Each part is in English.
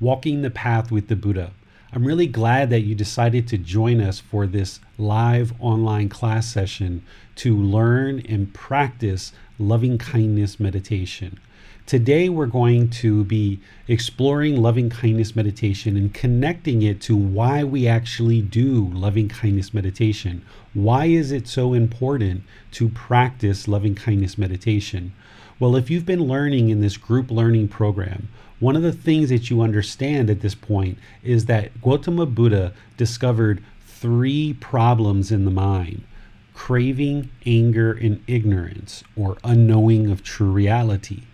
Walking the Path with the Buddha. I'm really glad that you decided to join us for this live online class session to learn and practice loving kindness meditation. Today, we're going to be exploring loving kindness meditation and connecting it to why we actually do loving kindness meditation. Why is it so important to practice loving kindness meditation? Well, if you've been learning in this group learning program, one of the things that you understand at this point is that Gautama Buddha discovered three problems in the mind craving, anger, and ignorance, or unknowing of true reality.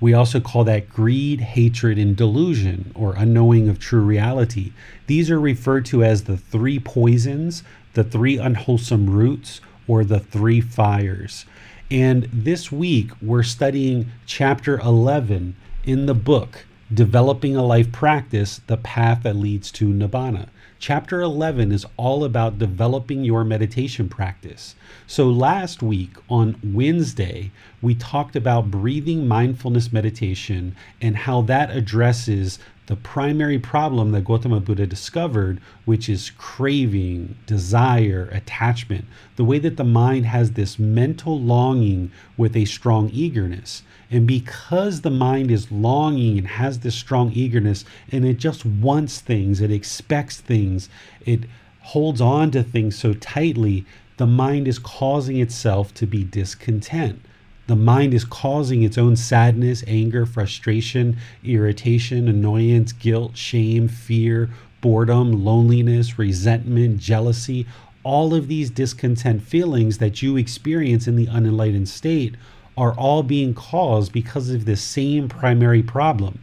We also call that greed, hatred, and delusion, or unknowing of true reality. These are referred to as the three poisons, the three unwholesome roots, or the three fires. And this week, we're studying chapter 11 in the book, Developing a Life Practice The Path That Leads to Nibbana. Chapter 11 is all about developing your meditation practice. So, last week on Wednesday, we talked about breathing mindfulness meditation and how that addresses the primary problem that Gautama Buddha discovered, which is craving, desire, attachment, the way that the mind has this mental longing with a strong eagerness. And because the mind is longing and has this strong eagerness and it just wants things, it expects things, it holds on to things so tightly, the mind is causing itself to be discontent. The mind is causing its own sadness, anger, frustration, irritation, annoyance, guilt, shame, fear, boredom, loneliness, resentment, jealousy. All of these discontent feelings that you experience in the unenlightened state are all being caused because of the same primary problem.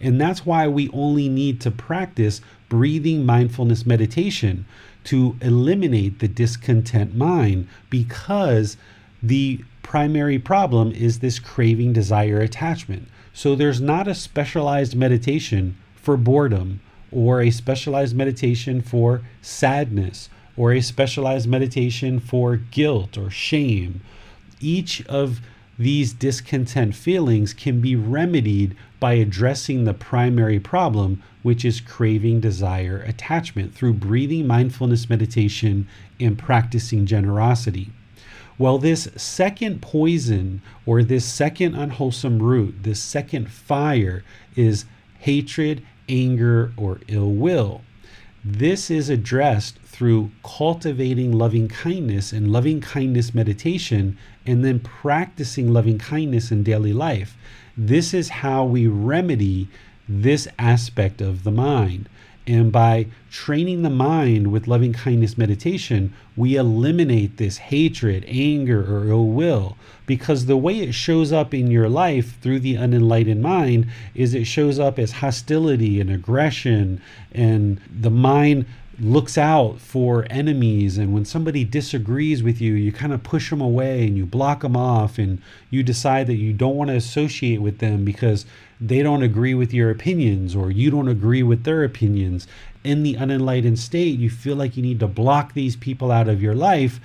And that's why we only need to practice breathing mindfulness meditation to eliminate the discontent mind because the primary problem is this craving, desire, attachment. So there's not a specialized meditation for boredom or a specialized meditation for sadness or a specialized meditation for guilt or shame. Each of these discontent feelings can be remedied by addressing the primary problem, which is craving, desire, attachment, through breathing mindfulness meditation and practicing generosity. Well, this second poison or this second unwholesome root, this second fire is hatred, anger, or ill will. This is addressed through cultivating loving kindness and loving kindness meditation and then practicing loving kindness in daily life. This is how we remedy this aspect of the mind. And by training the mind with loving kindness meditation, we eliminate this hatred, anger, or ill will. Because the way it shows up in your life through the unenlightened mind is it shows up as hostility and aggression, and the mind looks out for enemies and when somebody disagrees with you you kind of push them away and you block them off and you decide that you don't want to associate with them because they don't agree with your opinions or you don't agree with their opinions. In the unenlightened state you feel like you need to block these people out of your life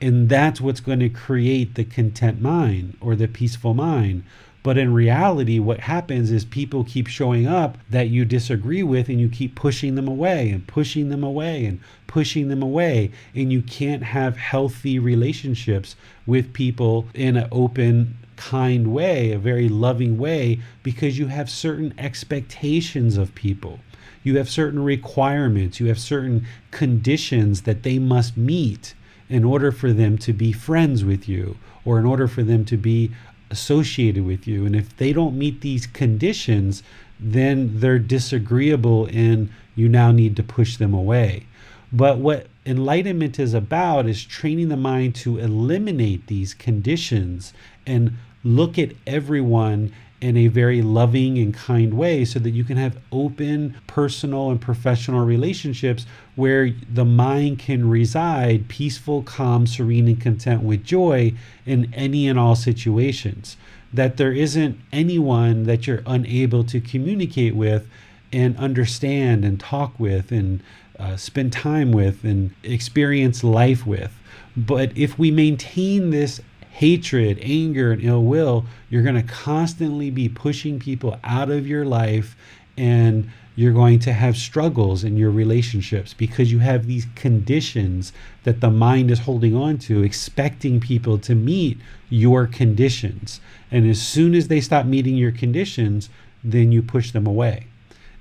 and that's what's going to create the content mind or the peaceful mind but in reality, what happens is people keep showing up that you disagree with, and you keep pushing them away and pushing them away and pushing them away. And you can't have healthy relationships with people in an open, kind way, a very loving way, because you have certain expectations of people. You have certain requirements, you have certain conditions that they must meet in order for them to be friends with you or in order for them to be associated with you. And if they don't meet these conditions, then they're disagreeable and you now need to push them away. But what enlightenment is about is training the mind to eliminate these conditions and look at everyone in a very loving and kind way so that you can have open personal and professional relationships where the mind can reside peaceful, calm, serene, and content with joy in any and all situations. That there isn't anyone that you're unable to communicate with and understand and talk with and uh, spend time with and experience life with. But if we maintain this hatred, anger, and ill will, you're going to constantly be pushing people out of your life and you're going to have struggles in your relationships because you have these conditions that the mind is holding on to, expecting people to meet your conditions. And as soon as they stop meeting your conditions, then you push them away.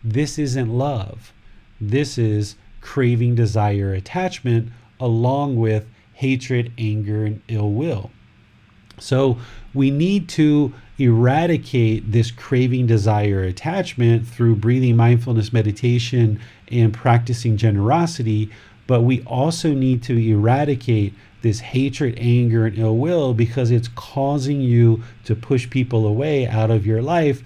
This isn't love. This is craving, desire, attachment, along with hatred, anger, and ill will. So we need to eradicate this craving, desire, attachment through breathing mindfulness meditation and practicing generosity. But we also need to eradicate this hatred, anger, and ill will because it's causing you to push people away out of your life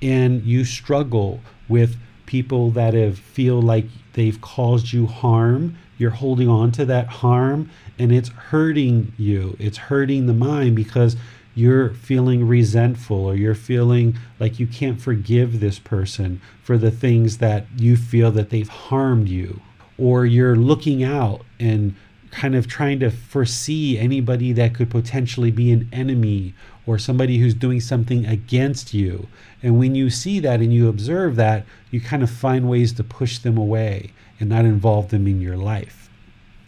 and you struggle with people that have feel like they've caused you harm you're holding on to that harm and it's hurting you it's hurting the mind because you're feeling resentful or you're feeling like you can't forgive this person for the things that you feel that they've harmed you or you're looking out and kind of trying to foresee anybody that could potentially be an enemy or somebody who's doing something against you. And when you see that and you observe that, you kind of find ways to push them away and not involve them in your life.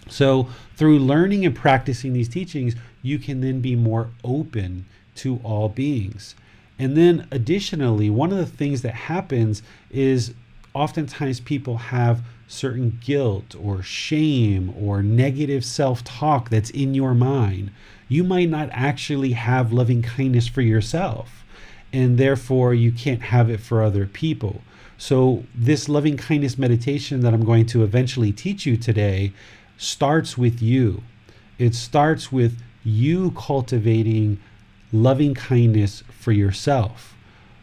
So, through learning and practicing these teachings, you can then be more open to all beings. And then, additionally, one of the things that happens is oftentimes people have certain guilt or shame or negative self talk that's in your mind. You might not actually have loving kindness for yourself, and therefore you can't have it for other people. So, this loving kindness meditation that I'm going to eventually teach you today starts with you. It starts with you cultivating loving kindness for yourself,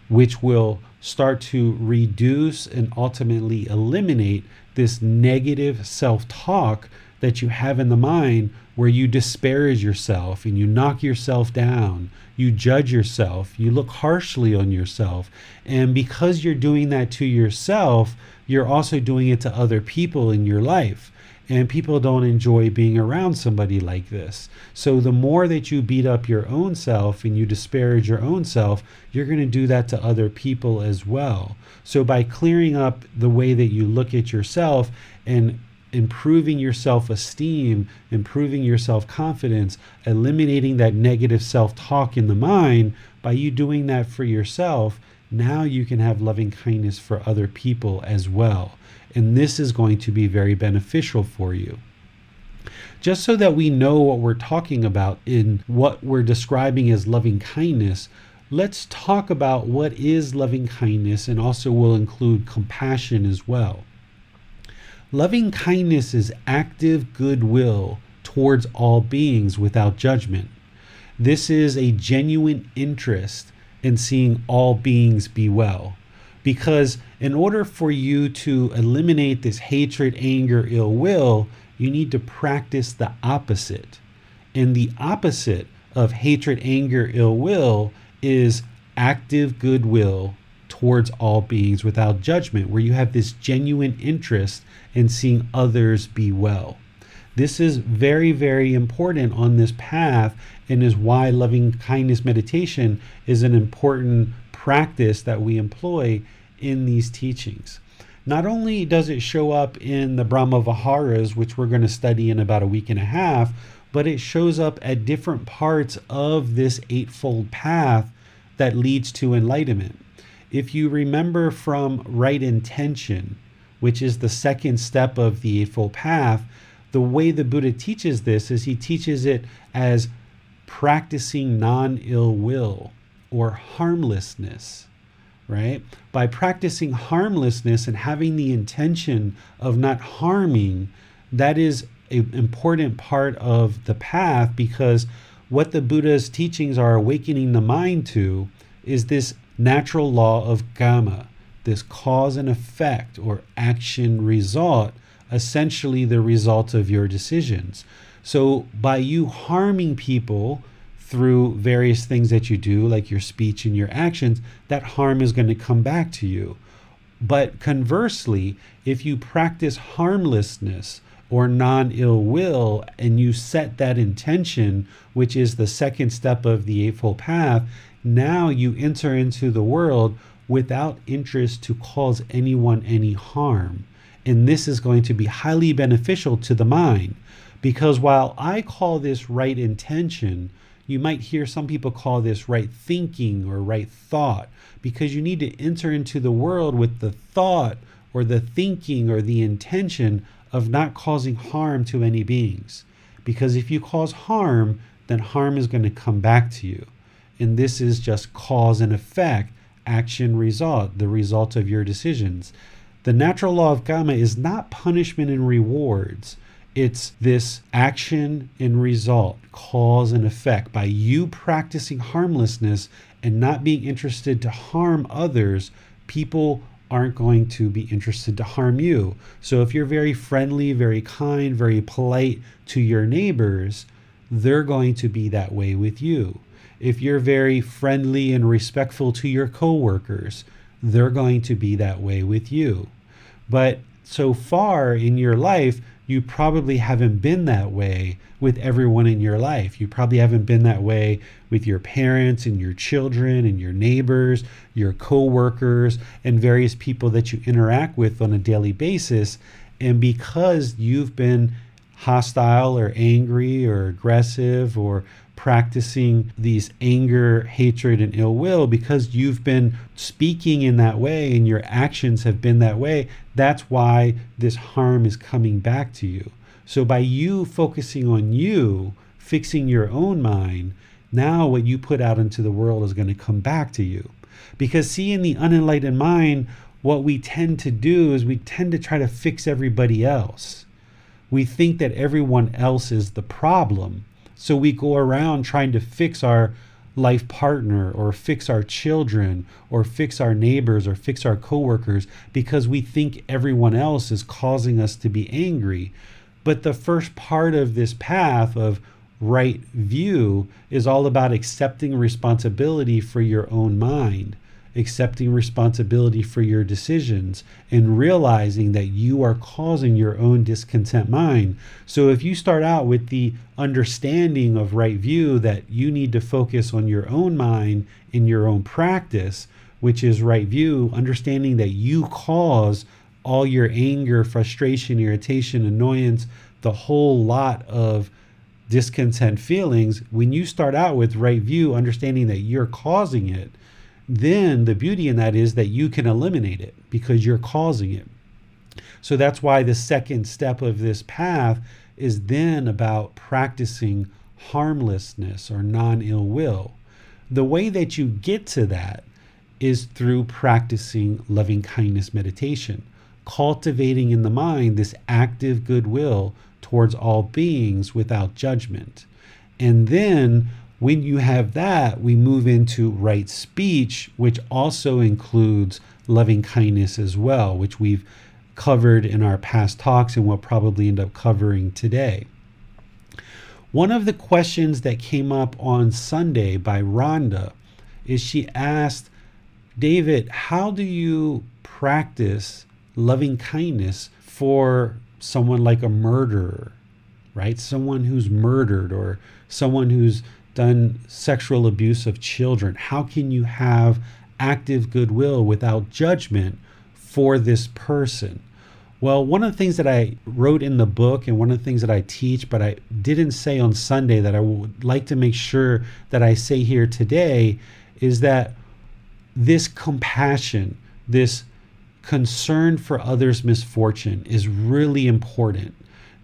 which will start to reduce and ultimately eliminate this negative self talk that you have in the mind where you disparage yourself and you knock yourself down, you judge yourself, you look harshly on yourself. And because you're doing that to yourself, you're also doing it to other people in your life. And people don't enjoy being around somebody like this. So, the more that you beat up your own self and you disparage your own self, you're going to do that to other people as well. So, by clearing up the way that you look at yourself and improving your self esteem, improving your self confidence, eliminating that negative self talk in the mind, by you doing that for yourself, now you can have loving kindness for other people as well. And this is going to be very beneficial for you. Just so that we know what we're talking about in what we're describing as loving kindness, let's talk about what is loving kindness and also will include compassion as well. Loving kindness is active goodwill towards all beings without judgment. This is a genuine interest in seeing all beings be well. Because in order for you to eliminate this hatred, anger, ill will, you need to practice the opposite. And the opposite of hatred, anger, ill will is active goodwill towards all beings without judgment, where you have this genuine interest in seeing others be well. This is very, very important on this path and is why loving kindness meditation is an important practice that we employ in these teachings. Not only does it show up in the Brahma Viharas, which we're going to study in about a week and a half, but it shows up at different parts of this Eightfold Path that leads to enlightenment. If you remember from right intention, which is the second step of the Eightfold Path, the way the Buddha teaches this is he teaches it as practicing non ill will or harmlessness, right? By practicing harmlessness and having the intention of not harming, that is an important part of the path because what the Buddha's teachings are awakening the mind to is this natural law of kamma, this cause and effect or action result, essentially the result of your decisions. So by you harming people through various things that you do, like your speech and your actions, that harm is going to come back to you. But conversely, if you practice harmlessness, or non ill will, and you set that intention, which is the second step of the Eightfold Path, now you enter into the world without interest to cause anyone any harm. And this is going to be highly beneficial to the mind because while I call this right intention, you might hear some people call this right thinking or right thought because you need to enter into the world with the thought or the thinking or the intention of not causing harm to any beings. Because if you cause harm, then harm is going to come back to you. And this is just cause and effect, action result, the result of your decisions. The natural law of karma is not punishment and rewards. It's this action and result, cause and effect. By you practicing harmlessness and not being interested to harm others, people aren't going to be interested to harm you. So if you're very friendly, very kind, very polite to your neighbors, they're going to be that way with you. If you're very friendly and respectful to your coworkers, they're going to be that way with you. But so far in your life, you probably haven't been that way with everyone in your life. You probably haven't been that way with your parents and your children and your neighbors, your coworkers, and various people that you interact with on a daily basis. And because you've been hostile or angry or aggressive or practicing these anger, hatred, and ill will because you've been speaking in that way and your actions have been that way. That's why this harm is coming back to you. So, by you focusing on you, fixing your own mind, now what you put out into the world is going to come back to you. Because, see, in the unenlightened mind, what we tend to do is we tend to try to fix everybody else. We think that everyone else is the problem so we go around trying to fix our life partner or fix our children or fix our neighbors or fix our coworkers because we think everyone else is causing us to be angry. But the first part of this path of right view is all about accepting responsibility for your own mind accepting responsibility for your decisions and realizing that you are causing your own discontent mind. So if you start out with the understanding of right view that you need to focus on your own mind in your own practice, which is right view, understanding that you cause all your anger, frustration, irritation, annoyance, the whole lot of discontent feelings, when you start out with right view, understanding that you're causing it, then the beauty in that is that you can eliminate it because you're causing it. So that's why the second step of this path is then about practicing harmlessness or non ill will. The way that you get to that is through practicing loving kindness meditation, cultivating in the mind this active goodwill towards all beings without judgment. And then when you have that, we move into right speech, which also includes loving kindness as well, which we've covered in our past talks and we'll probably end up covering today. One of the questions that came up on Sunday by Rhonda is she asked, David, how do you practice loving kindness for someone like a murderer, right? Someone who's murdered or someone who's done sexual abuse of children? How can you have active goodwill without judgment for this person? Well, one of the things that I wrote in the book and one of the things that I teach, but I didn't say on Sunday that I would like to make sure that I say here today is that this compassion, this concern for others' misfortune is really important.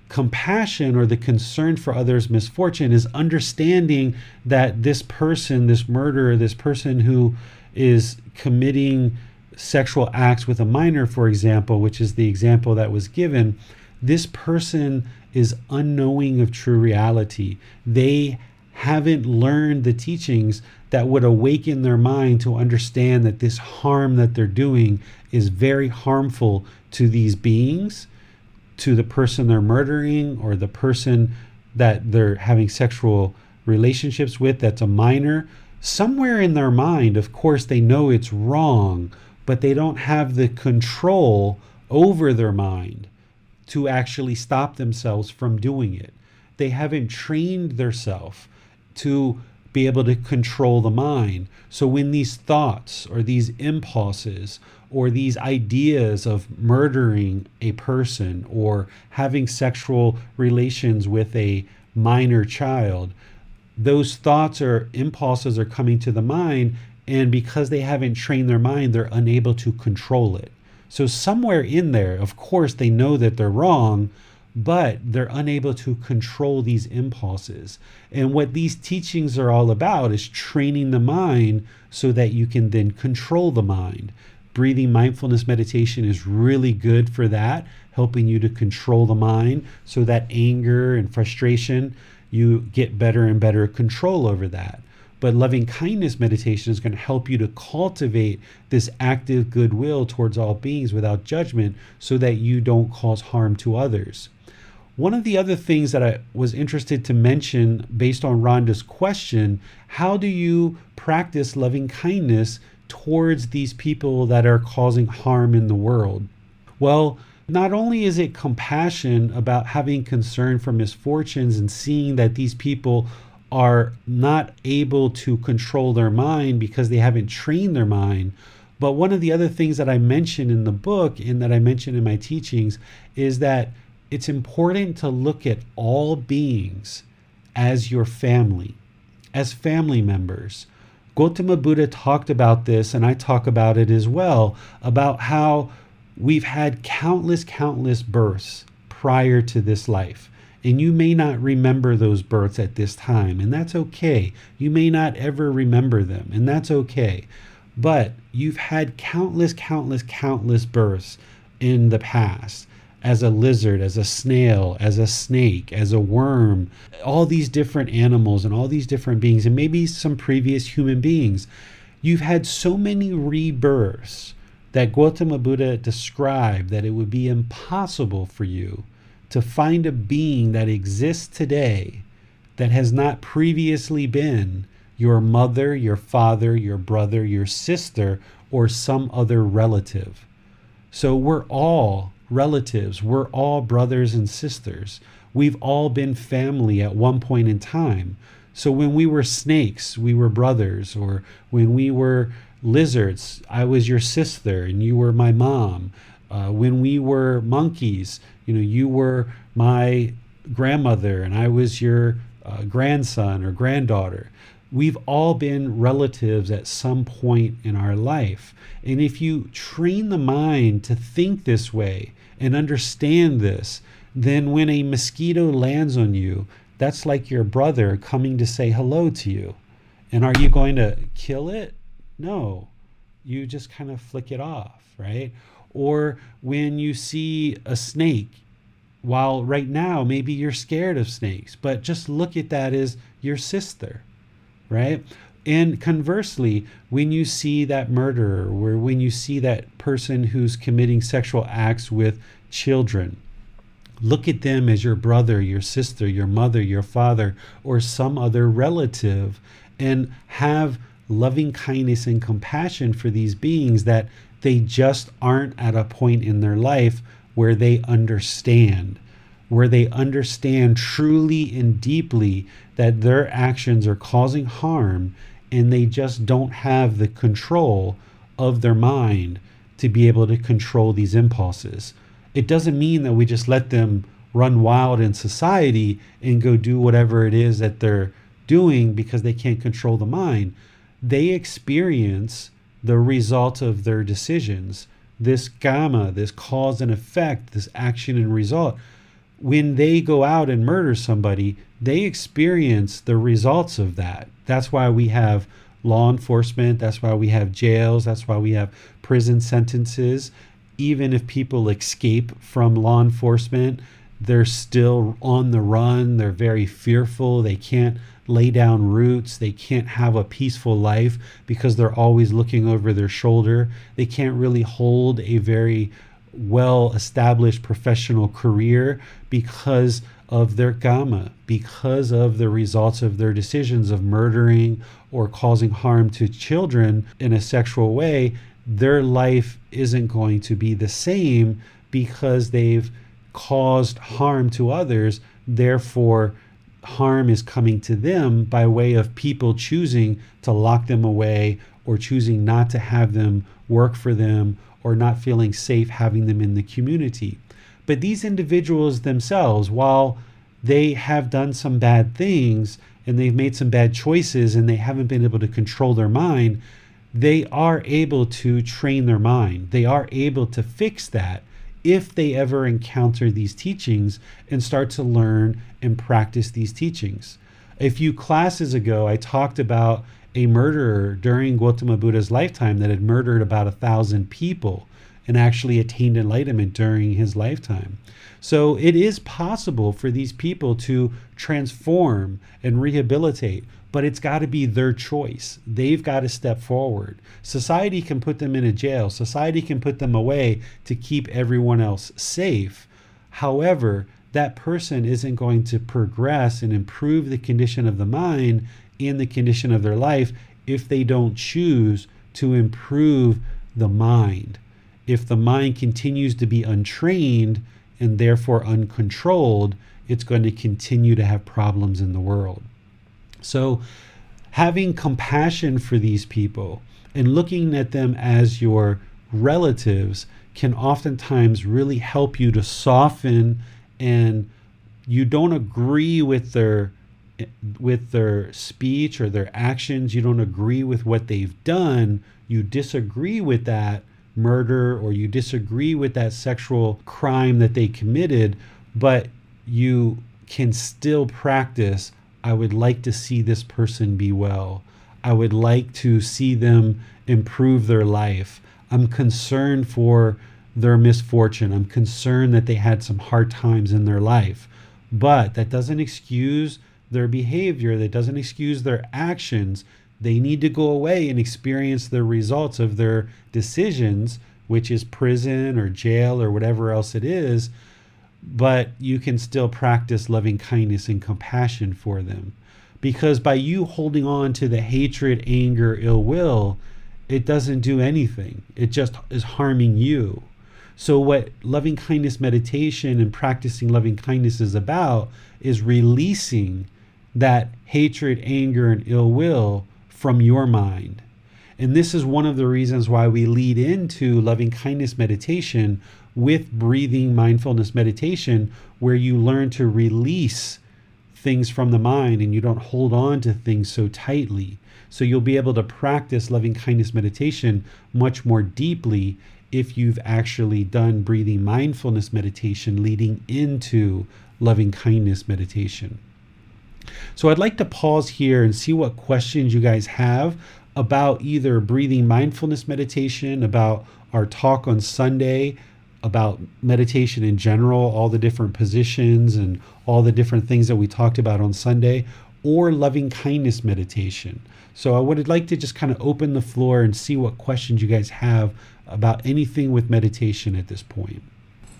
Compassion or the concern for others' misfortune is understanding that this person, this murderer, this person who is committing sexual acts with a minor, for example, which is the example that was given, this person is unknowing of true reality. They haven't learned the teachings that would awaken their mind to understand that this harm that they're doing is very harmful to these beings, to the person they're murdering, or the person that they're having sexual relationships with that's a minor. Somewhere in their mind, of course, they know it's wrong, but they don't have the control over their mind to actually stop themselves from doing it. They haven't trained themselves to be able to control the mind. So when these thoughts or these impulses or these ideas of murdering a person or having sexual relations with a minor child, those thoughts or impulses are coming to the mind. And because they haven't trained their mind, they're unable to control it. So, somewhere in there, of course, they know that they're wrong, but they're unable to control these impulses. And what these teachings are all about is training the mind so that you can then control the mind. Breathing mindfulness meditation is really good for that, helping you to control the mind so that anger and frustration, you get better and better control over that. But loving kindness meditation is going to help you to cultivate this active goodwill towards all beings without judgment so that you don't cause harm to others. One of the other things that I was interested to mention based on Rhonda's question how do you practice loving kindness towards these people that are causing harm in the world? Well, not only is it compassion about having concern for misfortunes and seeing that these people are not able to control their mind because they haven't trained their mind. But one of the other things that I mentioned in the book and that I mentioned in my teachings is that it's important to look at all beings as your family, as family members. Gautama Buddha talked about this, and I talk about it as well about how we've had countless, countless births prior to this life. And you may not remember those births at this time, and that's okay. You may not ever remember them, and that's okay. But you've had countless, countless, countless births in the past as a lizard, as a snail, as a snake, as a worm, all these different animals and all these different beings, and maybe some previous human beings. You've had so many rebirths that Gautama Buddha described that it would be impossible for you to find a being that exists today that has not previously been your mother, your father, your brother, your sister, or some other relative. So we're all relatives, we're all brothers and sisters. We've all been family at one point in time. So when we were snakes, we were brothers, or when we were lizards, I was your sister and you were my mom. Uh, when we were monkeys, you know, you were my grandmother and I was your uh, grandson or granddaughter. We've all been relatives at some point in our life. And if you train the mind to think this way and understand this, then when a mosquito lands on you, that's like your brother coming to say hello to you. And are you going to kill it? No. You just kind of flick it off, right? Or when you see a snake, while right now maybe you're scared of snakes, but just look at that as your sister, right? And conversely, when you see that murderer or when you see that person who's committing sexual acts with children, look at them as your brother, your sister, your mother, your father, or some other relative and have loving kindness and compassion for these beings that they just aren't at a point in their life where they understand, where they understand truly and deeply that their actions are causing harm and they just don't have the control of their mind to be able to control these impulses. It doesn't mean that we just let them run wild in society and go do whatever it is that they're doing because they can't control the mind. They experience the result of their decisions this kamma, this cause and effect, this action and result. When they go out and murder somebody, they experience the results of that. That's why we have law enforcement, that's why we have jails, that's why we have prison sentences. Even if people escape from law enforcement, they're still on the run, they're very fearful, they can't lay down roots. They can't have a peaceful life because they're always looking over their shoulder. They can't really hold a very well established professional career because of their kamma, because of the results of their decisions of murdering or causing harm to children in a sexual way. Their life isn't going to be the same because they've caused harm to others. Therefore, harm is coming to them by way of people choosing to lock them away or choosing not to have them work for them or not feeling safe having them in the community. But these individuals themselves, while they have done some bad things and they've made some bad choices and they haven't been able to control their mind, they are able to train their mind. They are able to fix that if they ever encounter these teachings and start to learn and practice these teachings. A few classes ago, I talked about a murderer during Gautama Buddha's lifetime that had murdered about a thousand people and actually attained enlightenment during his lifetime. So it is possible for these people to transform and rehabilitate but it's got to be their choice. They've got to step forward. Society can put them in a jail, society can put them away to keep everyone else safe. However, that person isn't going to progress and improve the condition of the mind and the condition of their life if they don't choose to improve the mind. If the mind continues to be untrained and therefore uncontrolled, it's going to continue to have problems in the world. So, having compassion for these people and looking at them as your relatives can oftentimes really help you to soften and you don't agree with their with their speech or their actions you don't agree with what they've done you disagree with that murder or you disagree with that sexual crime that they committed but you can still practice I would like to see this person be well. I would like to see them improve their life. I'm concerned for their misfortune. I'm concerned that they had some hard times in their life. But that doesn't excuse their behavior, that doesn't excuse their actions. They need to go away and experience the results of their decisions, which is prison or jail or whatever else it is but you can still practice loving kindness and compassion for them. Because by you holding on to the hatred, anger, ill will, it doesn't do anything. It just is harming you. So, what loving kindness meditation and practicing loving kindness is about is releasing that hatred, anger, and ill will from your mind. And this is one of the reasons why we lead into loving kindness meditation with breathing mindfulness meditation, where you learn to release things from the mind and you don't hold on to things so tightly. So you'll be able to practice loving kindness meditation much more deeply if you've actually done breathing mindfulness meditation leading into loving kindness meditation. So I'd like to pause here and see what questions you guys have about either breathing mindfulness meditation, about our talk on Sunday about meditation in general, all the different positions and all the different things that we talked about on Sunday, or loving kindness meditation. So I would like to just kind of open the floor and see what questions you guys have about anything with meditation at this point.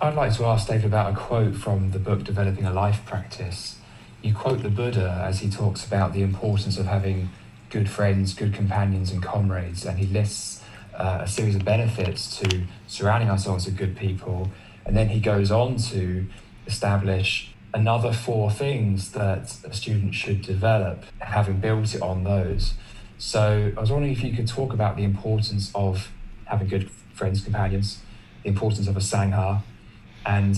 I'd like to ask David about a quote from the book Developing a Life Practice. You quote the Buddha as he talks about the importance of having good friends, good companions, and comrades, and he lists uh, a series of benefits to surrounding ourselves with good people. And then he goes on to establish another four things that a student should develop, having built it on those. So I was wondering if you could talk about the importance of having good friends, companions, the importance of a Sangha, and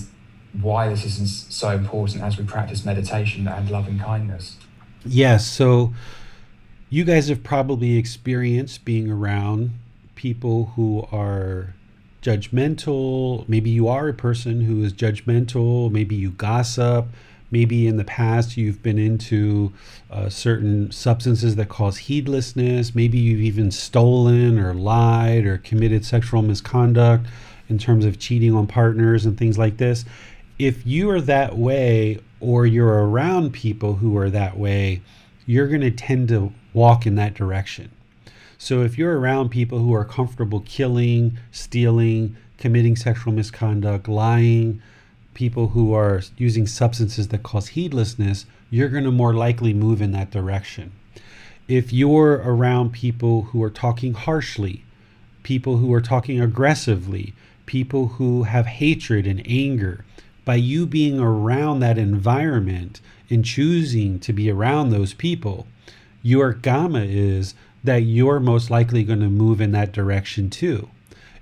why this is so important as we practice meditation and loving kindness. Yes. So you guys have probably experienced being around people who are judgmental. Maybe you are a person who is judgmental. Maybe you gossip. Maybe in the past you've been into uh, certain substances that cause heedlessness. Maybe you've even stolen or lied or committed sexual misconduct in terms of cheating on partners and things like this. If you are that way or you're around people who are that way, you're going to tend to walk in that direction. So if you're around people who are comfortable killing, stealing, committing sexual misconduct, lying, people who are using substances that cause heedlessness, you're going to more likely move in that direction. If you're around people who are talking harshly, people who are talking aggressively, people who have hatred and anger, by you being around that environment and choosing to be around those people, your kamma is that you're most likely going to move in that direction too.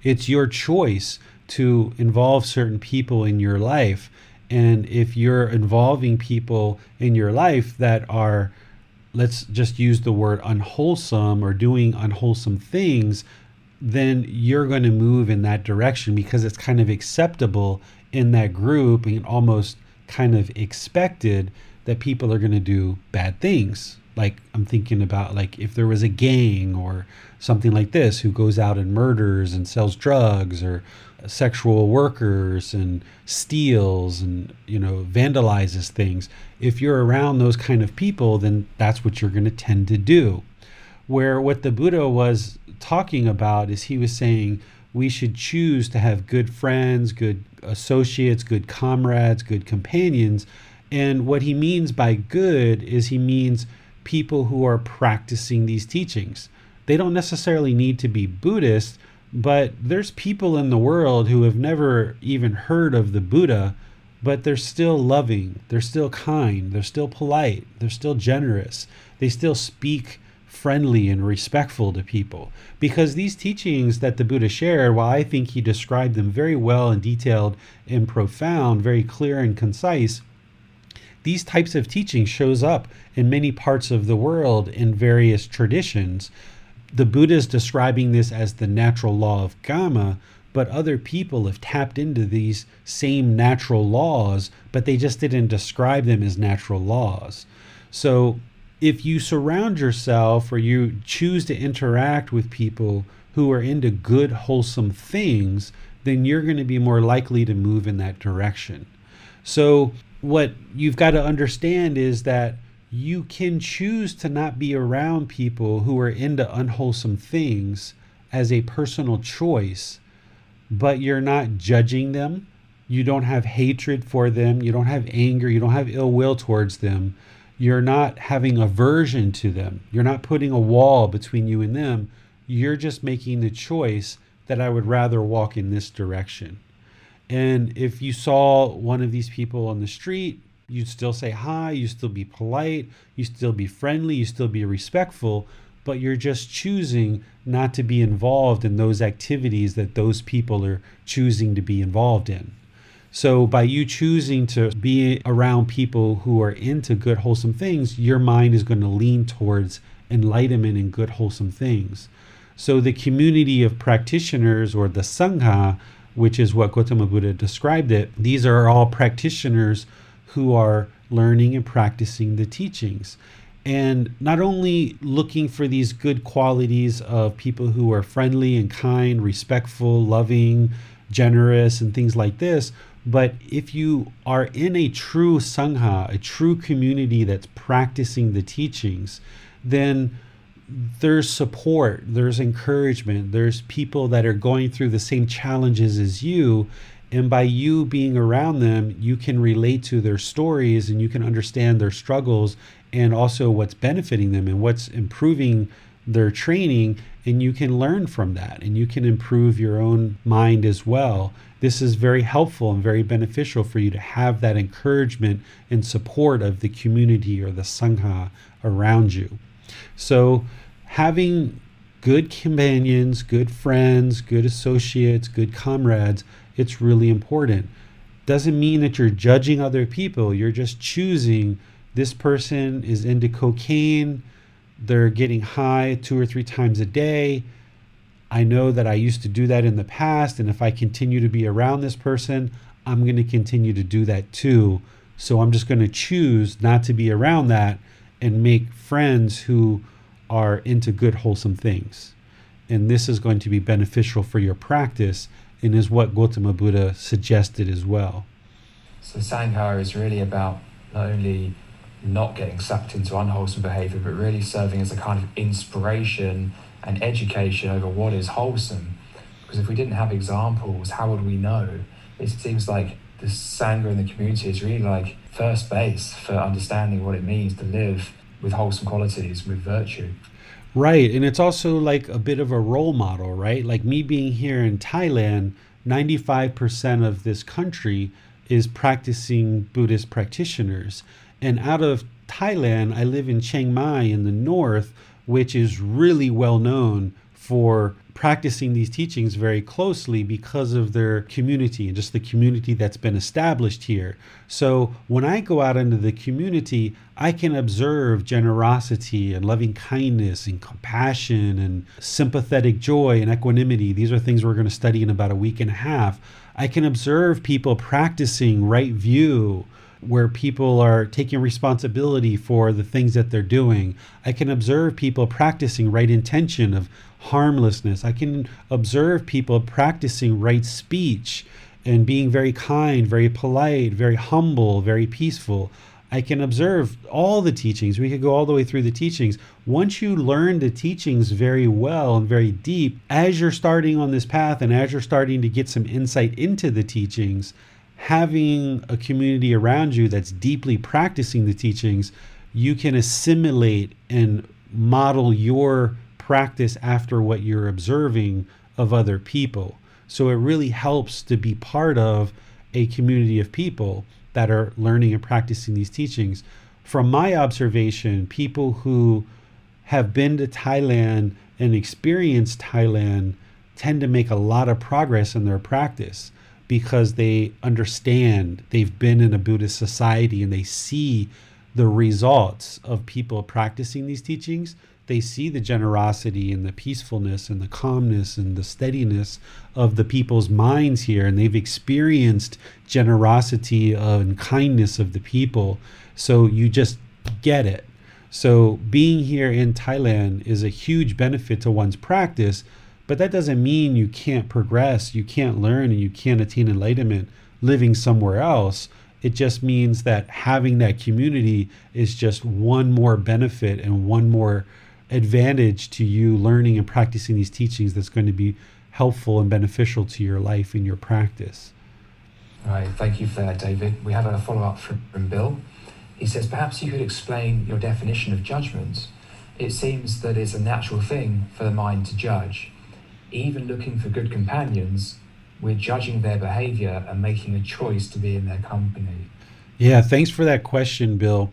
It's your choice to involve certain people in your life. And if you're involving people in your life that are, let's just use the word unwholesome or doing unwholesome things, then you're going to move in that direction because it's kind of acceptable in that group and almost kind of expected that people are going to do bad things. Like I'm thinking about like if there was a gang or something like this who goes out and murders and sells drugs or sexual workers and steals and you know vandalizes things if you're around those kind of people then that's what you're going to tend to do where what the buddha was talking about is he was saying we should choose to have good friends good associates good comrades good companions. And what he means by good is he means people who are practicing these teachings. They don't necessarily need to be buddhist but there's people in the world who have never even heard of the Buddha, but they're still loving, they're still kind, they're still polite, they're still generous, they still speak friendly and respectful to people. Because these teachings that the Buddha shared, while I think he described them very well and detailed and profound, very clear and concise, these types of teaching shows up in many parts of the world in various traditions the Buddha is describing this as the natural law of karma, but other people have tapped into these same natural laws, but they just didn't describe them as natural laws. So if you surround yourself or you choose to interact with people who are into good, wholesome things, then you're going to be more likely to move in that direction. So, what you've got to understand is that you can choose to not be around people who are into unwholesome things as a personal choice, but you're not judging them. You don't have hatred for them. You don't have anger. You don't have ill will towards them. You're not having aversion to them. You're not putting a wall between you and them. You're just making the choice that I would rather walk in this direction. And if you saw one of these people on the street you'd still say hi, You'd still be polite, You'd still be friendly, You'd still be respectful, but you're just choosing not to be involved in those activities that those people are choosing to be involved in. So, by you choosing to be around people who are into good, wholesome things, your mind is going to lean towards enlightenment and good, wholesome things. So, the community of practitioners or the Sangha, which is what Gautama Buddha described it, these are all practitioners who are learning and practicing the teachings. And not only looking for these good qualities of people who are friendly and kind, respectful, loving, generous, and things like this, but if you are in a true Sangha, a true community that's practicing the teachings, then there's support, there's encouragement, there's people that are going through the same challenges as you, and by you being around them, you can relate to their stories and you can understand their struggles and also what's benefiting them and what's improving their training. And you can learn from that and you can improve your own mind as well. This is very helpful and very beneficial for you to have that encouragement and support of the community or the Sangha around you. So, having good companions, good friends, good associates, good comrades it's really important. Doesn't mean that you're judging other people, you're just choosing this person is into cocaine, they're getting high two or three times a day. I know that I used to do that in the past, and if I continue to be around this person, I'm going to continue to do that too. So I'm just going to choose not to be around that and make friends who are into good, wholesome things. And this is going to be beneficial for your practice and is what Gautama Buddha suggested as well. So Sangha is really about not only not getting sucked into unwholesome behavior, but really serving as a kind of inspiration and education over what is wholesome. Because if we didn't have examples, how would we know? It seems like the Sangha in the community is really like first base for understanding what it means to live with wholesome qualities, with virtue. Right. And it's also like a bit of a role model, right? Like me being here in Thailand, 95% of this country is practicing Buddhist practitioners. And out of Thailand, I live in Chiang Mai in the north, which is really well known for practicing these teachings very closely because of their community and just the community that's been established here. So when I go out into the community, I can observe generosity and loving kindness and compassion and sympathetic joy and equanimity. These are things we're going to study in about a week and a half. I can observe people practicing right view where people are taking responsibility for the things that they're doing. I can observe people practicing right intention of harmlessness. I can observe people practicing right speech and being very kind, very polite, very humble, very peaceful. I can observe all the teachings. We could go all the way through the teachings. Once you learn the teachings very well and very deep, as you're starting on this path and as you're starting to get some insight into the teachings, having a community around you that's deeply practicing the teachings, you can assimilate and model your practice after what you're observing of other people. So it really helps to be part of a community of people that are learning and practicing these teachings. From my observation, people who have been to Thailand and experienced Thailand tend to make a lot of progress in their practice because they understand they've been in a Buddhist society and they see the results of people practicing these teachings. They see the generosity and the peacefulness and the calmness and the steadiness of the people's minds here, and they've experienced generosity and kindness of the people. So you just get it. So being here in Thailand is a huge benefit to one's practice but that doesn't mean you can't progress, you can't learn, and you can't attain enlightenment living somewhere else. It just means that having that community is just one more benefit and one more advantage to you learning and practicing these teachings that's going to be helpful and beneficial to your life and your practice. Right, thank you for that, David. We have a follow up from, from Bill. He says, Perhaps you could explain your definition of judgment. It seems that it's a natural thing for the mind to judge even looking for good companions, we're judging their behavior and making a choice to be in their company. Yeah, thanks for that question, Bill.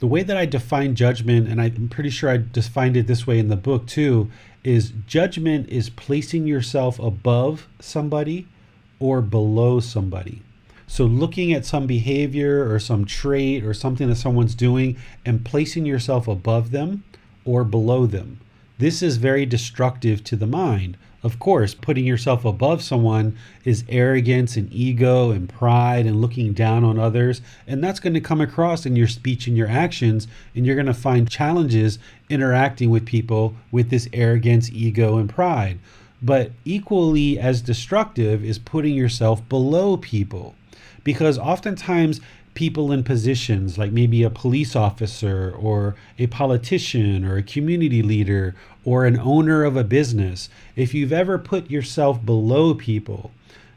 The way that I define judgment, and I'm pretty sure I defined it this way in the book too, is judgment is placing yourself above somebody or below somebody. So, looking at some behavior or some trait or something that someone's doing and placing yourself above them or below them. This is very destructive to the mind. Of course, putting yourself above someone is arrogance and ego and pride and looking down on others. And that's going to come across in your speech and your actions. And you're going to find challenges interacting with people with this arrogance, ego, and pride. But equally as destructive is putting yourself below people. Because oftentimes people in positions like maybe a police officer or a politician or a community leader or an owner of a business, if you've ever put yourself below people,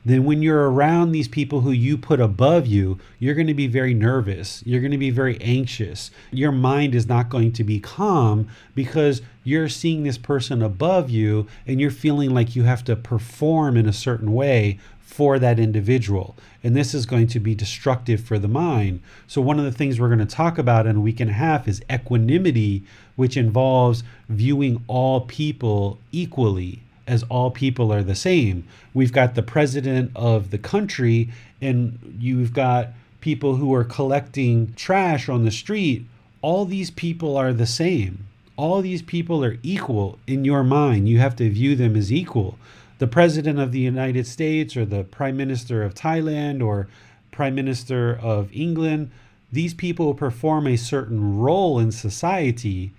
then when you're around these people who you put above you, you're going to be very nervous. You're going to be very anxious. Your mind is not going to be calm because you're seeing this person above you and you're feeling like you have to perform in a certain way for that individual. And this is going to be destructive for the mind. So, one of the things we're going to talk about in a week and a half is equanimity, which involves viewing all people equally as all people are the same. We've got the president of the country, and you've got people who are collecting trash on the street. All these people are the same. all these people are equal in your mind. You have to view them as equal. The president of the United States or the prime minister of Thailand or prime minister of England, these people perform a certain role in society.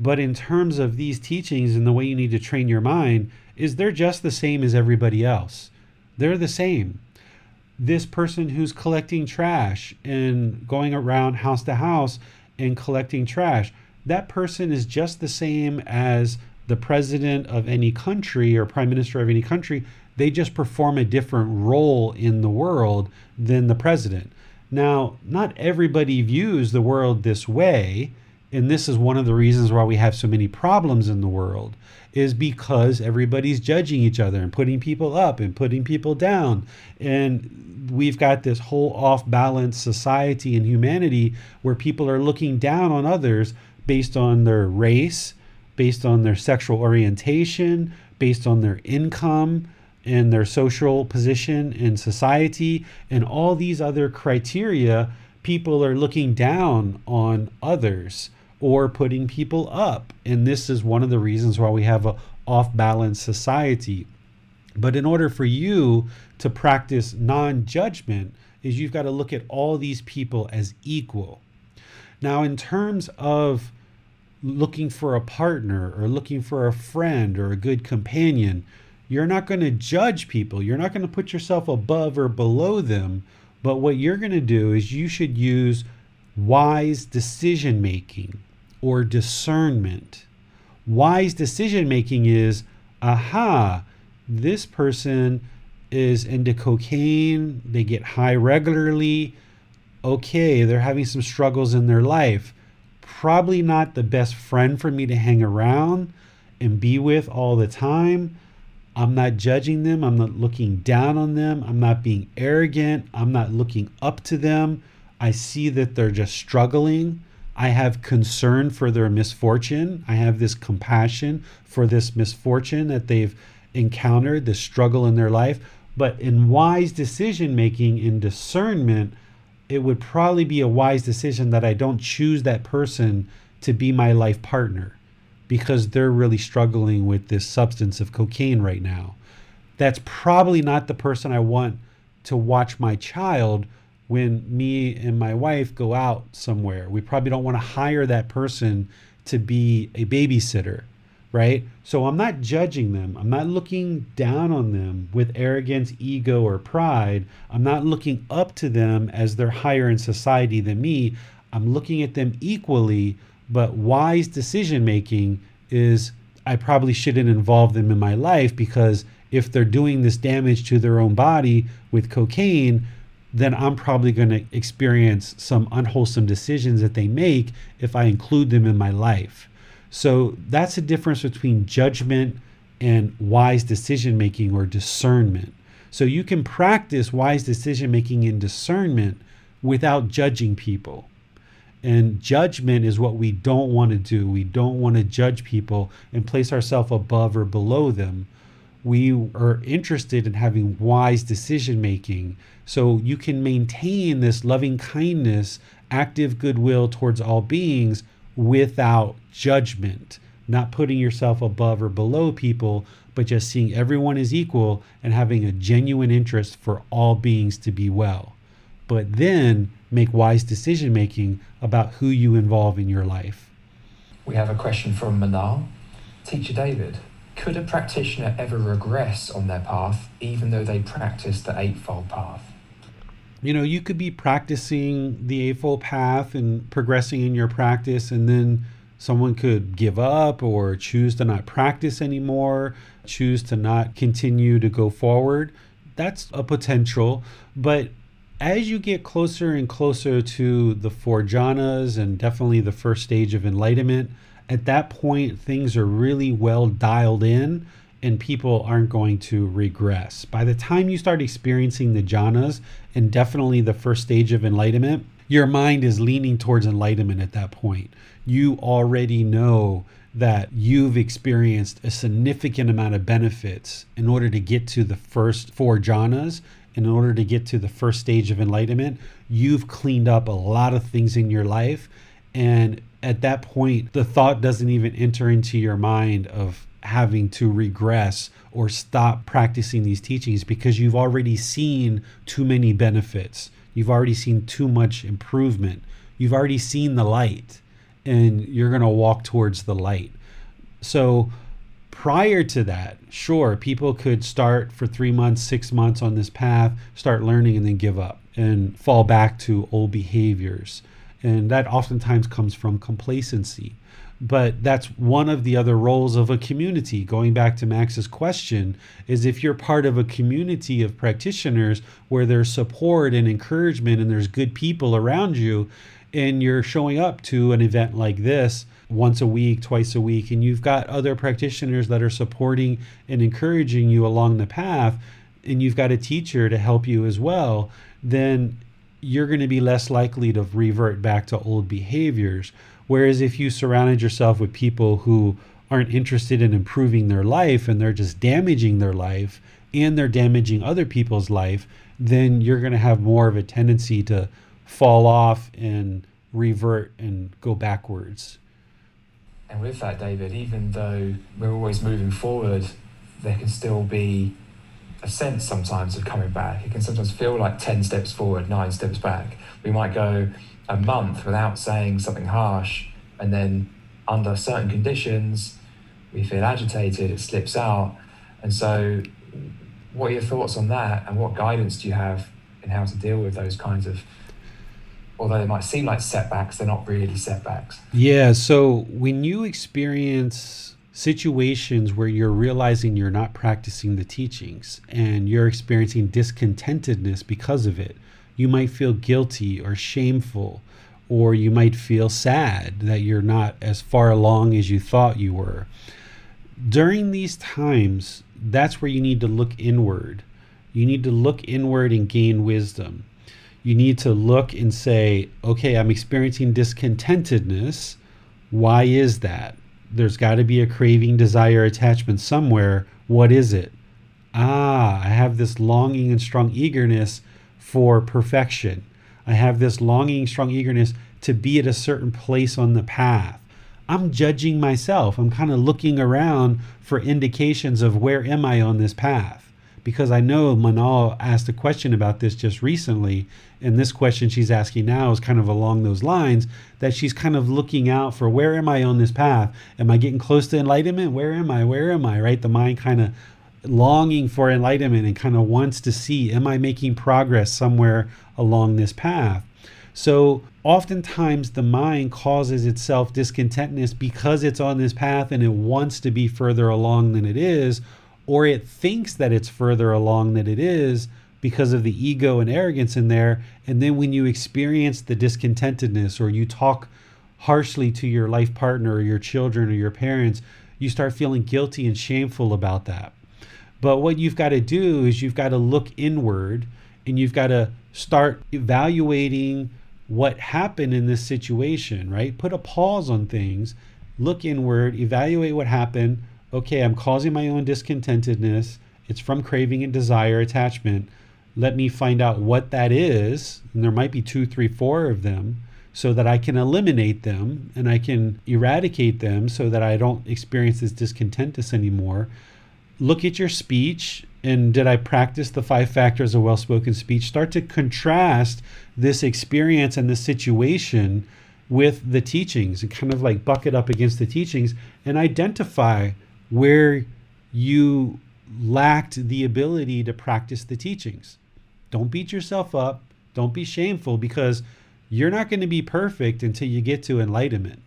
But in terms of these teachings and the way you need to train your mind, is they're just the same as everybody else. They're the same. This person who's collecting trash and going around house to house and collecting trash, that person is just the same as the president of any country or prime minister of any country. They just perform a different role in the world than the president. Now, not everybody views the world this way, and this is one of the reasons why we have so many problems in the world is because everybody's judging each other and putting people up and putting people down and we've got this whole off balance society and humanity where people are looking down on others based on their race, based on their sexual orientation, based on their income and their social position in society, and all these other criteria, people are looking down on others or putting people up. And this is one of the reasons why we have a off balance society. But in order for you to practice non judgment, is you've got to look at all these people as equal. Now, in terms of looking for a partner or looking for a friend or a good companion, you're not going to judge people. You're not going to put yourself above or below them. But what you're going to do is you should use wise decision making or discernment. Wise decision making is aha, this person is into cocaine, they get high regularly. Okay, they're having some struggles in their life. Probably not the best friend for me to hang around and be with all the time. I'm not judging them. I'm not looking down on them. I'm not being arrogant. I'm not looking up to them. I see that they're just struggling. I have concern for their misfortune. I have this compassion for this misfortune that they've encountered, this struggle in their life. But in wise decision making, in discernment, it would probably be a wise decision that I don't choose that person to be my life partner because they're really struggling with this substance of cocaine right now. That's probably not the person I want to watch my child when me and my wife go out somewhere. We probably don't want to hire that person to be a babysitter, right? So I'm not judging them. I'm not looking down on them with arrogance, ego, or pride. I'm not looking up to them as they're higher in society than me. I'm looking at them equally, but wise decision making is I probably shouldn't involve them in my life because if they're doing this damage to their own body with cocaine, then I'm probably going to experience some unwholesome decisions that they make if I include them in my life. So that's the difference between judgment and wise decision making or discernment. So you can practice wise decision making and discernment without judging people. And judgment is what we don't want to do. We don't want to judge people and place ourselves above or below them we are interested in having wise decision making. So you can maintain this loving kindness, active goodwill towards all beings without judgment, not putting yourself above or below people, but just seeing everyone as equal and having a genuine interest for all beings to be well. But then make wise decision making about who you involve in your life. We have a question from Manal. Teacher David, could a practitioner ever regress on their path even though they practice the Eightfold Path? You know, you could be practicing the Eightfold Path and progressing in your practice, and then someone could give up or choose to not practice anymore, choose to not continue to go forward. That's a potential. But as you get closer and closer to the four jhanas and definitely the first stage of enlightenment, at that point, things are really well dialed in and people aren't going to regress. By the time you start experiencing the jhanas and definitely the first stage of enlightenment, your mind is leaning towards enlightenment at that point. You already know that you've experienced a significant amount of benefits in order to get to the first four jhanas. In order to get to the first stage of enlightenment, you've cleaned up a lot of things in your life and at that point, the thought doesn't even enter into your mind of having to regress or stop practicing these teachings because you've already seen too many benefits. You've already seen too much improvement. You've already seen the light and you're going to walk towards the light. So, prior to that, sure, people could start for three months, six months on this path, start learning, and then give up and fall back to old behaviors. And that oftentimes comes from complacency. But that's one of the other roles of a community. Going back to Max's question, is if you're part of a community of practitioners where there's support and encouragement and there's good people around you, and you're showing up to an event like this once a week, twice a week, and you've got other practitioners that are supporting and encouraging you along the path, and you've got a teacher to help you as well, then you're going to be less likely to revert back to old behaviors. Whereas if you surrounded yourself with people who aren't interested in improving their life and they're just damaging their life and they're damaging other people's life, then you're going to have more of a tendency to fall off and revert and go backwards. And with that, David, even though we're always moving forward, there can still be a sense sometimes of coming back. It can sometimes feel like 10 steps forward, nine steps back. We might go a month without saying something harsh, and then under certain conditions, we feel agitated, it slips out. And so, what are your thoughts on that, and what guidance do you have in how to deal with those kinds of although they might seem like setbacks, they're not really setbacks. Yeah. So when you experience situations where you're realizing you're not practicing the teachings and you're experiencing discontentedness because of it, you might feel guilty or shameful, or you might feel sad that you're not as far along as you thought you were. During these times, that's where you need to look inward. You need to look inward and gain wisdom you need to look and say, okay, I'm experiencing discontentedness. Why is that? There's got to be a craving, desire, attachment somewhere. What is it? Ah, I have this longing and strong eagerness for perfection. I have this longing, strong eagerness to be at a certain place on the path. I'm judging myself. I'm kind of looking around for indications of where am I on this path because I know Manal asked a question about this just recently, and this question she's asking now is kind of along those lines that she's kind of looking out for where am I on this path? Am I getting close to enlightenment? Where am I? Where am I? Right? The mind kind of longing for enlightenment and kind of wants to see am I making progress somewhere along this path? So oftentimes the mind causes itself discontentness because it's on this path and it wants to be further along than it is or it thinks that it's further along than it is because of the ego and arrogance in there. And then when you experience the discontentedness or you talk harshly to your life partner or your children or your parents, you start feeling guilty and shameful about that. But what you've got to do is you've got to look inward and you've got to start evaluating what happened in this situation, right? Put a pause on things, look inward, evaluate what happened, okay, I'm causing my own discontentedness. It's from craving and desire attachment. Let me find out what that is. And there might be two, three, four of them so that I can eliminate them and I can eradicate them so that I don't experience this discontentness anymore. Look at your speech and did I practice the five factors of well spoken speech? Start to contrast this experience and this situation with the teachings and kind of like bucket up against the teachings and identify where you lacked the ability to practice the teachings. Don't beat yourself up. Don't be shameful because you're not going to be perfect until you get to enlightenment,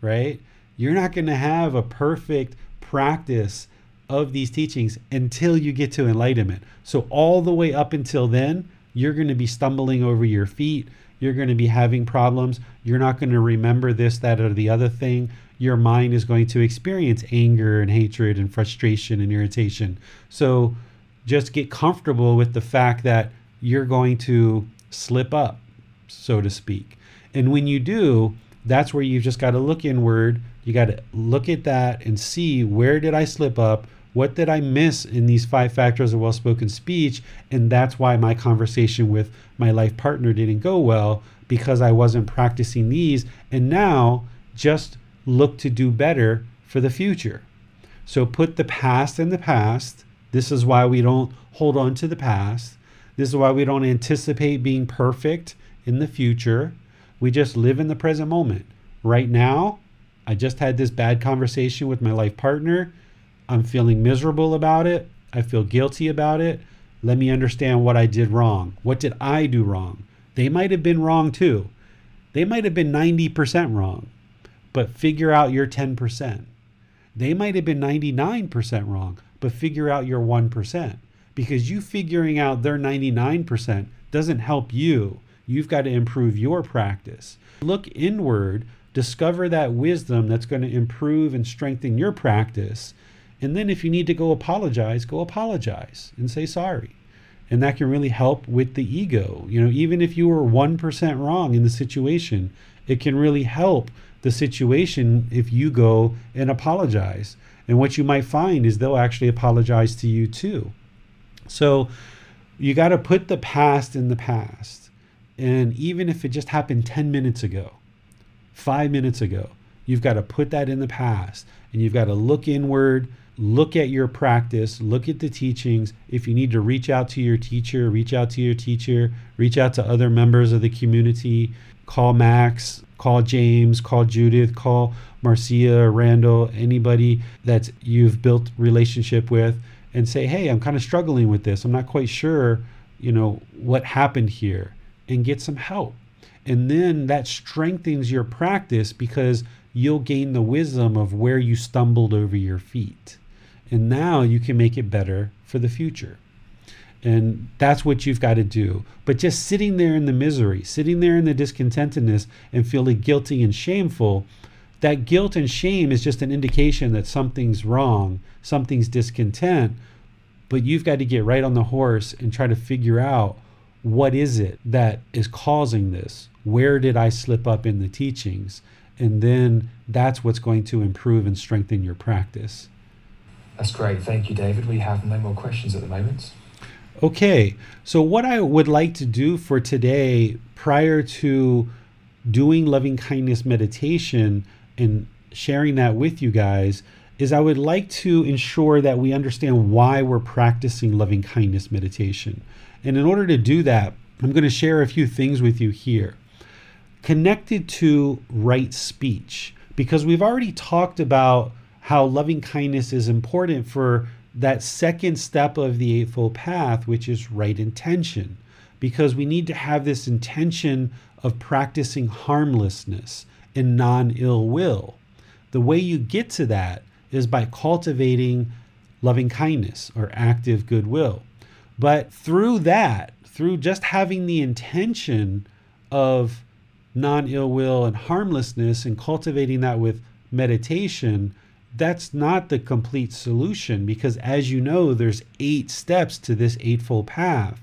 right? You're not going to have a perfect practice of these teachings until you get to enlightenment. So, all the way up until then, you're going to be stumbling over your feet. You're going to be having problems. You're not going to remember this, that, or the other thing your mind is going to experience anger and hatred and frustration and irritation. So just get comfortable with the fact that you're going to slip up, so to speak. And when you do, that's where you've just got to look inward. You got to look at that and see where did I slip up? What did I miss in these five factors of well spoken speech? And that's why my conversation with my life partner didn't go well because I wasn't practicing these. And now just look to do better for the future. So put the past in the past. This is why we don't hold on to the past. This is why we don't anticipate being perfect in the future. We just live in the present moment. Right now, I just had this bad conversation with my life partner. I'm feeling miserable about it. I feel guilty about it. Let me understand what I did wrong. What did I do wrong? They might have been wrong too. They might have been 90% wrong, but figure out your 10%. They might have been 99% wrong, but figure out your 1% because you figuring out their 99% doesn't help you. You've got to improve your practice. Look inward, discover that wisdom that's going to improve and strengthen your practice. And then if you need to go apologize, go apologize and say sorry. And that can really help with the ego. You know, even if you were 1% wrong in the situation, it can really help the situation if you go and apologize. And what you might find is they'll actually apologize to you too. So you got to put the past in the past. And even if it just happened 10 minutes ago, five minutes ago, you've got to put that in the past and you've got to look inward, look at your practice, look at the teachings. If you need to reach out to your teacher, reach out to your teacher, reach out to other members of the community, call Max, call James, call Judith, call Marcia, Randall, anybody that you've built relationship with and say, hey, I'm kind of struggling with this. I'm not quite sure, you know, what happened here and get some help. And then that strengthens your practice because you'll gain the wisdom of where you stumbled over your feet. And now you can make it better for the future. And that's what you've got to do. But just sitting there in the misery, sitting there in the discontentedness and feeling guilty and shameful, that guilt and shame is just an indication that something's wrong, something's discontent, but you've got to get right on the horse and try to figure out what is it that is causing this? Where did I slip up in the teachings? And then that's what's going to improve and strengthen your practice. That's great. Thank you, David. We have no more questions at the moment. Okay, so what I would like to do for today, prior to doing loving kindness meditation, and sharing that with you guys is I would like to ensure that we understand why we're practicing loving kindness meditation. And in order to do that, I'm going to share a few things with you here. Connected to right speech, because we've already talked about how loving kindness is important for that second step of the Eightfold Path, which is right intention, because we need to have this intention of practicing harmlessness and non ill will. The way you get to that is by cultivating loving kindness or active goodwill. But through that, through just having the intention of non ill will and harmlessness and cultivating that with meditation, that's not the complete solution because, as you know, there's eight steps to this Eightfold Path.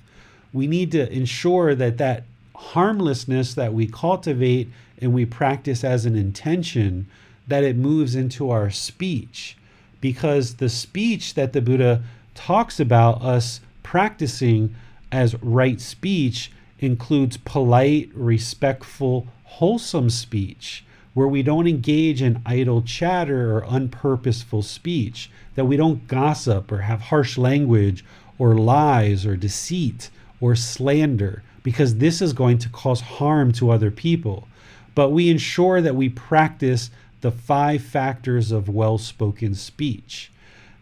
We need to ensure that that harmlessness that we cultivate and we practice as an intention, that it moves into our speech. Because the speech that the Buddha talks about us practicing as right speech includes polite, respectful, wholesome speech, where we don't engage in idle chatter or unpurposeful speech, that we don't gossip or have harsh language or lies or deceit or slander, because this is going to cause harm to other people but we ensure that we practice the five factors of well spoken speech.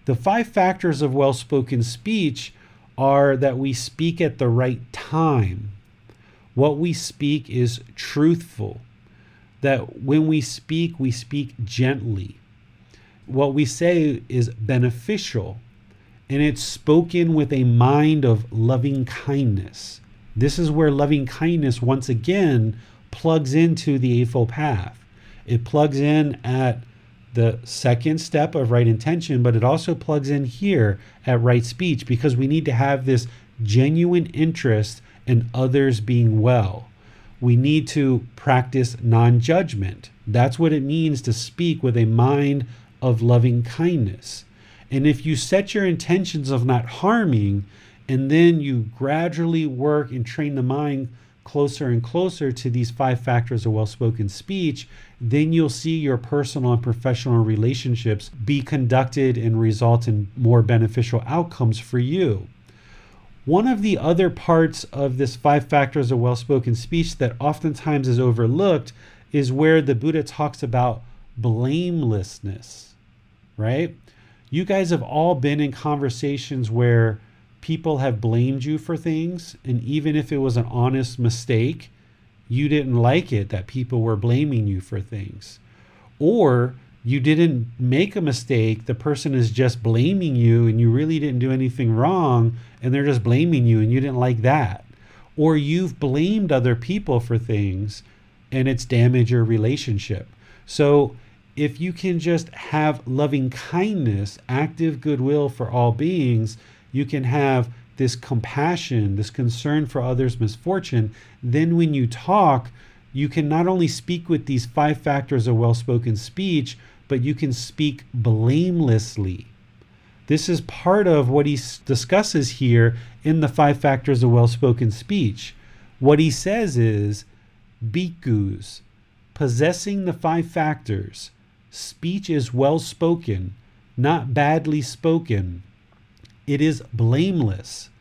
The five factors of well spoken speech are that we speak at the right time. What we speak is truthful. That when we speak, we speak gently. What we say is beneficial. And it's spoken with a mind of loving kindness. This is where loving kindness, once again, plugs into the Eightfold Path. It plugs in at the second step of right intention, but it also plugs in here at right speech because we need to have this genuine interest in others being well. We need to practice non judgment. That's what it means to speak with a mind of loving kindness. And if you set your intentions of not harming, and then you gradually work and train the mind closer and closer to these five factors of well spoken speech, then you'll see your personal and professional relationships be conducted and result in more beneficial outcomes for you. One of the other parts of this five factors of well spoken speech that oftentimes is overlooked is where the Buddha talks about blamelessness, right? You guys have all been in conversations where people have blamed you for things, and even if it was an honest mistake, you didn't like it that people were blaming you for things. Or you didn't make a mistake, the person is just blaming you, and you really didn't do anything wrong, and they're just blaming you, and you didn't like that. Or you've blamed other people for things, and it's damaged your relationship. So, if you can just have loving kindness, active goodwill for all beings, you can have this compassion, this concern for others' misfortune, then when you talk, you can not only speak with these five factors of well spoken speech, but you can speak blamelessly. This is part of what he discusses here in the five factors of well spoken speech. What he says is, bhikkhus, possessing the five factors, speech is well spoken, not badly spoken it is blameless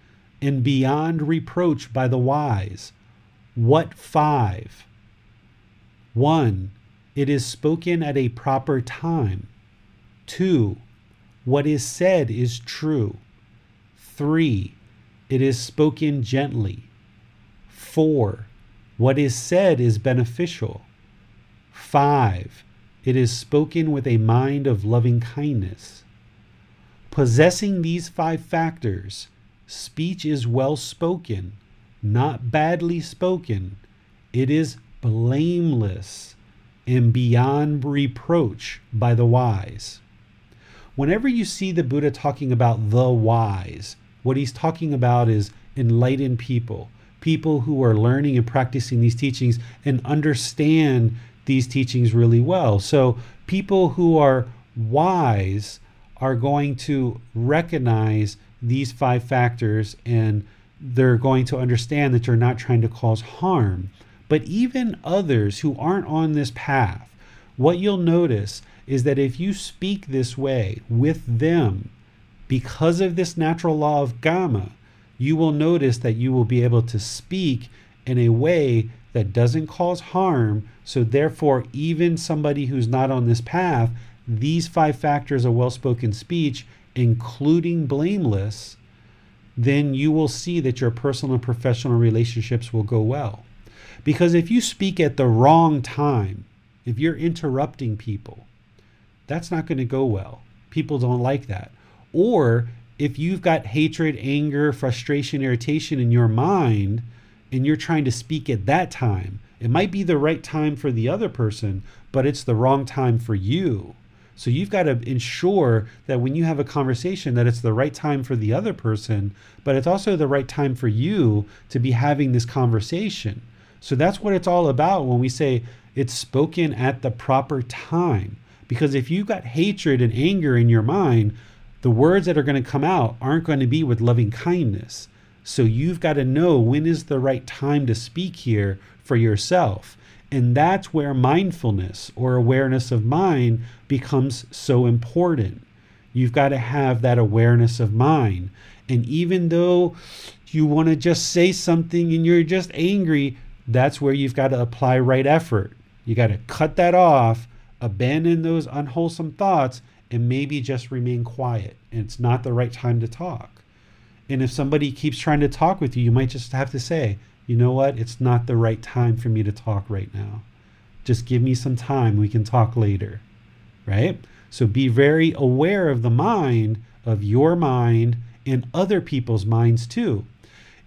and beyond reproach by the wise. What five? One, it is spoken at a proper time. Two, what is said is true. Three, it is spoken gently. Four, what is said is beneficial. Five, it is spoken with a mind of loving kindness. Possessing these five factors, speech is well spoken, not badly spoken. It is blameless and beyond reproach by the wise. Whenever you see the Buddha talking about the wise, what he's talking about is enlightened people, people who are learning and practicing these teachings and understand these teachings really well. So, people who are wise are going to recognize these five factors and they're going to understand that you're not trying to cause harm. But even others who aren't on this path, what you'll notice is that if you speak this way with them, because of this natural law of kamma, you will notice that you will be able to speak in a way that doesn't cause harm. So, therefore, even somebody who's not on this path these five factors of well spoken speech, including blameless, then you will see that your personal and professional relationships will go well. Because if you speak at the wrong time, if you're interrupting people, that's not going to go well. People don't like that. Or if you've got hatred, anger, frustration, irritation in your mind, and you're trying to speak at that time, it might be the right time for the other person, but it's the wrong time for you. So you've got to ensure that when you have a conversation that it's the right time for the other person, but it's also the right time for you to be having this conversation. So that's what it's all about when we say it's spoken at the proper time. Because if you've got hatred and anger in your mind, the words that are going to come out aren't going to be with loving kindness. So you've got to know when is the right time to speak here for yourself. And that's where mindfulness or awareness of mind becomes so important. You've got to have that awareness of mind. And even though you want to just say something and you're just angry, that's where you've got to apply right effort. You got to cut that off, abandon those unwholesome thoughts, and maybe just remain quiet. And it's not the right time to talk. And if somebody keeps trying to talk with you, you might just have to say, you know what? It's not the right time for me to talk right now. Just give me some time. We can talk later. Right? So be very aware of the mind, of your mind, and other people's minds too.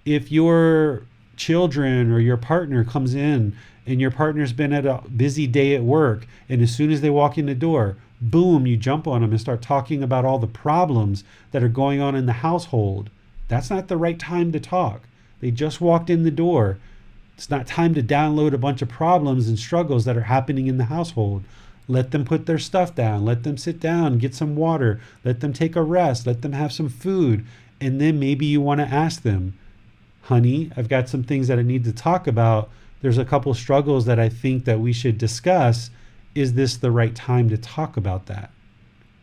If your children or your partner comes in and your partner's been at a busy day at work, and as soon as they walk in the door, boom, you jump on them and start talking about all the problems that are going on in the household, that's not the right time to talk. They just walked in the door. It's not time to download a bunch of problems and struggles that are happening in the household. Let them put their stuff down. Let them sit down, get some water. Let them take a rest. Let them have some food. And then maybe you want to ask them, honey, I've got some things that I need to talk about. There's a couple struggles that I think that we should discuss. Is this the right time to talk about that?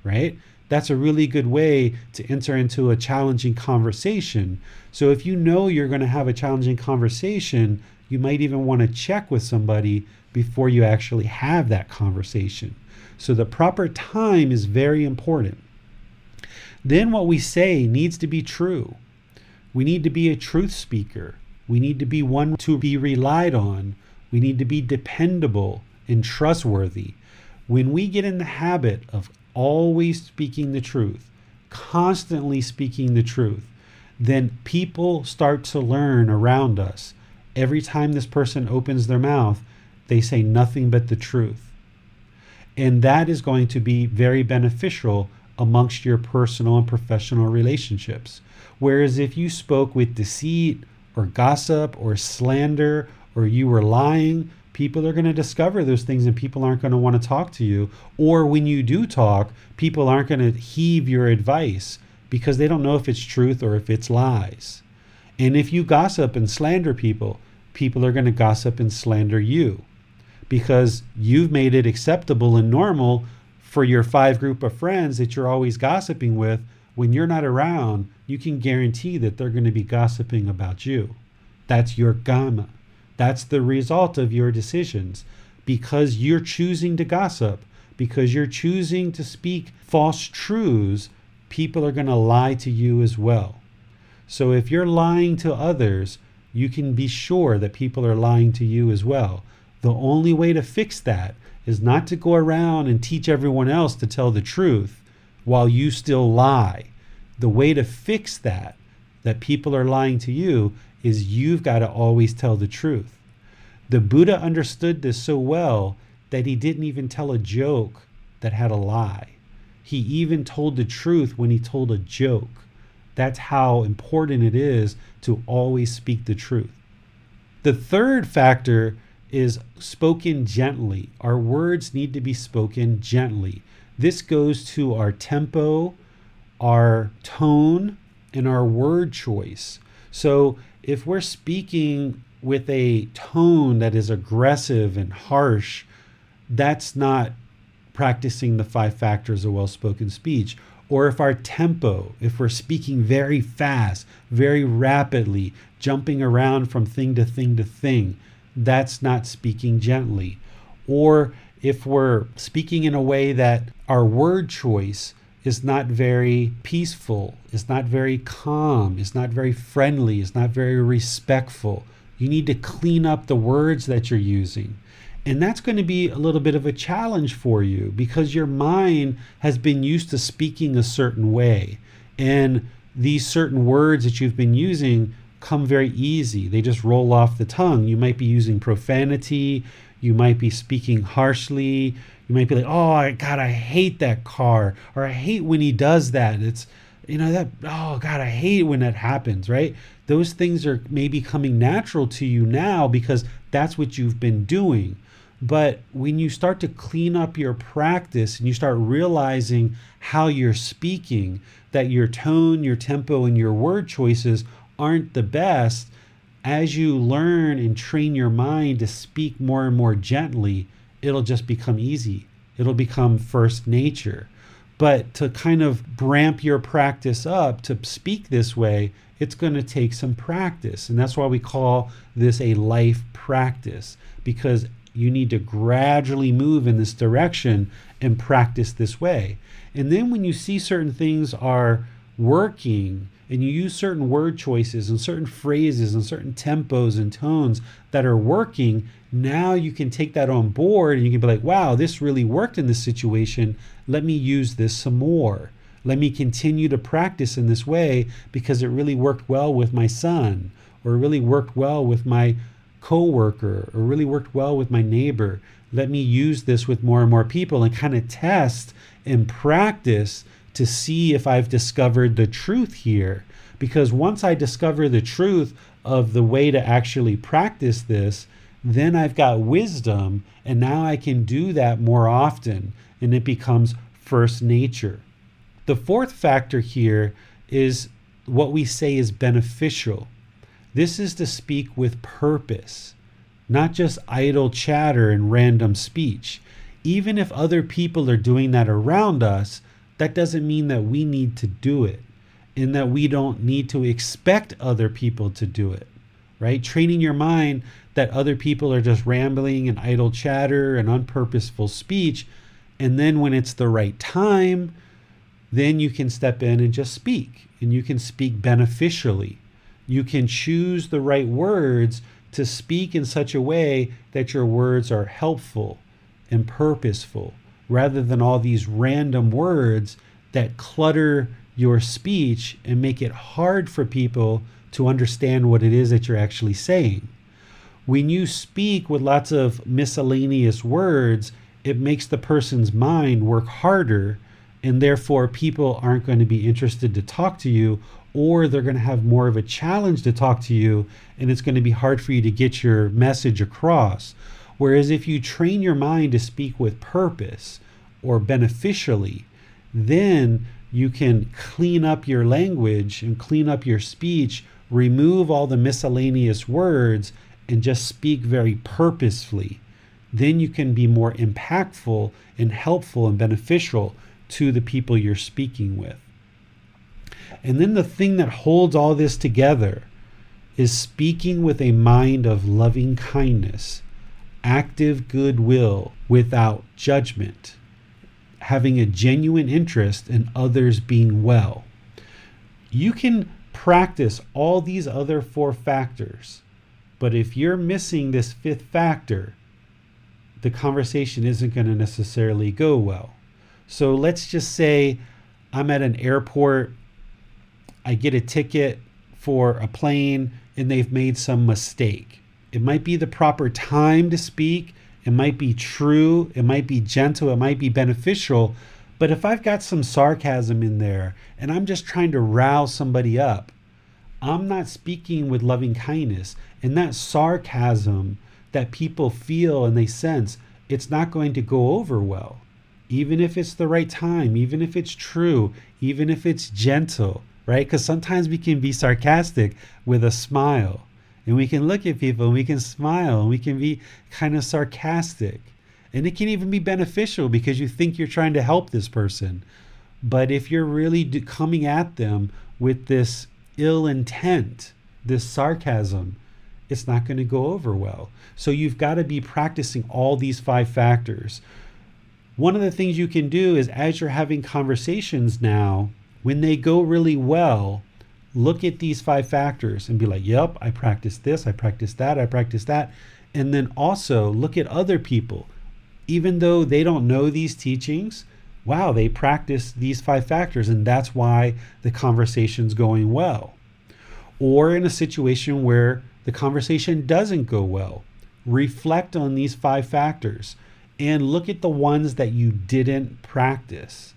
Right? That's a really good way to enter into a challenging conversation. So if you know you're going to have a challenging conversation, you might even want to check with somebody before you actually have that conversation. So the proper time is very important. Then what we say needs to be true. We need to be a truth speaker. We need to be one to be relied on. We need to be dependable and trustworthy. When we get in the habit of always speaking the truth, constantly speaking the truth, then people start to learn around us. Every time this person opens their mouth, they say nothing but the truth. And that is going to be very beneficial amongst your personal and professional relationships. Whereas if you spoke with deceit or gossip or slander or you were lying, people are going to discover those things and people aren't going to want to talk to you. Or when you do talk, people aren't going to heed your advice because they don't know if it's truth or if it's lies. And if you gossip and slander people, people are going to gossip and slander you because you've made it acceptable and normal for your five group of friends that you're always gossiping with. When you're not around, you can guarantee that they're going to be gossiping about you. That's your kamma. That's the result of your decisions. Because you're choosing to gossip, because you're choosing to speak false truths, people are going to lie to you as well. So if you're lying to others, you can be sure that people are lying to you as well. The only way to fix that is not to go around and teach everyone else to tell the truth while you still lie. The way to fix that, that people are lying to you, is you've got to always tell the truth. The Buddha understood this so well that he didn't even tell a joke that had a lie. He even told the truth when he told a joke. That's how important it is to always speak the truth. The third factor is spoken gently. Our words need to be spoken gently. This goes to our tempo, our tone, and our word choice. So if we're speaking with a tone that is aggressive and harsh, that's not practicing the five factors of well spoken speech. Or if our tempo, if we're speaking very fast, very rapidly, jumping around from thing to thing to thing, that's not speaking gently. Or if we're speaking in a way that our word choice is not very peaceful, is not very calm, is not very friendly, is not very respectful. You need to clean up the words that you're using. And that's going to be a little bit of a challenge for you because your mind has been used to speaking a certain way. And these certain words that you've been using come very easy. They just roll off the tongue. You might be using profanity. You might be speaking harshly. You might be like, "Oh God, I hate that car," or "I hate when he does that." It's you know that oh God, I hate when that happens. Right? Those things are maybe coming natural to you now because that's what you've been doing. But when you start to clean up your practice and you start realizing how you're speaking, that your tone, your tempo, and your word choices aren't the best, as you learn and train your mind to speak more and more gently, it'll just become easy. It'll become first nature. But to kind of ramp your practice up to speak this way, it's going to take some practice. And that's why we call this a life practice because you need to gradually move in this direction and practice this way. And then when you see certain things are working, and you use certain word choices and certain phrases and certain tempos and tones that are working, now you can take that on board and you can be like, wow, this really worked in this situation. Let me use this some more. Let me continue to practice in this way because it really worked well with my son, or really worked well with my coworker, or really worked well with my neighbor. Let me use this with more and more people and kind of test and practice to see if I've discovered the truth here. Because once I discover the truth of the way to actually practice this, then I've got wisdom, and now I can do that more often, and it becomes first nature. The fourth factor here is what we say is beneficial. This is to speak with purpose, not just idle chatter and random speech. Even if other people are doing that around us, that doesn't mean that we need to do it and that we don't need to expect other people to do it, right? Training your mind that other people are just rambling and idle chatter and unpurposeful speech. And then when it's the right time, then you can step in and just speak and you can speak beneficially. You can choose the right words to speak in such a way that your words are helpful and purposeful rather than all these random words that clutter your speech and make it hard for people to understand what it is that you're actually saying. When you speak with lots of miscellaneous words, it makes the person's mind work harder, and therefore people aren't going to be interested to talk to you, or they're going to have more of a challenge to talk to you, and it's going to be hard for you to get your message across. Whereas if you train your mind to speak with purpose or beneficially, then you can clean up your language and clean up your speech, remove all the miscellaneous words, and just speak very purposefully. Then you can be more impactful and helpful and beneficial to the people you're speaking with. And then the thing that holds all this together is speaking with a mind of loving kindness, active goodwill without judgment having a genuine interest in others being well. You can practice all these other four factors, but if you're missing this fifth factor, the conversation isn't going to necessarily go well. So let's just say I'm at an airport, I get a ticket for a plane, and they've made some mistake. It might be the proper time to speak, it might be true, it might be gentle, it might be beneficial. But if I've got some sarcasm in there and I'm just trying to rouse somebody up, I'm not speaking with loving kindness. And that sarcasm that people feel and they sense, it's not going to go over well. Even if it's the right time, even if it's true, even if it's gentle, right? Because sometimes we can be sarcastic with a smile and we can look at people and we can smile and we can be kind of sarcastic. And it can even be beneficial because you think you're trying to help this person. But if you're really coming at them with this ill intent, this sarcasm, it's not going to go over well. So you've got to be practicing all these five factors. One of the things you can do is as you're having conversations now, when they go really well, look at these five factors and be like, yep, I practice this, I practice that, I practice that. And then also look at other people. Even though they don't know these teachings, wow, they practice these five factors, and that's why the conversation's going well. Or in a situation where the conversation doesn't go well, reflect on these five factors and look at the ones that you didn't practice.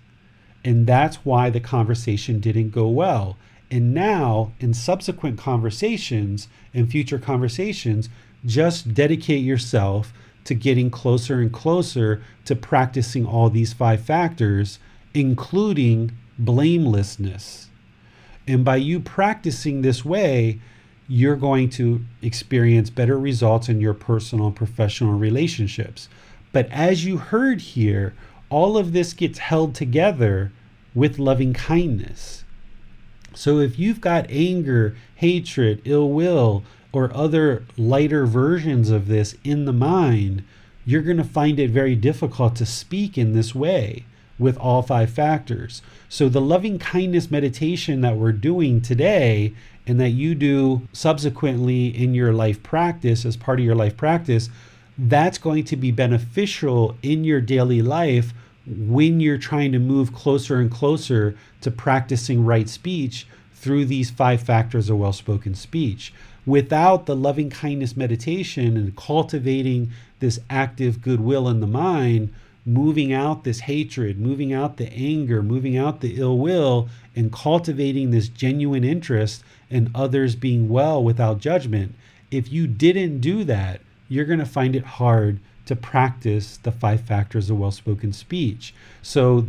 And that's why the conversation didn't go well. And now, in subsequent conversations and future conversations, just dedicate yourself to getting closer and closer to practicing all these five factors, including blamelessness. And by you practicing this way, you're going to experience better results in your personal and professional relationships. But as you heard here, all of this gets held together with loving kindness. So if you've got anger, hatred, ill will, or other lighter versions of this in the mind, you're going to find it very difficult to speak in this way with all five factors. So the loving kindness meditation that we're doing today and that you do subsequently in your life practice as part of your life practice, that's going to be beneficial in your daily life when you're trying to move closer and closer to practicing right speech through these five factors of well spoken speech. Without the loving kindness meditation and cultivating this active goodwill in the mind, moving out this hatred, moving out the anger, moving out the ill will, and cultivating this genuine interest in others being well without judgment, if you didn't do that, you're going to find it hard to practice the five factors of well spoken speech. So,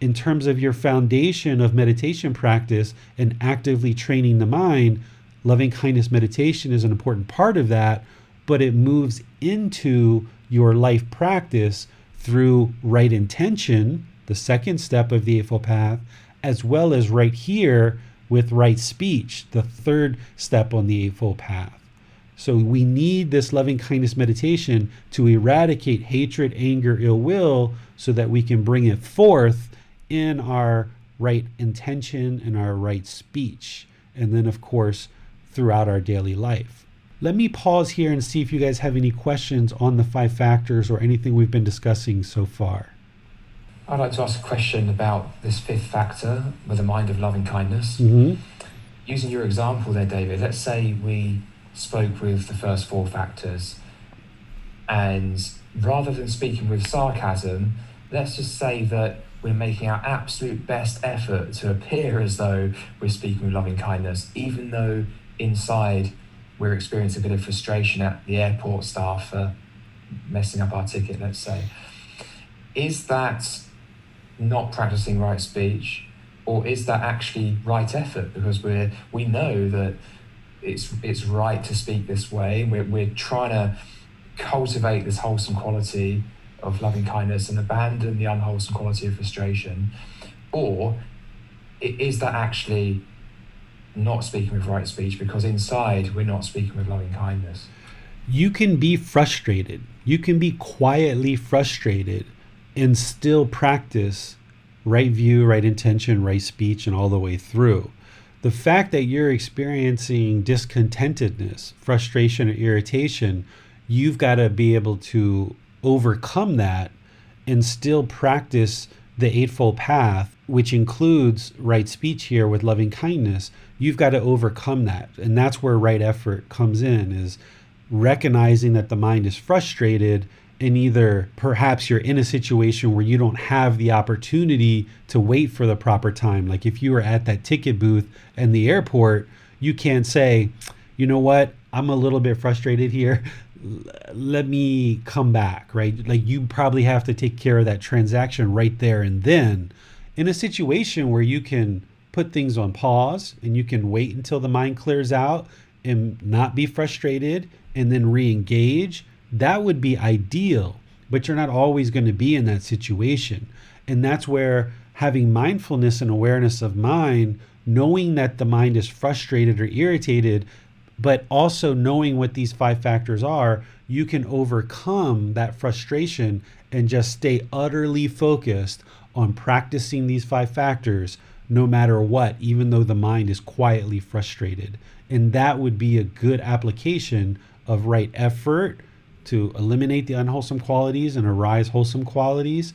in terms of your foundation of meditation practice and actively training the mind, loving kindness meditation is an important part of that, but it moves into your life practice through right intention, the second step of the Eightfold Path, as well as right here with right speech, the third step on the Eightfold Path. So we need this loving kindness meditation to eradicate hatred, anger, ill will, so that we can bring it forth in our right intention and our right speech. And then, of course, throughout our daily life. Let me pause here and see if you guys have any questions on the five factors or anything we've been discussing so far. I'd like to ask a question about this fifth factor with a mind of loving kindness. Mm-hmm. Using your example there, David, let's say we spoke with the first four factors, and rather than speaking with sarcasm, let's just say that we're making our absolute best effort to appear as though we're speaking with loving kindness, even though inside we're experiencing a bit of frustration at the airport staff for messing up our ticket, let's say. Is that not practicing right speech, or is that actually right effort? Because we're we know that it's it's right to speak this way. We're we're trying to cultivate this wholesome quality of loving kindness and abandon the unwholesome quality of frustration, or is that actually not speaking with right speech because inside we're not speaking with loving kindness? You can be frustrated. You can be quietly frustrated and still practice right view, right intention, right speech, and all the way through. The fact that you're experiencing discontentedness, frustration, or irritation, you've got to be able to overcome that and still practice the Eightfold Path, which includes right speech here with loving kindness. You've got to overcome that. And that's where right effort comes in is recognizing that the mind is frustrated and either perhaps you're in a situation where you don't have the opportunity to wait for the proper time. Like if you were at that ticket booth in the airport, you can't say, you know what, I'm a little bit frustrated here. Let me come back, right? Like you probably have to take care of that transaction right there and then. In a situation where you can put things on pause and you can wait until the mind clears out and not be frustrated and then re engage that would be ideal, but you're not always going to be in that situation. And that's where having mindfulness and awareness of mind, knowing that the mind is frustrated or irritated, but also knowing what these five factors are, you can overcome that frustration and just stay utterly focused on practicing these five factors no matter what, even though the mind is quietly frustrated. And that would be a good application of right effort to eliminate the unwholesome qualities and arise wholesome qualities.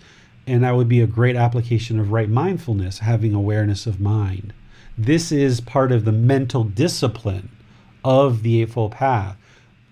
And that would be a great application of right mindfulness, having awareness of mind. This is part of the mental discipline of the Eightfold Path.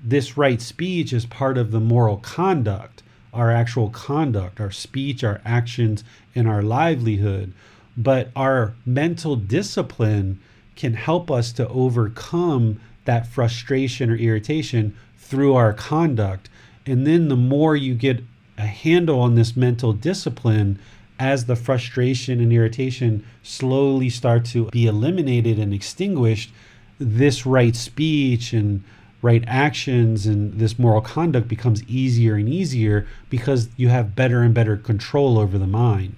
This right speech is part of the moral conduct, our actual conduct, our speech, our actions, and our livelihood. But our mental discipline can help us to overcome that frustration or irritation through our conduct. And then the more you get a handle on this mental discipline, as the frustration and irritation slowly start to be eliminated and extinguished, this right speech and right actions and this moral conduct becomes easier and easier because you have better and better control over the mind.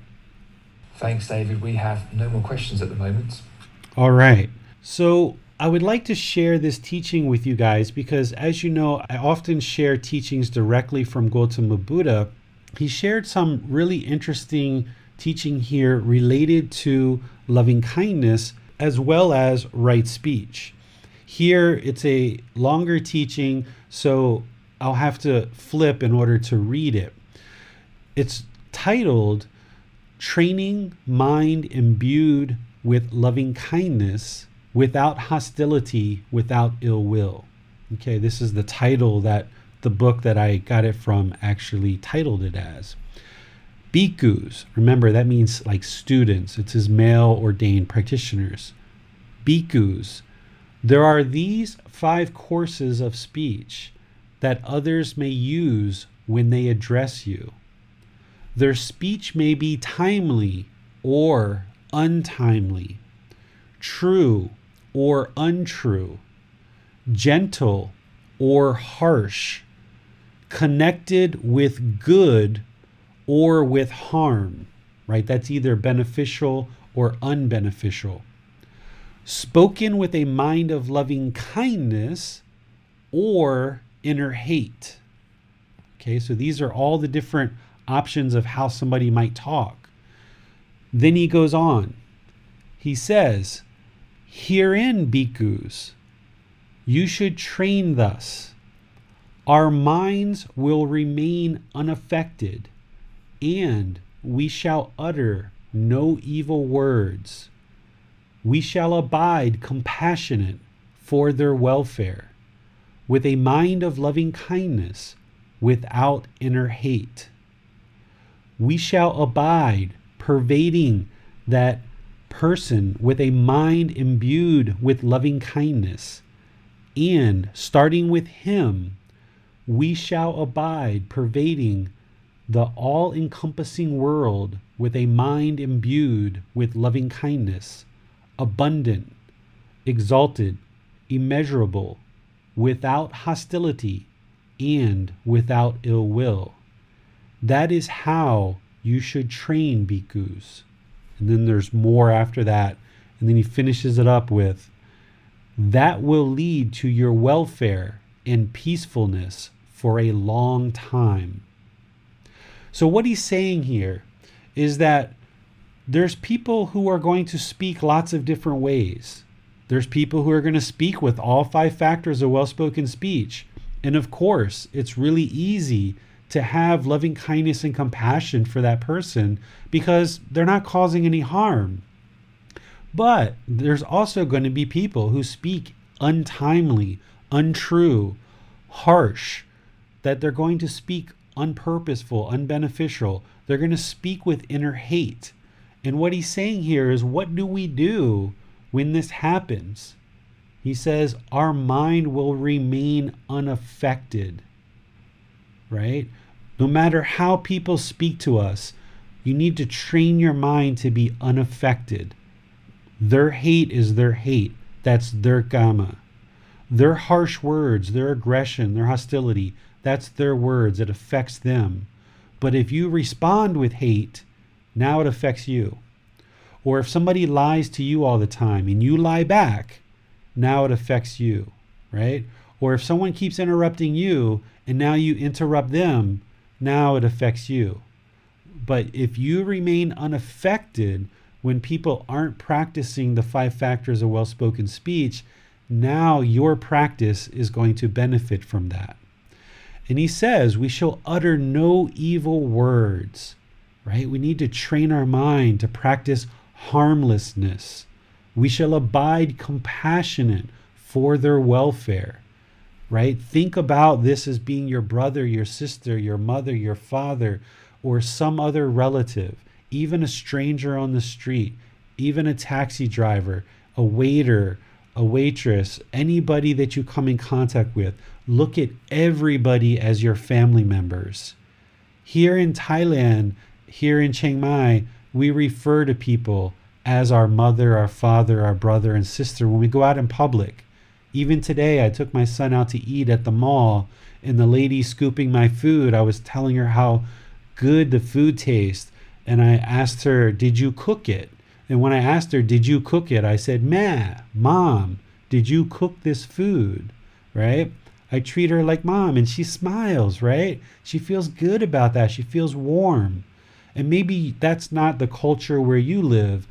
Thanks, David. We have no more questions at the moment. All right. So I would like to share this teaching with you guys because, as you know, I often share teachings directly from Gautama Buddha. He shared some really interesting teaching here related to loving kindness as well as right speech. Here, it's a longer teaching, so I'll have to flip in order to read it. It's titled Training Mind Imbued with Loving Kindness without hostility, without ill will. Okay, this is the title that the book that I got it from actually titled it as. Bhikkhus, remember that means like students, it's his male ordained practitioners. Bhikkhus, there are these five courses of speech that others may use when they address you. Their speech may be timely or untimely, true or untrue, gentle or harsh, connected with good or with harm, right? That's either beneficial or unbeneficial. Spoken with a mind of loving kindness or inner hate. Okay, so these are all the different options of how somebody might talk. Then he goes on. He says, Herein, bhikkhus, you should train thus. Our minds will remain unaffected, and we shall utter no evil words. We shall abide compassionate for their welfare, with a mind of loving kindness, without inner hate. We shall abide pervading that person with a mind imbued with loving kindness. And starting with him, we shall abide pervading the all encompassing world with a mind imbued with loving kindness, abundant, exalted, immeasurable, without hostility, and without ill will. That is how you should train bhikkhus. And then there's more after that. And then he finishes it up with that will lead to your welfare and peacefulness for a long time. So, what he's saying here is that there's people who are going to speak lots of different ways. There's people who are going to speak with all five factors of well spoken speech. And of course, it's really easy to have loving kindness and compassion for that person because they're not causing any harm. But there's also going to be people who speak untimely, untrue, harsh, that they're going to speak unpurposeful, unbeneficial. They're going to speak with inner hate. And what he's saying here is what do we do when this happens? He says, Our mind will remain unaffected, right? No matter how people speak to us, you need to train your mind to be unaffected. Their hate is their hate. That's their kamma. Their harsh words, their aggression, their hostility, that's their words. It affects them. But if you respond with hate, now it affects you. Or if somebody lies to you all the time and you lie back, now it affects you, right? Or if someone keeps interrupting you and now you interrupt them, now it affects you. But if you remain unaffected when people aren't practicing the five factors of well spoken speech, now your practice is going to benefit from that. And he says, We shall utter no evil words, right? We need to train our mind to practice harmlessness. We shall abide compassionate for their welfare right? Think about this as being your brother, your sister, your mother, your father, or some other relative, even a stranger on the street, even a taxi driver, a waiter, a waitress, anybody that you come in contact with. Look at everybody as your family members. Here in Thailand, here in Chiang Mai, we refer to people as our mother, our father, our brother, and sister when we go out in public. Even today, I took my son out to eat at the mall, and the lady scooping my food, I was telling her how good the food tastes. And I asked her, Did you cook it? And when I asked her, Did you cook it? I said, Ma, mom, did you cook this food? Right? I treat her like mom, and she smiles, right? She feels good about that. She feels warm. And maybe that's not the culture where you live,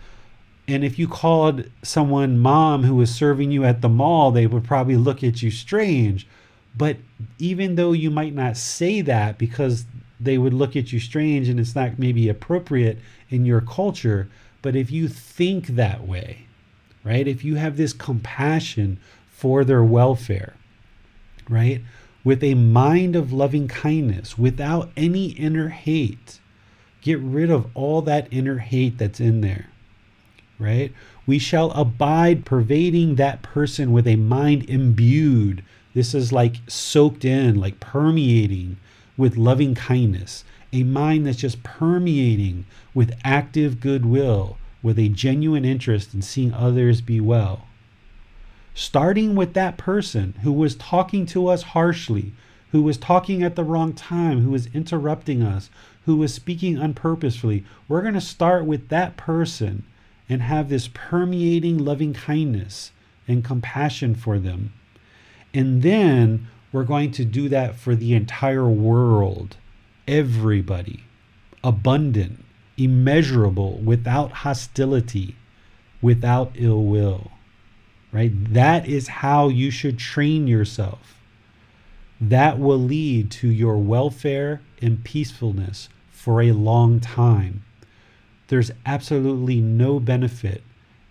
and if you called someone mom who was serving you at the mall, they would probably look at you strange. But even though you might not say that because they would look at you strange and it's not maybe appropriate in your culture, but if you think that way, right? If you have this compassion for their welfare, right? With a mind of loving kindness, without any inner hate, get rid of all that inner hate that's in there right? We shall abide pervading that person with a mind imbued. This is like soaked in, like permeating with loving kindness, a mind that's just permeating with active goodwill, with a genuine interest in seeing others be well. starting with that person who was talking to us harshly, who was talking at the wrong time, who was interrupting us, who was speaking unpurposefully. We're going to start with that person and have this permeating loving kindness and compassion for them. And then we're going to do that for the entire world, everybody, abundant, immeasurable, without hostility, without ill will. Right? That is how you should train yourself. That will lead to your welfare and peacefulness for a long time. There's absolutely no benefit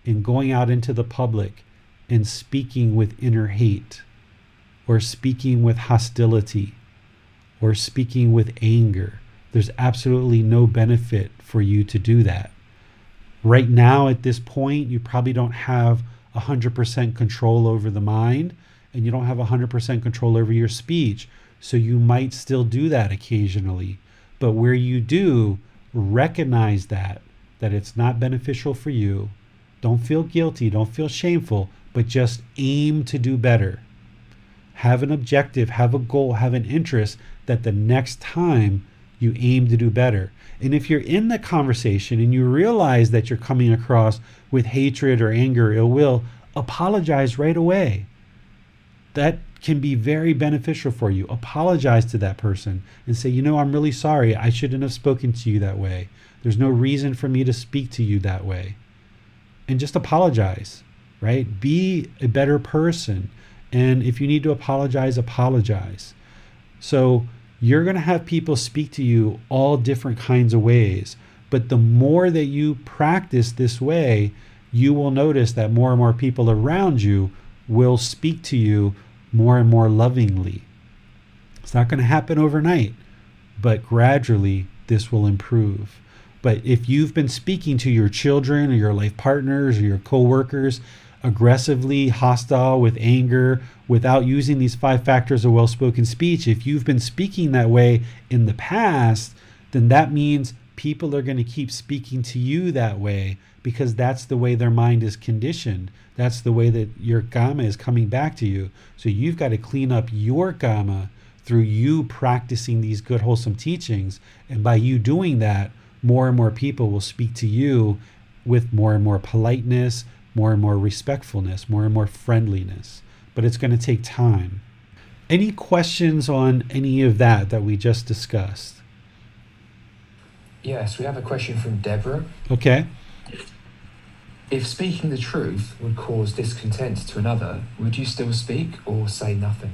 in going out into the public and speaking with inner hate or speaking with hostility or speaking with anger. There's absolutely no benefit for you to do that. Right now, at this point, you probably don't have 100% control over the mind and you don't have 100% control over your speech. So you might still do that occasionally. But where you do, recognize that, that it's not beneficial for you. Don't feel guilty, don't feel shameful, but just aim to do better. Have an objective, have a goal, have an interest that the next time you aim to do better. And if you're in the conversation and you realize that you're coming across with hatred or anger or ill will, apologize right away. That can be very beneficial for you. Apologize to that person and say, you know, I'm really sorry. I shouldn't have spoken to you that way. There's no reason for me to speak to you that way. And just apologize, right? Be a better person. And if you need to apologize, apologize. So you're going to have people speak to you all different kinds of ways. But the more that you practice this way, you will notice that more and more people around you will speak to you more and more lovingly. It's not going to happen overnight, but gradually this will improve. But if you've been speaking to your children or your life partners or your coworkers aggressively, hostile, with anger, without using these five factors of well spoken speech, if you've been speaking that way in the past, then that means people are going to keep speaking to you that way because that's the way their mind is conditioned. That's the way that your karma is coming back to you. So you've got to clean up your karma through you practicing these good, wholesome teachings. And by you doing that, more and more people will speak to you with more and more politeness, more and more respectfulness, more and more friendliness. But it's going to take time. Any questions on any of that that we just discussed? Yes, we have a question from Deborah. Okay. If speaking the truth would cause discontent to another, would you still speak or say nothing?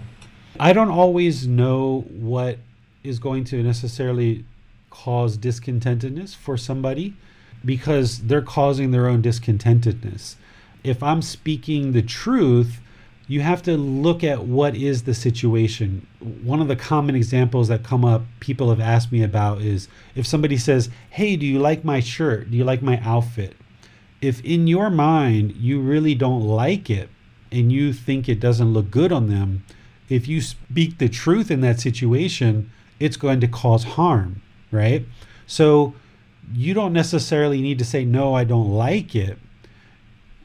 I don't always know what is going to necessarily cause discontentedness for somebody because they're causing their own discontentedness. If I'm speaking the truth, you have to look at what is the situation. One of the common examples that come up, people have asked me about is if somebody says, Hey, do you like my shirt? Do you like my outfit? if in your mind you really don't like it and you think it doesn't look good on them, if you speak the truth in that situation, it's going to cause harm, right? So you don't necessarily need to say, No, I don't like it.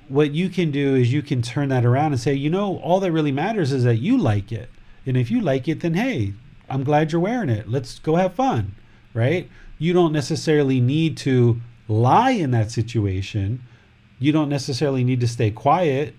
What you can do is you can turn that around and say, You know, all that really matters is that you like it. And if you like it, then hey, I'm glad you're wearing it. Let's go have fun, right? You don't necessarily need to lie in that situation, you don't necessarily need to stay quiet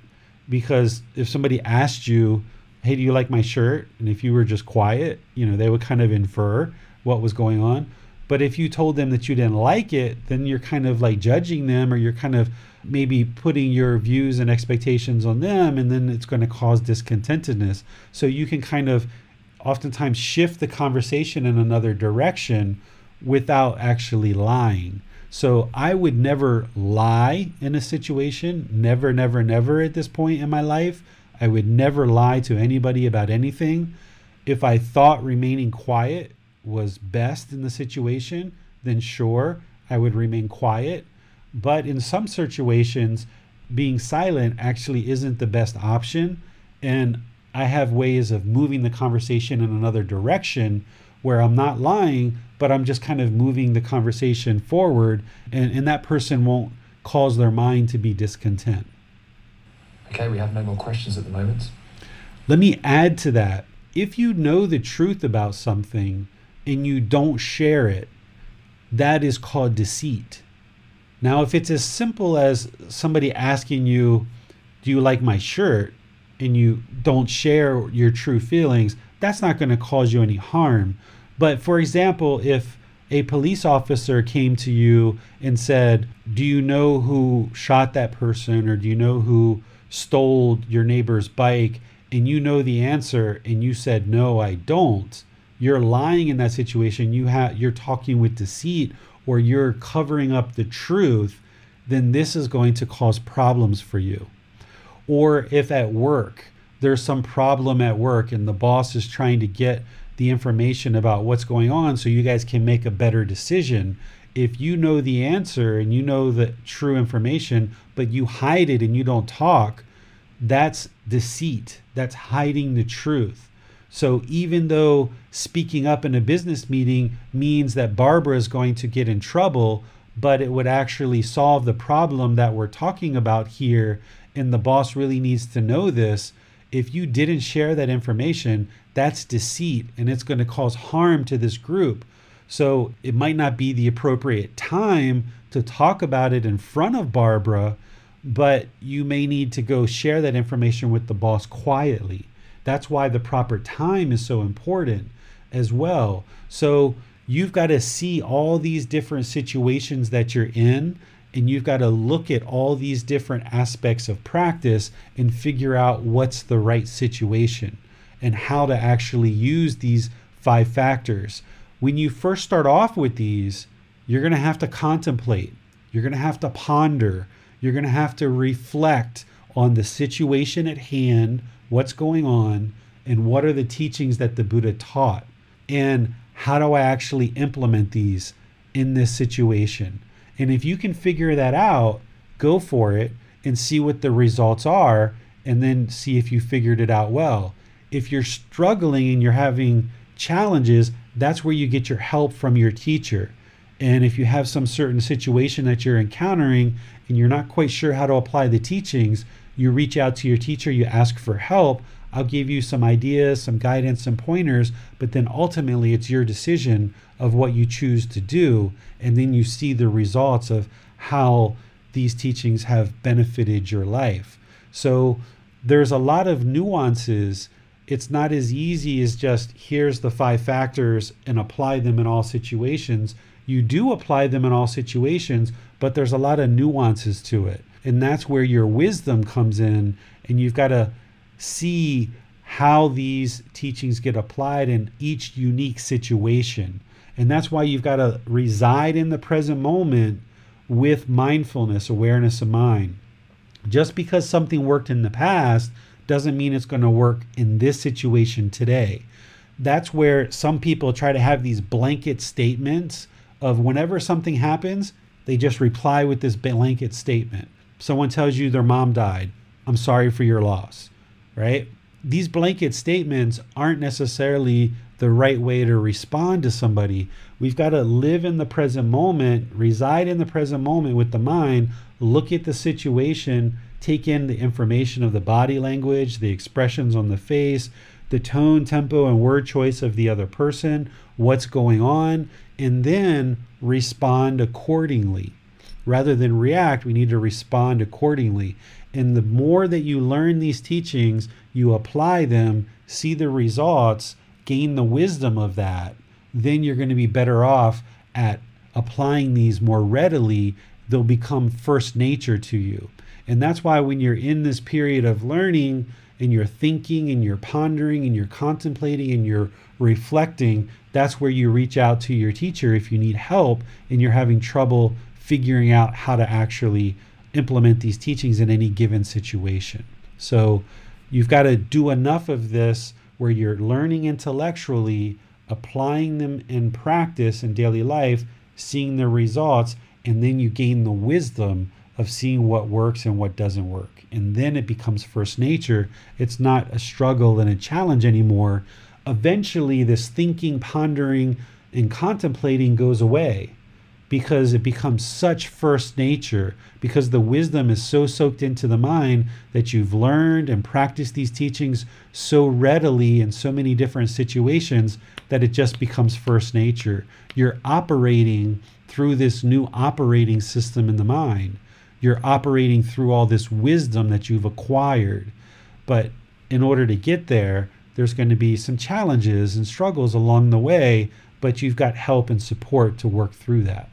because if somebody asked you, "Hey, do you like my shirt?" and if you were just quiet, you know, they would kind of infer what was going on. But if you told them that you didn't like it, then you're kind of like judging them or you're kind of maybe putting your views and expectations on them and then it's going to cause discontentedness. So you can kind of oftentimes shift the conversation in another direction without actually lying. So I would never lie in a situation, never, never, never at this point in my life. I would never lie to anybody about anything. If I thought remaining quiet was best in the situation, then sure, I would remain quiet. But in some situations, being silent actually isn't the best option. And I have ways of moving the conversation in another direction where I'm not lying, but I'm just kind of moving the conversation forward, and, and that person won't cause their mind to be discontent. Okay, we have no more questions at the moment. Let me add to that. If you know the truth about something and you don't share it, that is called deceit. Now, if it's as simple as somebody asking you, Do you like my shirt? and you don't share your true feelings, that's not going to cause you any harm. But for example, if a police officer came to you and said, Do you know who shot that person or do you know who stole your neighbor's bike? And you know the answer and you said, No, I don't. You're lying in that situation. You have you're talking with deceit or you're covering up the truth, then this is going to cause problems for you. Or if at work there's some problem at work and the boss is trying to get the information about what's going on so you guys can make a better decision. If you know the answer and you know the true information, but you hide it and you don't talk, that's deceit. That's hiding the truth. So even though speaking up in a business meeting means that Barbara is going to get in trouble, but it would actually solve the problem that we're talking about here, and the boss really needs to know this, if you didn't share that information, that's deceit and it's going to cause harm to this group. So it might not be the appropriate time to talk about it in front of Barbara, but you may need to go share that information with the boss quietly. That's why the proper time is so important as well. So you've got to see all these different situations that you're in and you've got to look at all these different aspects of practice and figure out what's the right situation and how to actually use these five factors. When you first start off with these, you're going to have to contemplate, you're going to have to ponder, you're going to have to reflect on the situation at hand, what's going on, and what are the teachings that the Buddha taught, and how do I actually implement these in this situation. And if you can figure that out, go for it and see what the results are, and then see if you figured it out well. If you're struggling and you're having challenges, that's where you get your help from your teacher. And if you have some certain situation that you're encountering and you're not quite sure how to apply the teachings, you reach out to your teacher, you ask for help. I'll give you some ideas, some guidance, some pointers, but then ultimately it's your decision of what you choose to do. And then you see the results of how these teachings have benefited your life. So there's a lot of nuances. It's not as easy as just here's the five factors and apply them in all situations. You do apply them in all situations, but there's a lot of nuances to it. And that's where your wisdom comes in, and you've got to see how these teachings get applied in each unique situation. And that's why you've got to reside in the present moment with mindfulness, awareness of mind. Just because something worked in the past doesn't mean it's going to work in this situation today. That's where some people try to have these blanket statements of whenever something happens, they just reply with this blanket statement. Someone tells you their mom died. I'm sorry for your loss right? These blanket statements aren't necessarily the right way to respond to somebody. We've got to live in the present moment, reside in the present moment with the mind, look at the situation, take in the information of the body language, the expressions on the face, the tone, tempo, and word choice of the other person, what's going on, and then respond accordingly. Rather than react, we need to respond accordingly. And the more that you learn these teachings, you apply them, see the results, gain the wisdom of that, then you're going to be better off at applying these more readily. They'll become first nature to you. And that's why when you're in this period of learning and you're thinking and you're pondering and you're contemplating and you're reflecting, that's where you reach out to your teacher if you need help and you're having trouble figuring out how to actually implement these teachings in any given situation. So you've got to do enough of this where you're learning intellectually, applying them in practice in daily life, seeing the results, and then you gain the wisdom of seeing what works and what doesn't work. And then it becomes first nature. It's not a struggle and a challenge anymore. Eventually, this thinking, pondering, and contemplating goes away because it becomes such first nature, because the wisdom is so soaked into the mind that you've learned and practiced these teachings so readily in so many different situations that it just becomes first nature. You're operating through this new operating system in the mind. You're operating through all this wisdom that you've acquired. But in order to get there, there's going to be some challenges and struggles along the way, but you've got help and support to work through that.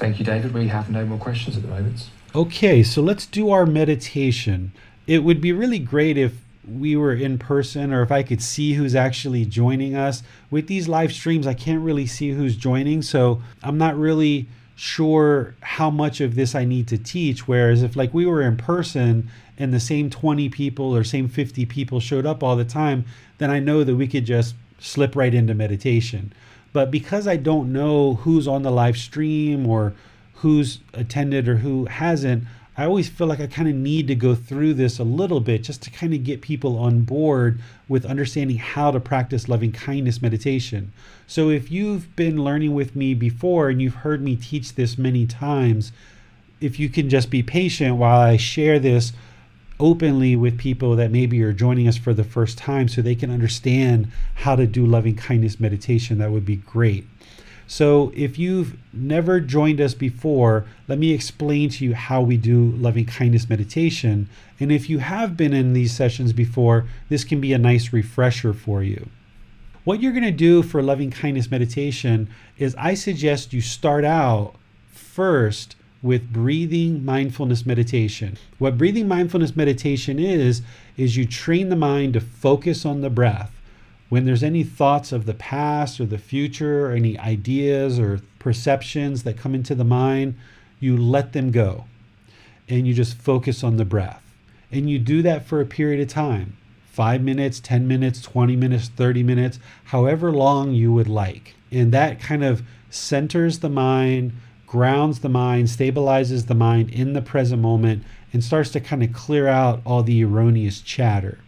Thank you, David. We have no more questions at the moment. Okay, so let's do our meditation. It would be really great if we were in person or if I could see who's actually joining us. With these live streams, I can't really see who's joining, so I'm not really sure how much of this I need to teach. Whereas if like we were in person and the same 20 people or same 50 people showed up all the time, then I know that we could just slip right into meditation. But because I don't know who's on the live stream or who's attended or who hasn't, I always feel like I kind of need to go through this a little bit just to kind of get people on board with understanding how to practice loving kindness meditation. So if you've been learning with me before and you've heard me teach this many times, if you can just be patient while I share this openly with people that maybe are joining us for the first time so they can understand how to do loving kindness meditation, that would be great. So, if you've never joined us before, let me explain to you how we do loving kindness meditation. And if you have been in these sessions before, this can be a nice refresher for you. What you're going to do for loving kindness meditation is I suggest you start out first with breathing mindfulness meditation. What breathing mindfulness meditation is, is you train the mind to focus on the breath. When there's any thoughts of the past or the future, or any ideas or perceptions that come into the mind, you let them go and you just focus on the breath. And you do that for a period of time five minutes, 10 minutes, 20 minutes, 30 minutes, however long you would like. And that kind of centers the mind grounds the mind, stabilizes the mind in the present moment, and starts to kind of clear out all the erroneous chatter.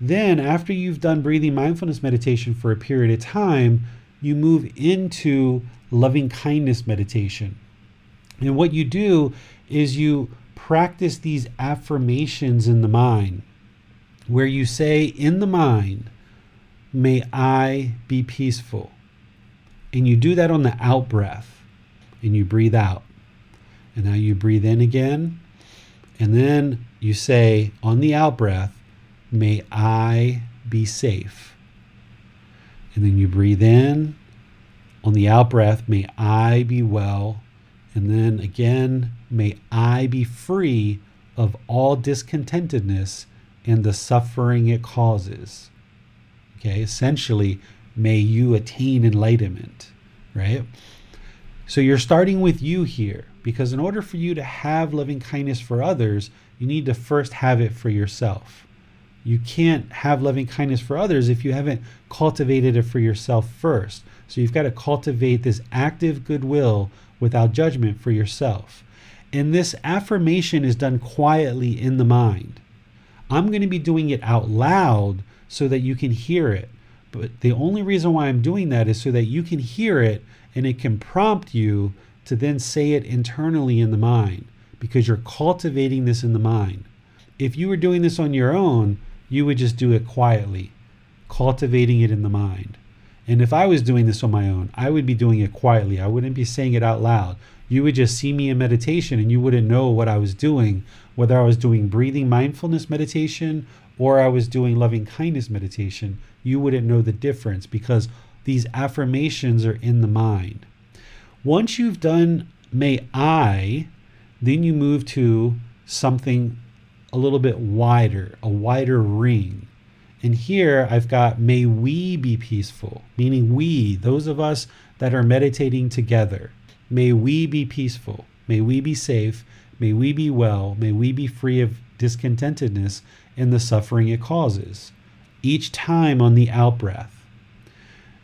Then, after you've done breathing mindfulness meditation for a period of time, you move into loving kindness meditation. And what you do is you practice these affirmations in the mind, where you say in the mind, May I be peaceful. And you do that on the out breath and you breathe out. And now you breathe in again. And then you say on the out breath, May I be safe. And then you breathe in. On the out breath, May I be well. And then again, May I be free of all discontentedness and the suffering it causes. Okay, essentially, may you attain enlightenment, right? So you're starting with you here because in order for you to have loving kindness for others, you need to first have it for yourself. You can't have loving kindness for others if you haven't cultivated it for yourself first. So you've got to cultivate this active goodwill without judgment for yourself. And this affirmation is done quietly in the mind. I'm going to be doing it out loud so that you can hear it. But the only reason why I'm doing that is so that you can hear it and it can prompt you to then say it internally in the mind because you're cultivating this in the mind. If you were doing this on your own, you would just do it quietly, cultivating it in the mind. And if I was doing this on my own, I would be doing it quietly. I wouldn't be saying it out loud. You would just see me in meditation and you wouldn't know what I was doing, whether I was doing breathing mindfulness meditation or I was doing loving kindness meditation. You wouldn't know the difference because these affirmations are in the mind. Once you've done may I, then you move to something a little bit wider, a wider ring. And here I've got may we be peaceful, meaning we, those of us that are meditating together, may we be peaceful, may we be safe, may we be well, may we be free of discontentedness and the suffering it causes. Each time on the out breath.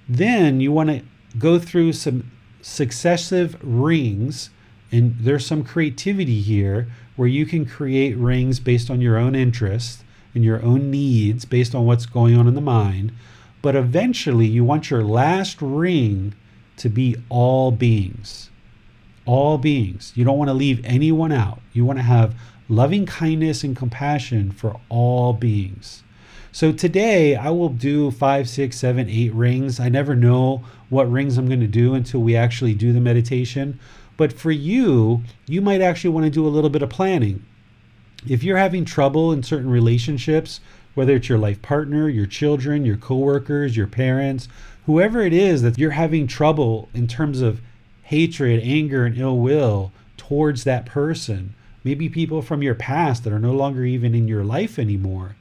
Then you want to go through some successive rings, and there's some creativity here where you can create rings based on your own interests and your own needs based on what's going on in the mind. But eventually, you want your last ring to be all beings. All beings. You don't want to leave anyone out. You want to have loving kindness and compassion for all beings. So today I will do five, six, seven, eight rings. I never know what rings I'm going to do until we actually do the meditation. But for you, you might actually want to do a little bit of planning. If you're having trouble in certain relationships, whether it's your life partner, your children, your coworkers, your parents, whoever it is that you're having trouble in terms of hatred, anger, and ill will towards that person, maybe people from your past that are no longer even in your life anymore,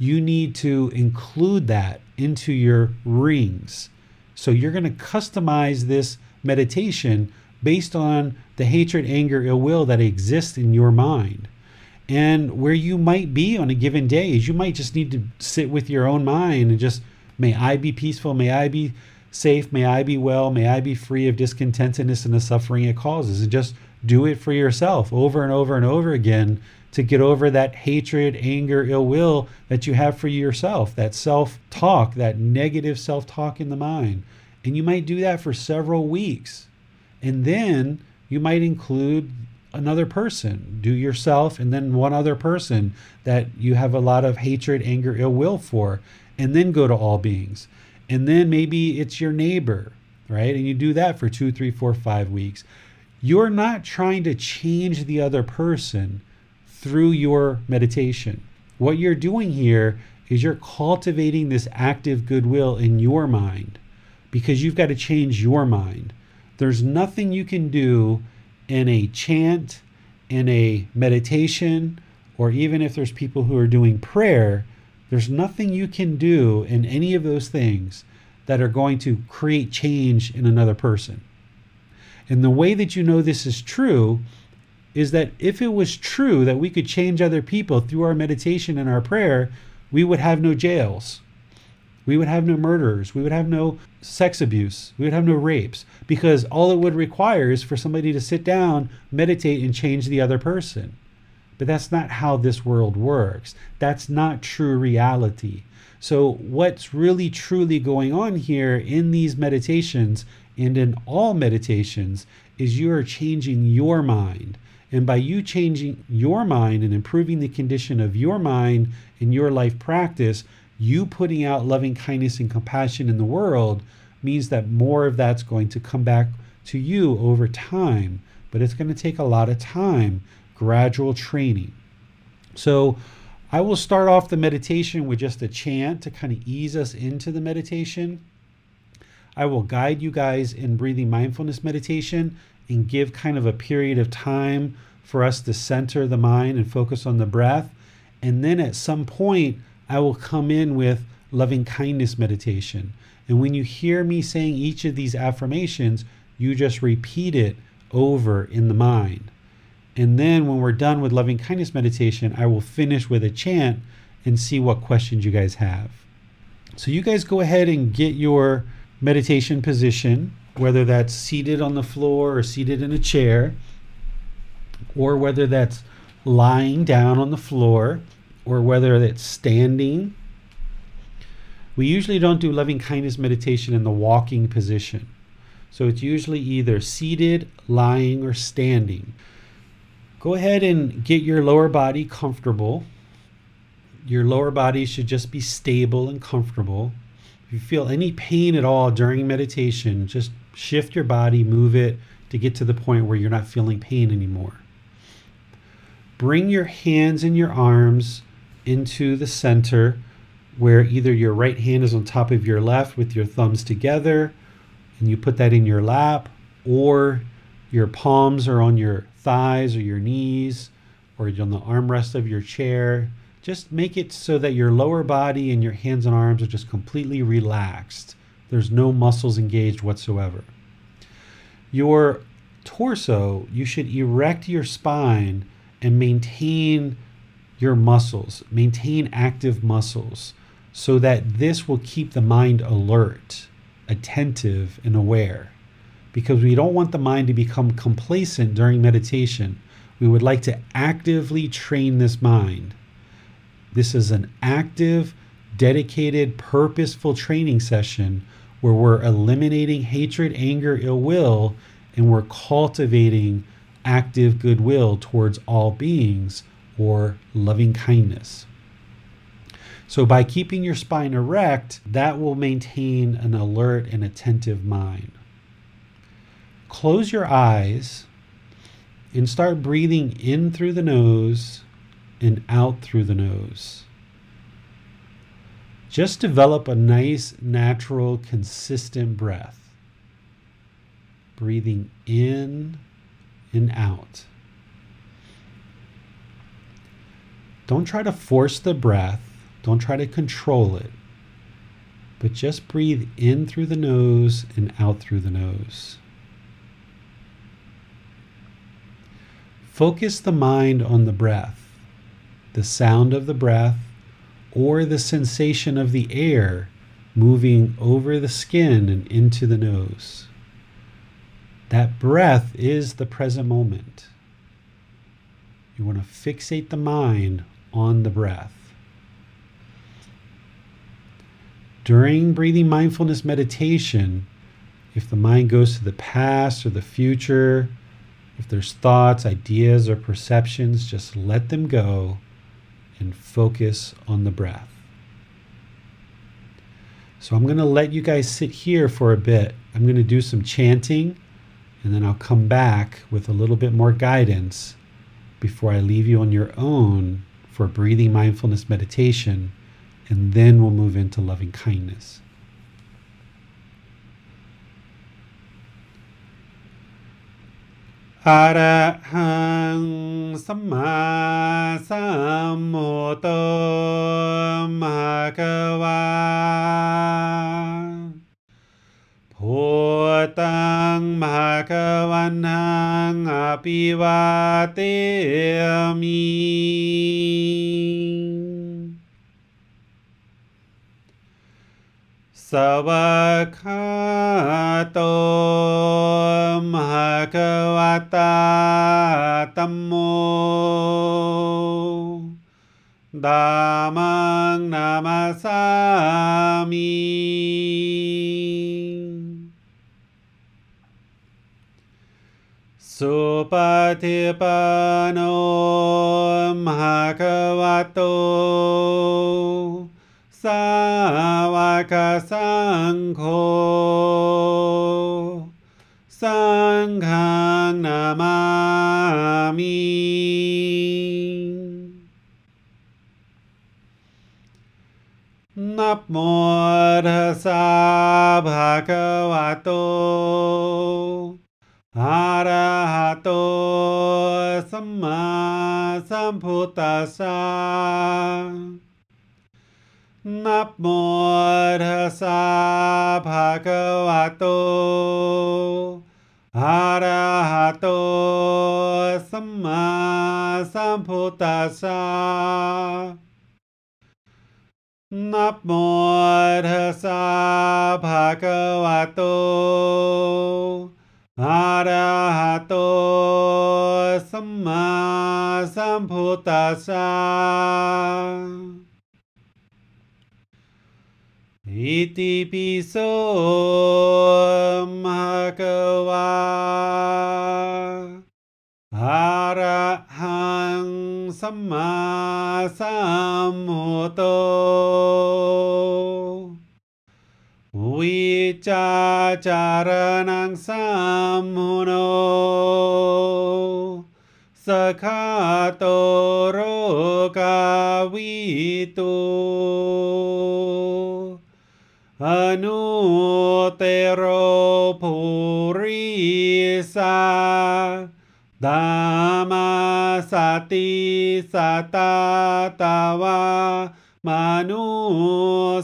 you need to include that into your rings. So you're going to customize this meditation based on the hatred, anger, ill will that exists in your mind. And where you might be on a given day is you might just need to sit with your own mind and just, may I be peaceful, may I be safe, may I be well, may I be free of discontentedness and the suffering it causes. And just do it for yourself over and over and over again to get over that hatred, anger, ill will that you have for yourself, that self talk, that negative self talk in the mind. And you might do that for several weeks. And then you might include another person, do yourself, and then one other person that you have a lot of hatred, anger, ill will for, and then go to all beings. And then maybe it's your neighbor, right? And you do that for two, three, four, five weeks. You're not trying to change the other person through your meditation. What you're doing here is you're cultivating this active goodwill in your mind because you've got to change your mind. There's nothing you can do in a chant, in a meditation, or even if there's people who are doing prayer, there's nothing you can do in any of those things that are going to create change in another person. And the way that you know this is true is that if it was true that we could change other people through our meditation and our prayer, we would have no jails. We would have no murderers. We would have no sex abuse. We would have no rapes because all it would require is for somebody to sit down, meditate, and change the other person. But that's not how this world works. That's not true reality. So, what's really truly going on here in these meditations and in all meditations is you are changing your mind. And by you changing your mind and improving the condition of your mind in your life practice, you putting out loving kindness and compassion in the world means that more of that's going to come back to you over time. But it's going to take a lot of time, gradual training. So I will start off the meditation with just a chant to kind of ease us into the meditation. I will guide you guys in breathing mindfulness meditation and give kind of a period of time for us to center the mind and focus on the breath. And then at some point, I will come in with loving kindness meditation. And when you hear me saying each of these affirmations, you just repeat it over in the mind. And then when we're done with loving kindness meditation, I will finish with a chant and see what questions you guys have. So you guys go ahead and get your meditation position, whether that's seated on the floor or seated in a chair, or whether that's lying down on the floor or whether it's standing. We usually don't do loving kindness meditation in the walking position. So it's usually either seated, lying, or standing. Go ahead and get your lower body comfortable. Your lower body should just be stable and comfortable. If you feel any pain at all during meditation, just shift your body, move it to get to the point where you're not feeling pain anymore. Bring your hands and your arms into the center where either your right hand is on top of your left with your thumbs together and you put that in your lap, or your palms are on your thighs or your knees or on the armrest of your chair. Just make it so that your lower body and your hands and arms are just completely relaxed. There's no muscles engaged whatsoever. Your torso, you should erect your spine and maintain your muscles, maintain active muscles, so that this will keep the mind alert, attentive, and aware. Because we don't want the mind to become complacent during meditation. We would like to actively train this mind. This is an active, dedicated, purposeful training session where we're eliminating hatred, anger, ill will, and we're cultivating active goodwill towards all beings or loving kindness. So, by keeping your spine erect, that will maintain an alert and attentive mind. Close your eyes and start breathing in through the nose and out through the nose. Just develop a nice, natural, consistent breath. Breathing in and out. Don't try to force the breath, don't try to control it, but just breathe in through the nose and out through the nose. Focus the mind on the breath, the sound of the breath, or the sensation of the air moving over the skin and into the nose. That breath is the present moment. You want to fixate the mind on the breath. During breathing mindfulness meditation, if the mind goes to the past or the future, if there's thoughts, ideas, or perceptions, just let them go and focus on the breath. So I'm going to let you guys sit here for a bit. I'm going to do some chanting and then I'll come back with a little bit more guidance before I leave you on your own for breathing mindfulness meditation, and then we'll move into loving kindness. อะระหังสัมมาสัมพุทโธมหากวาพุทธังมหากวันหังอภิวาเตมิ สวากขาโตมหะกวตาตัมโมดามังนามาสามิสุปฏิปันโนมหะกวโต सावक संघो संघ नमामि नमोऽर्हसा भगवतो हरहतो सम्मा सम्भुतसा। नमोर्हसा भगवतो हरहतो सम्मा सम्भुतसा भगवतो हरहतो सम्मा सम्भुतसा Iti piso Bhagava Arahang Sama Sambuddho Vichacharanang Sammuno Sakhato Rokavito นุเตโรภูริสาดามาสติสตาตาวามนุ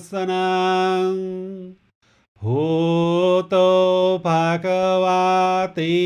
สนังภูโตภะกวาติ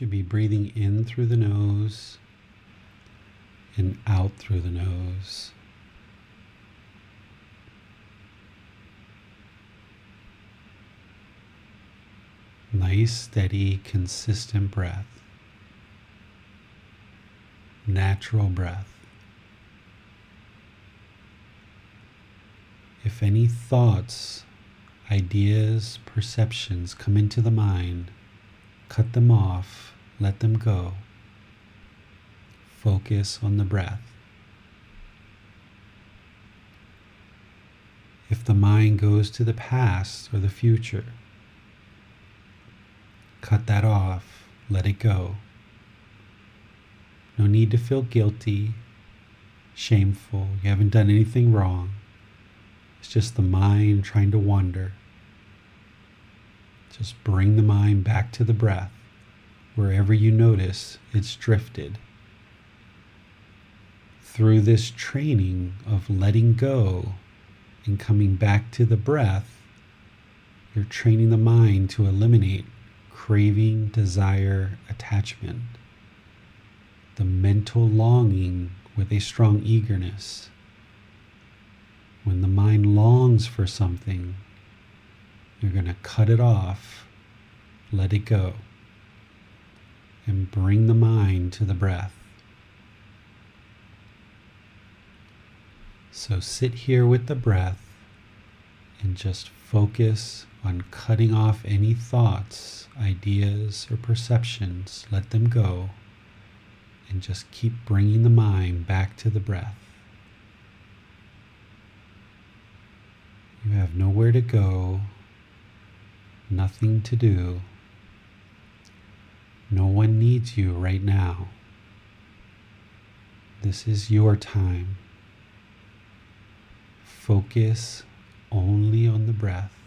should be breathing in through the nose and out through the nose. Nice, steady, consistent breath. Natural breath. If any thoughts, ideas, perceptions come into the mind, cut them off, let them go. Focus on the breath. If the mind goes to the past or the future, Cut that off. Let it go. No need to feel guilty, shameful. You haven't done anything wrong. It's just the mind trying to wander. Just bring the mind back to the breath. Wherever you notice it's drifted. Through this training of letting go and coming back to the breath, you're training the mind to eliminate craving, desire, attachment, the mental longing with a strong eagerness. When the mind longs for something, you're going to cut it off, let it go, and bring the mind to the breath. So sit here with the breath and just focus on cutting off any thoughts, ideas, or perceptions. Let them go and just keep bringing the mind back to the breath. You have nowhere to go, nothing to do. No one needs you right now. This is your time. Focus only on the breath.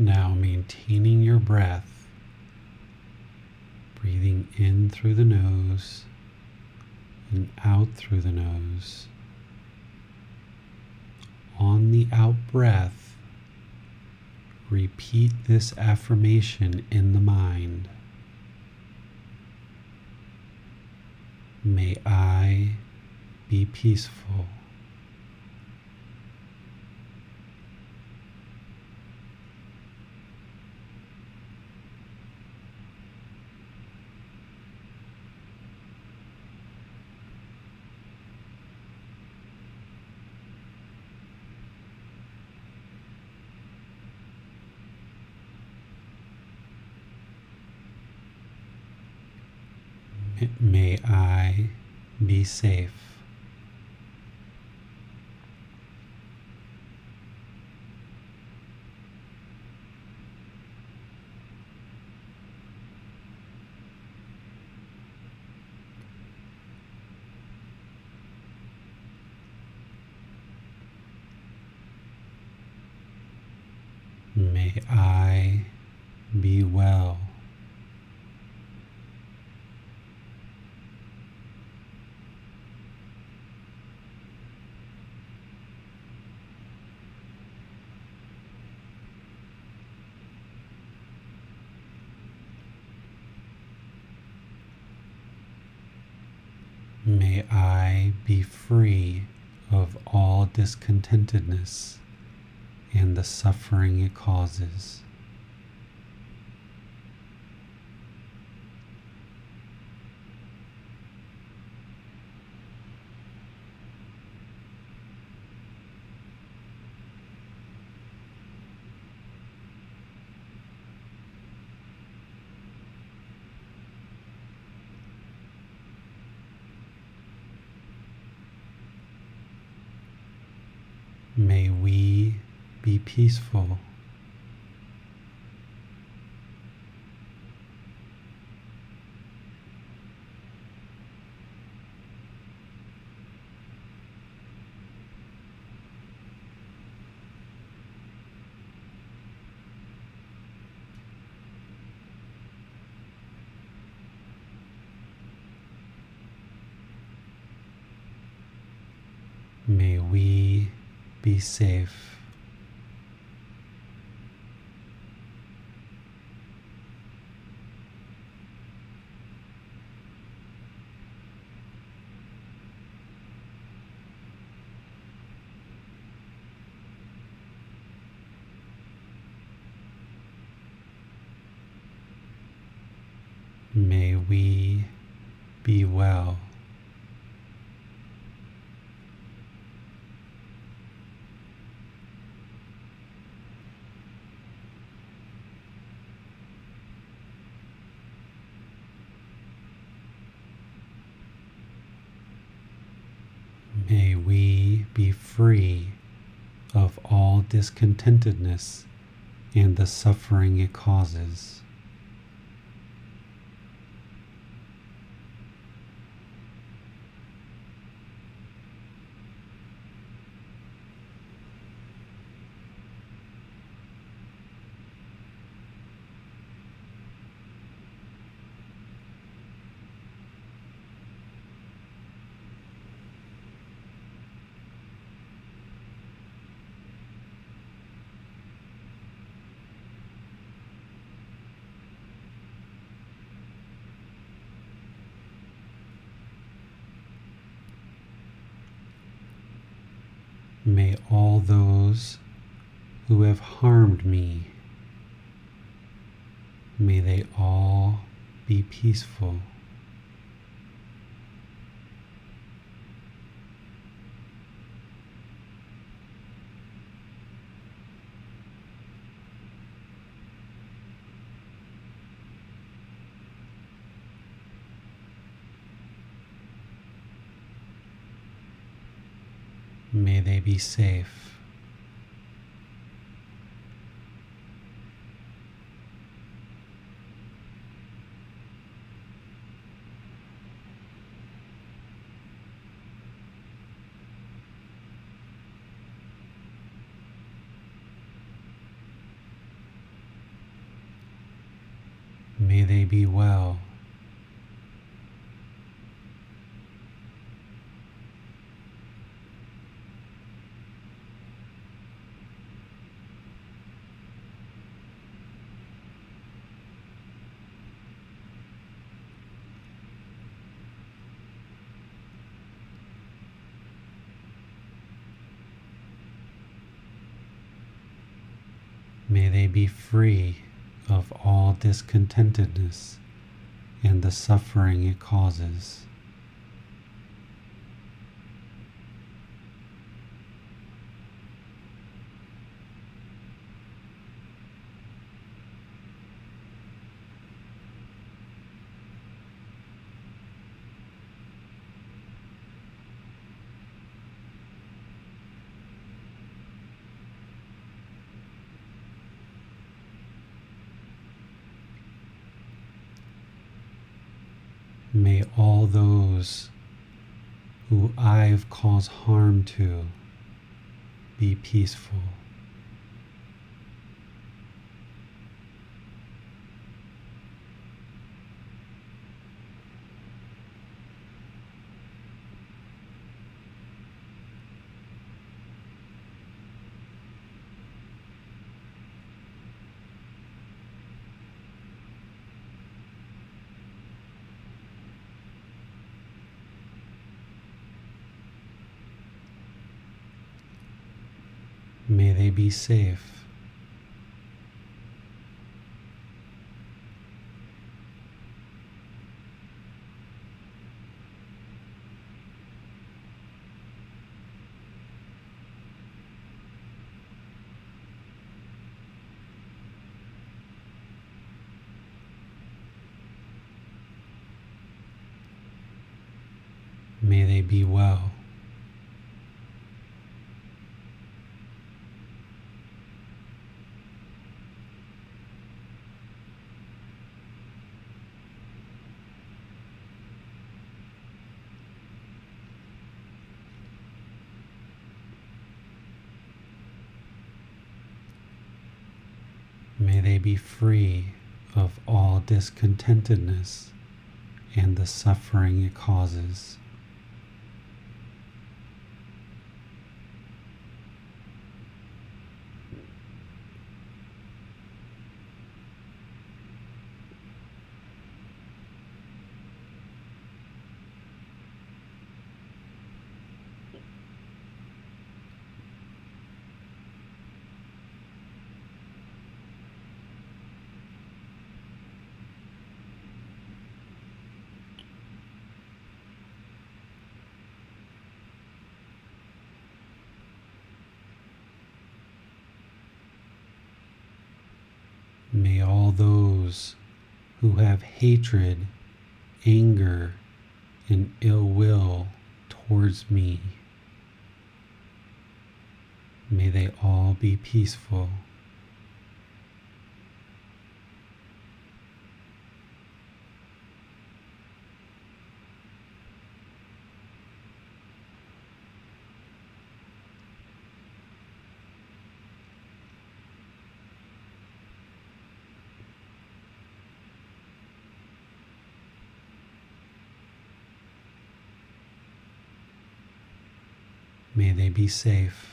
Now maintaining your breath, breathing in through the nose and out through the nose. On the out breath, repeat this affirmation in the mind. May I be peaceful. I be safe. May I be well. May I be free of all discontentedness and the suffering it causes. May we be peaceful. May we be safe. May we be well. May we be free of all discontentedness and the suffering it causes. May all those who have harmed me, may they all be peaceful. may be safe. May they be well. Be free of all discontentedness and the suffering it causes. May all those I've harm to be peaceful. May they be safe. May they be well. May they be free of all discontentedness and the suffering it causes. May all those who have hatred, anger, and ill will towards me, may they all be peaceful. May they be safe.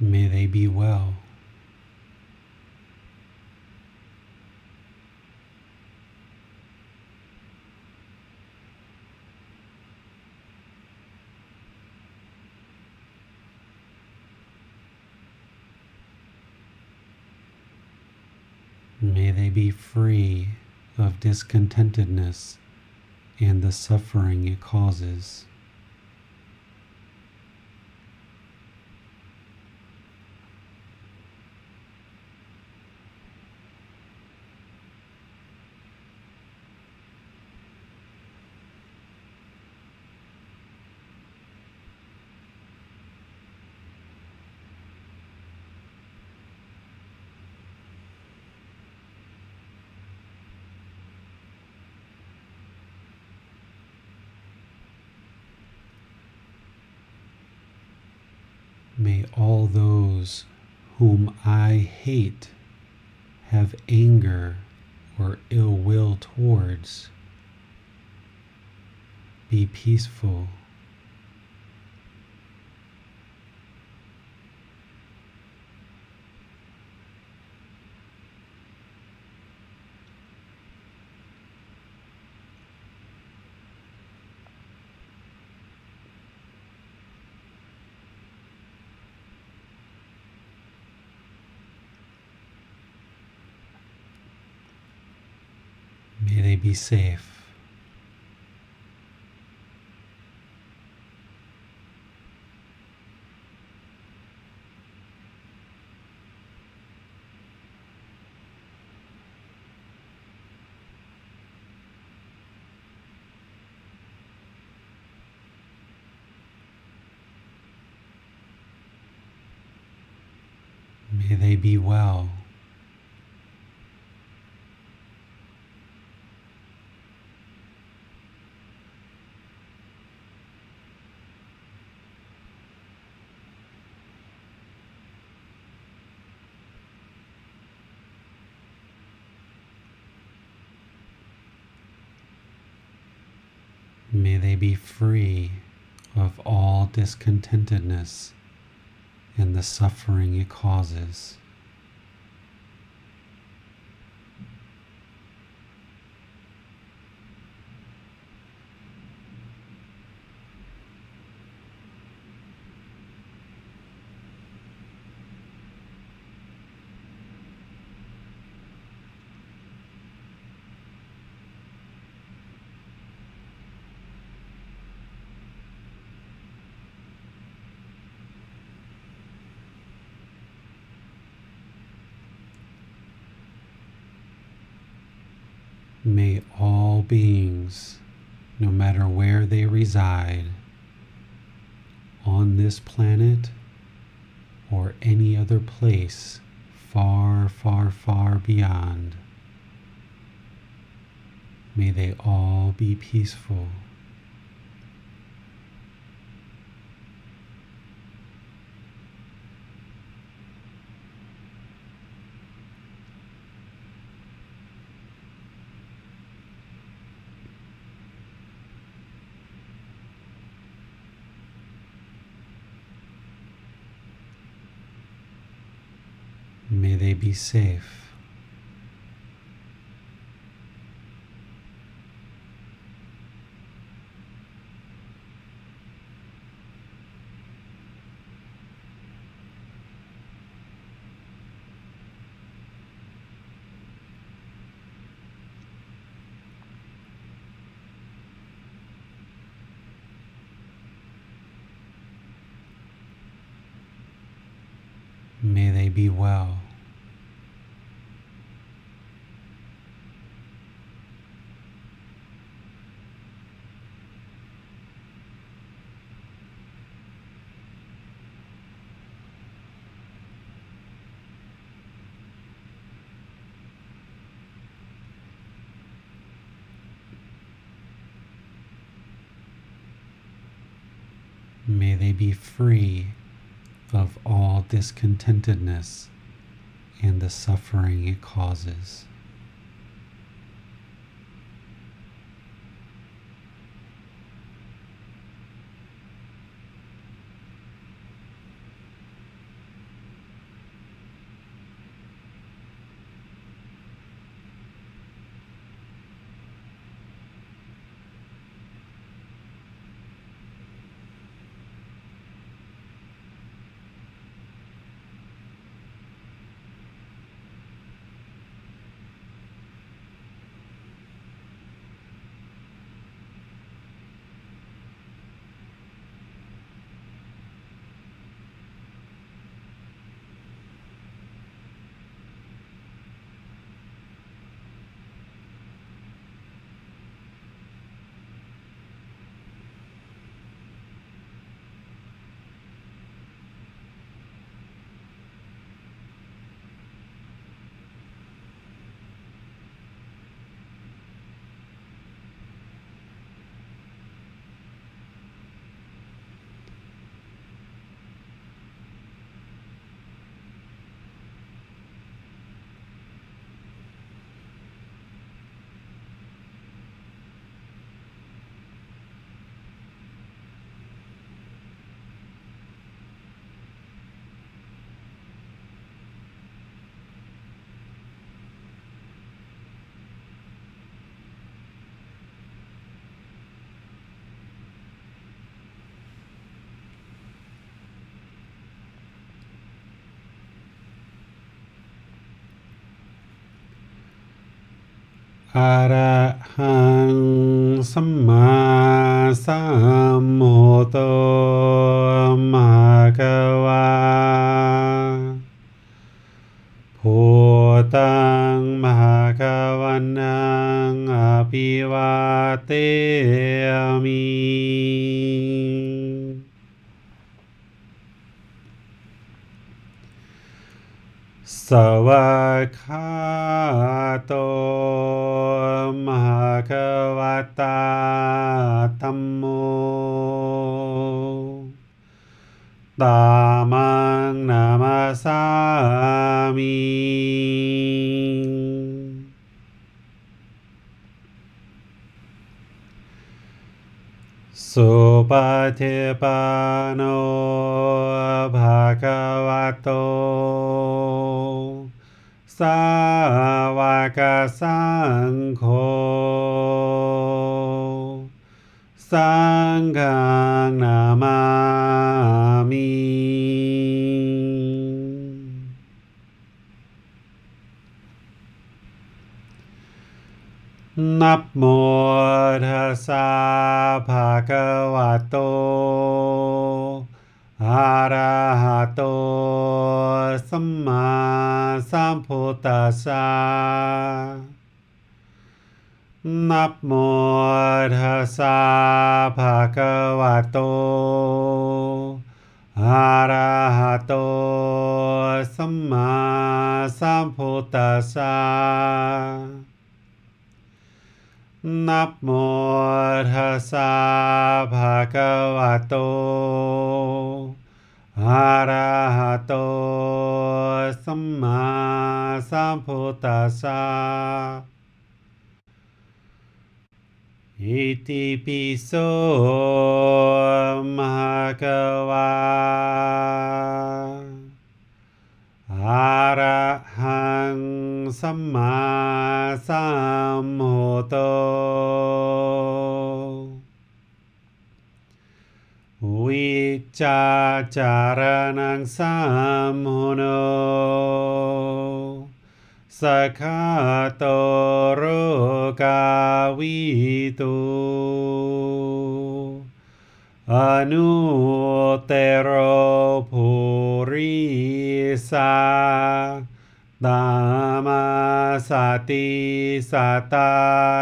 May they be well. May they be free of discontentedness and the suffering it causes. May all those whom I hate have anger or ill will towards be peaceful. May they be safe. May they be well. May they be free of all discontentedness and the suffering it causes. May all beings, no matter where they reside, on this planet or any other place far, far, far beyond, may they all be peaceful. May they be safe. May they be well. Be free of all discontentedness and the suffering it causes. อะระหังสัมมาสัมพุทโธมะกวาพุทธังมหากวันนังอภิวาเตมิสวากขา ฏิปันโนภะคะวะโต สาวกสังโฆ สังฆังนามามิ นับโมทัสสะภะคะวะโตอะระหะโต สัมมาสัมพุทธัสสะนับโมทัสสะภะคะวะโตอะระหะโต สัมมาสัมพุทธัสสะ नमोर्हसा भगवतो हरहतो सम्मा सम्भूतसा इति पिसो महकवा हरहं सम्मा Cacaranang samhono Sakatoro kawitu Anu tero purisa Dama sati satatawa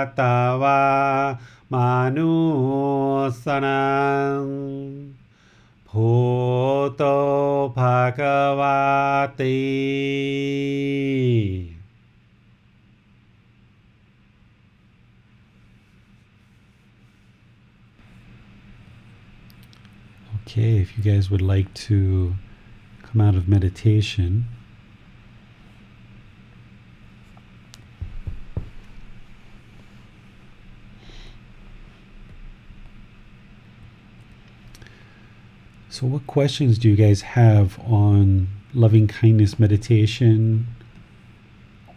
manusanang โหโนสกขาโตโรกาวิตุ อนุเตโรภูริสาตามาสติสตาตาวามานุสนังพุทโตภะคะวาติ Okay, if you guys would like to come out of meditation, so what questions do you guys have on loving kindness meditation,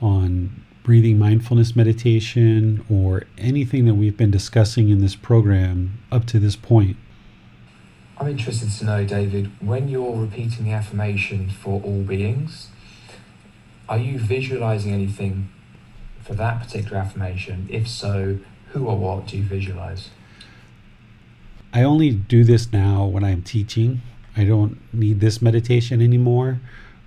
on breathing mindfulness meditation, or anything that we've been discussing in this program up to this point? I'm interested to know, David, when you're repeating the affirmation for all beings, are you visualizing anything for that particular affirmation? If so, who or what do you visualize? I only do this now when I'm teaching. I don't need this meditation anymore.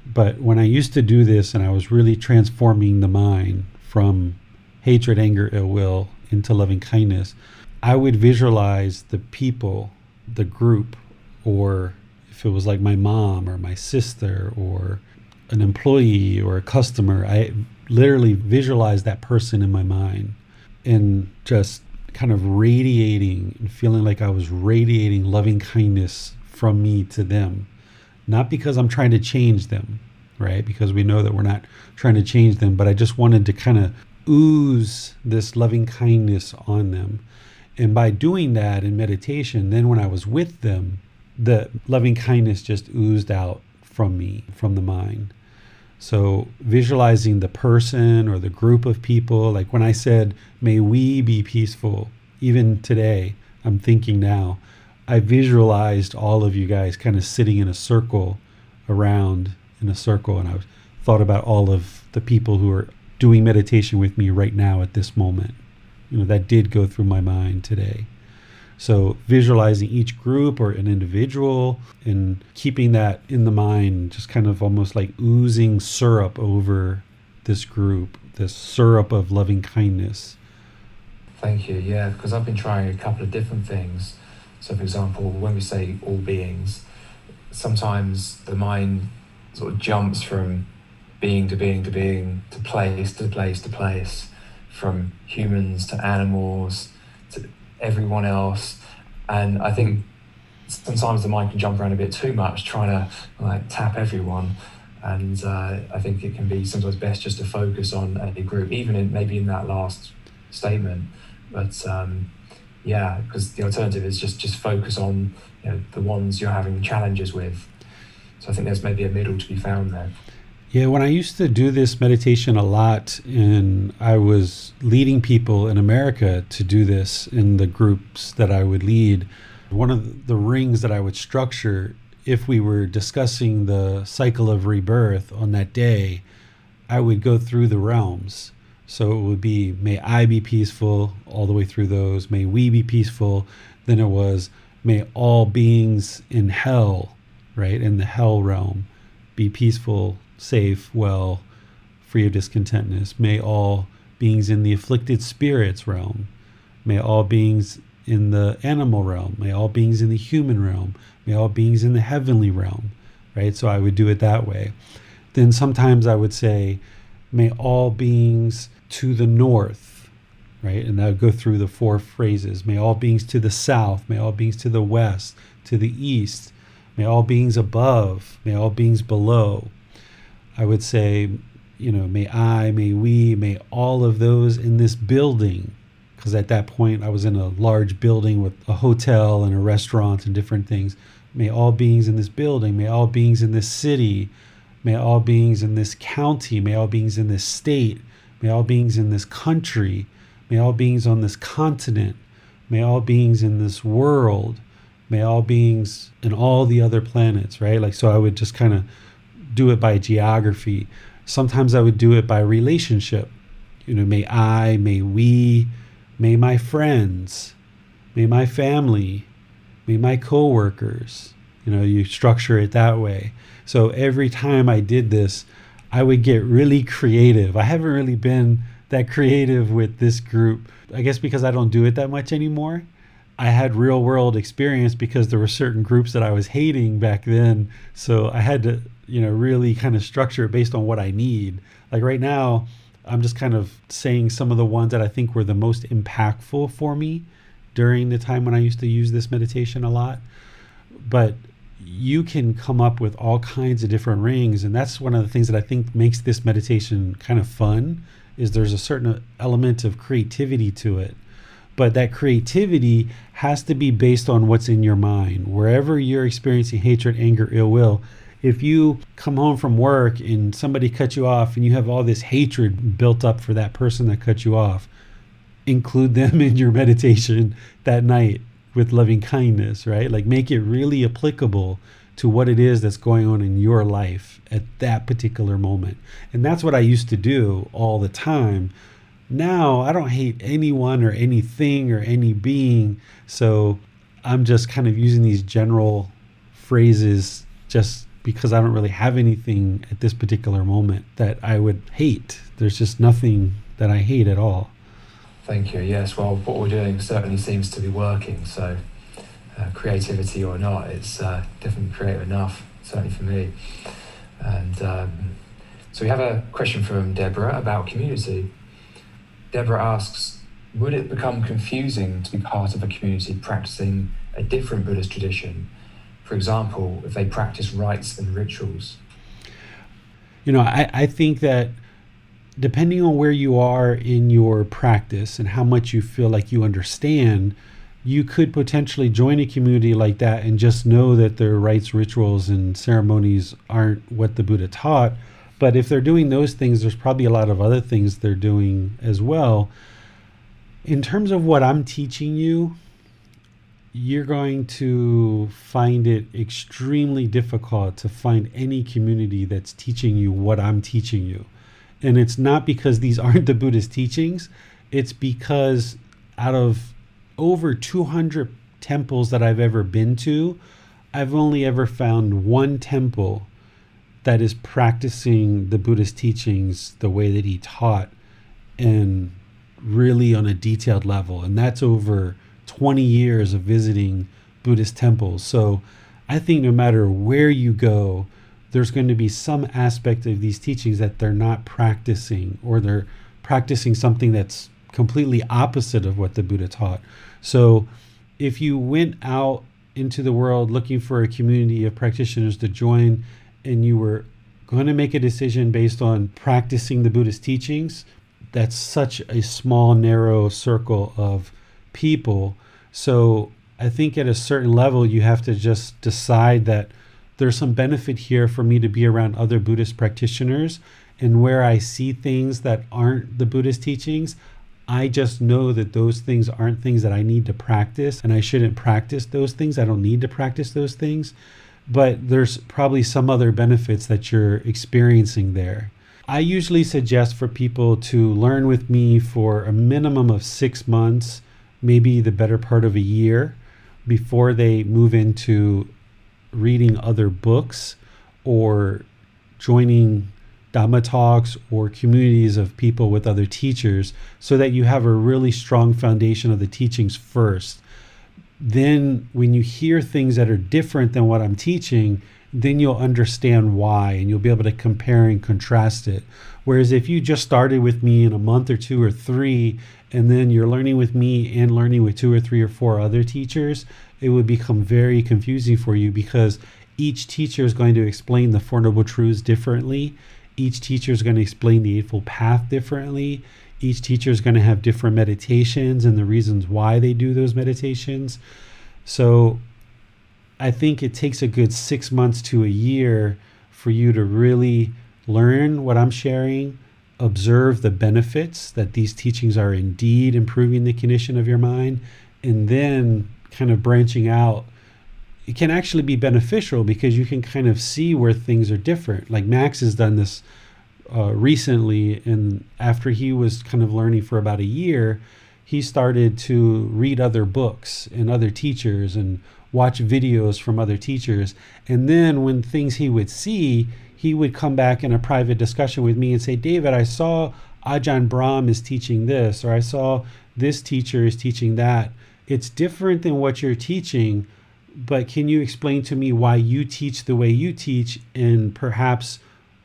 But when I used to do this and I was really transforming the mind from hatred, anger, ill will into loving kindness, I would visualize the people, the group, or if it was like my mom or my sister or an employee or a customer, I literally visualized that person in my mind and just kind of radiating and feeling like I was radiating loving kindness from me to them. Not because I'm trying to change them, right? Because we know that we're not trying to change them, but I just wanted to kind of ooze this loving kindness on them. And by doing that in meditation, then when I was with them, the loving kindness just oozed out from me, from the mind. So visualizing the person or the group of people, like when I said, may we be peaceful, even today, I'm thinking now, I visualized all of you guys kind of sitting in a circle around in a circle, and I thought about all of the people who are doing meditation with me right now at this moment. You know, that did go through my mind today. So visualizing each group or an individual and keeping that in the mind, just kind of almost like oozing syrup over this group, this syrup of loving kindness. Thank you. Yeah, because I've been trying a couple of different things. So, for example, when we say all beings, sometimes the mind sort of jumps from being to being to being to place to place to place, from humans to animals everyone else. And I think sometimes the mind can jump around a bit too much, trying to like tap everyone. And uh, I think it can be sometimes best just to focus on a group, even in maybe in that last statement. But um, yeah, because the alternative is just just focus on you know, the ones you're having challenges with. So I think there's maybe a middle to be found there. Yeah, when I used to do this meditation a lot, and I was leading people in America to do this in the groups that I would lead, one of the rings that I would structure if we were discussing the cycle of rebirth on that day, I would go through the realms. So it would be, may I be peaceful all the way through those, may we be peaceful. Then it was, may all beings in hell, right, in the hell realm, be peaceful, safe, well, free of discontentness. May all beings in the afflicted spirits realm, may all beings in the animal realm, may all beings in the human realm, may all beings in the heavenly realm, right? So I would do it that way. Then sometimes I would say, may all beings to the north, right? And that would go through the four phrases. May all beings to the south, may all beings to the west, to the east, may all beings above, may all beings below. I would say, you know, may I, may we, may all of those in this building, because at that point I was in a large building with a hotel and a restaurant and different things. May all beings in this building, may all beings in this city, may all beings in this county, may all beings in this state, may all beings in this country, may all beings on this continent, may all beings in this world, may all beings in all the other planets, right? Like, so I would just kind of do it by geography. Sometimes I would do it by relationship. You know, may I, may we, may my friends, may my family, be my coworkers. You know, you structure it that way. So every time I did this, I would get really creative. I haven't really been that creative with this group. I guess because I don't do it that much anymore. I had real world experience because there were certain groups that I was hating back then. So I had to, you know, really kind of structure it based on what I need. Like right now, I'm just kind of saying some of the ones that I think were the most impactful for me during the time when I used to use this meditation a lot. But you can come up with all kinds of different rings and that's one of the things that I think makes this meditation kind of fun is there's a certain element of creativity to it. But that creativity has to be based on what's in your mind. Wherever you're experiencing hatred, anger, ill will, if you come home from work and somebody cut you off and you have all this hatred built up for that person that cut you off, include them in your meditation that night with loving kindness, right? Like make it really applicable to what it is that's going on in your life at that particular moment. And that's what I used to do all the time. Now I don't hate anyone or anything or any being. So I'm just kind of using these general phrases just because I don't really have anything at this particular moment that I would hate. There's just nothing that I hate at all. Thank you. Yes, well, what we're doing certainly seems to be working. So, uh, creativity or not, it's uh, definitely creative enough, certainly for me. And um, so, we have a question from Deborah about community. Deborah asks Would it become confusing to be part of a community practicing a different Buddhist tradition? For example, if they practice rites and rituals? You know, I, I think that depending on where you are in your practice and how much you feel like you understand, you could potentially join a community like that and just know that their rites, rituals, and ceremonies aren't what the Buddha taught. But if they're doing those things, there's probably a lot of other things they're doing as well. In terms of what I'm teaching you, you're going to find it extremely difficult to find any community that's teaching you what I'm teaching you And it's not because these aren't the Buddhist teachings, it's because out of over 200 temples that I've ever been to, I've only ever found one temple that is practicing the Buddhist teachings the way that he taught and really on a detailed level. And that's over 20 years of visiting Buddhist temples. So I think no matter where you go, there's going to be some aspect of these teachings that they're not practicing or they're practicing something that's completely opposite of what the Buddha taught. So if you went out into the world looking for a community of practitioners to join and you were going to make a decision based on practicing the Buddhist teachings, that's such a small, narrow circle of people. So I think at a certain level, you have to just decide that there's some benefit here for me to be around other Buddhist practitioners. And where I see things that aren't the Buddhist teachings, I just know that those things aren't things that I need to practice, and I shouldn't practice those things. I don't need to practice those things. But there's probably some other benefits that you're experiencing there. I usually suggest for people to learn with me for a minimum of six months, maybe the better part of a year before they move into reading other books or joining Dhamma talks or communities of people with other teachers so that you have a really strong foundation of the teachings first. Then, when you hear things that are different than what I'm teaching, then you'll understand why and you'll be able to compare and contrast it. Whereas if you just started with me in a month or two or three, and then you're learning with me and learning with two or three or four other teachers, it would become very confusing for you because each teacher is going to explain the Four Noble Truths differently. Each teacher is going to explain the Eightfold Path differently. Each teacher is going to have different meditations and the reasons why they do those meditations. So I think it takes a good six months to a year for you to really learn what I'm sharing, observe the benefits that these teachings are indeed improving the condition of your mind, and then kind of branching out. It can actually be beneficial because you can kind of see where things are different. Like Max has done this uh, recently, and after he was kind of learning for about a year, he started to read other books and other teachers and watch videos from other teachers. And then when things he would see, he would come back in a private discussion with me and say, David, I saw Ajahn Brahm is teaching this, or I saw this teacher is teaching that. It's different than what you're teaching, but can you explain to me why you teach the way you teach and perhaps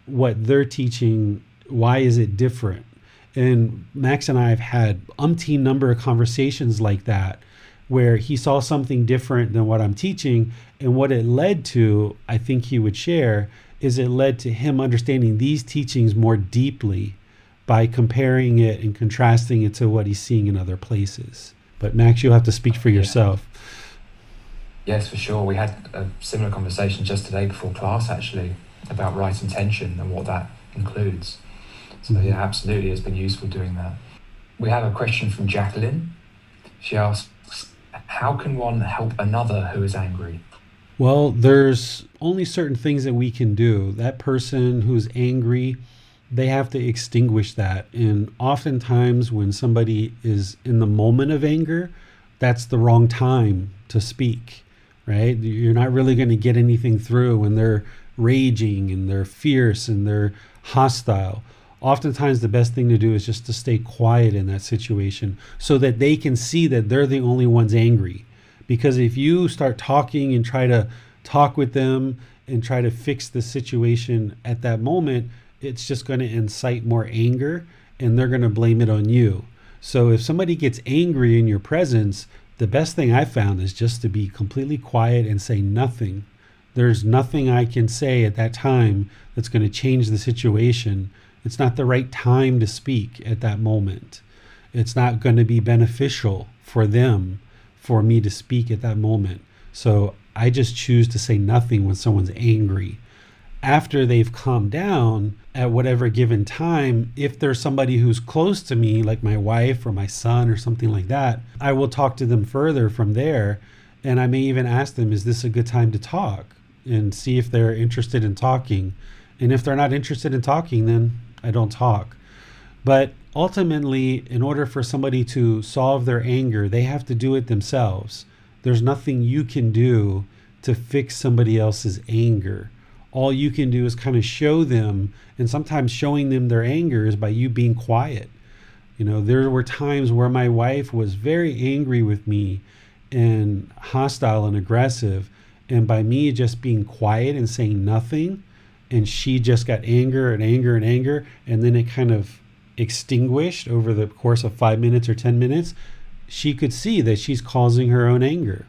what they're teaching, why is it different? And Max and I have had umpteen number of conversations like that where he saw something different than what I'm teaching. And what it led to, I think he would share, is it led to him understanding these teachings more deeply by comparing it and contrasting it to what he's seeing in other places. But Max, you'll have to speak for yourself. Yes, for sure. We had a similar conversation just today before class, actually, about right intention and what that includes. So, mm-hmm. yeah, absolutely, it's been useful doing that. We have a question from Jacqueline. She asks, how can one help another who is angry? Well, there's only certain things that we can do. That person who's angry, they have to extinguish that. And oftentimes, when somebody is in the moment of anger, that's the wrong time to speak, right? You're not really going to get anything through when they're raging and they're fierce and they're hostile oftentimes the best thing to do is just to stay quiet in that situation so that they can see that they're the only ones angry. Because if you start talking and try to talk with them and try to fix the situation at that moment, it's just going to incite more anger and they're going to blame it on you. So if somebody gets angry in your presence, the best thing I found is just to be completely quiet and say nothing. There's nothing I can say at that time that's going to change the situation it's not the right time to speak at that moment. It's not going to be beneficial for them for me to speak at that moment. So I just choose to say nothing when someone's angry. After they've calmed down at whatever given time, if there's somebody who's close to me, like my wife or my son or something like that, I will talk to them further from there. And I may even ask them, is this a good time to talk? And see if they're interested in talking. And if they're not interested in talking, then I don't talk. But ultimately, in order for somebody to solve their anger, they have to do it themselves. There's nothing you can do to fix somebody else's anger. All you can do is kind of show them, and sometimes showing them their anger is by you being quiet. You know, there were times where my wife was very angry with me and hostile and aggressive. And by me just being quiet and saying nothing, and she just got anger and anger and anger, and then it kind of extinguished over the course of five minutes or 10 minutes, she could see that she's causing her own anger.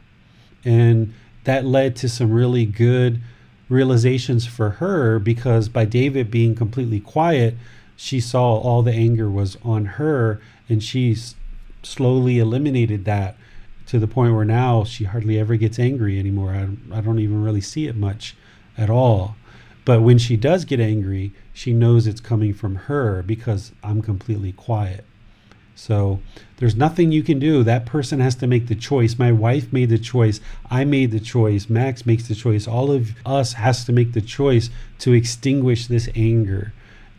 And that led to some really good realizations for her because by David being completely quiet, she saw all the anger was on her and she slowly eliminated that to the point where now she hardly ever gets angry anymore. I, I don't even really see it much at all. But when she does get angry, she knows it's coming from her because I'm completely quiet. So there's nothing you can do. That person has to make the choice. My wife made the choice. I made the choice. Max makes the choice. All of us has to make the choice to extinguish this anger.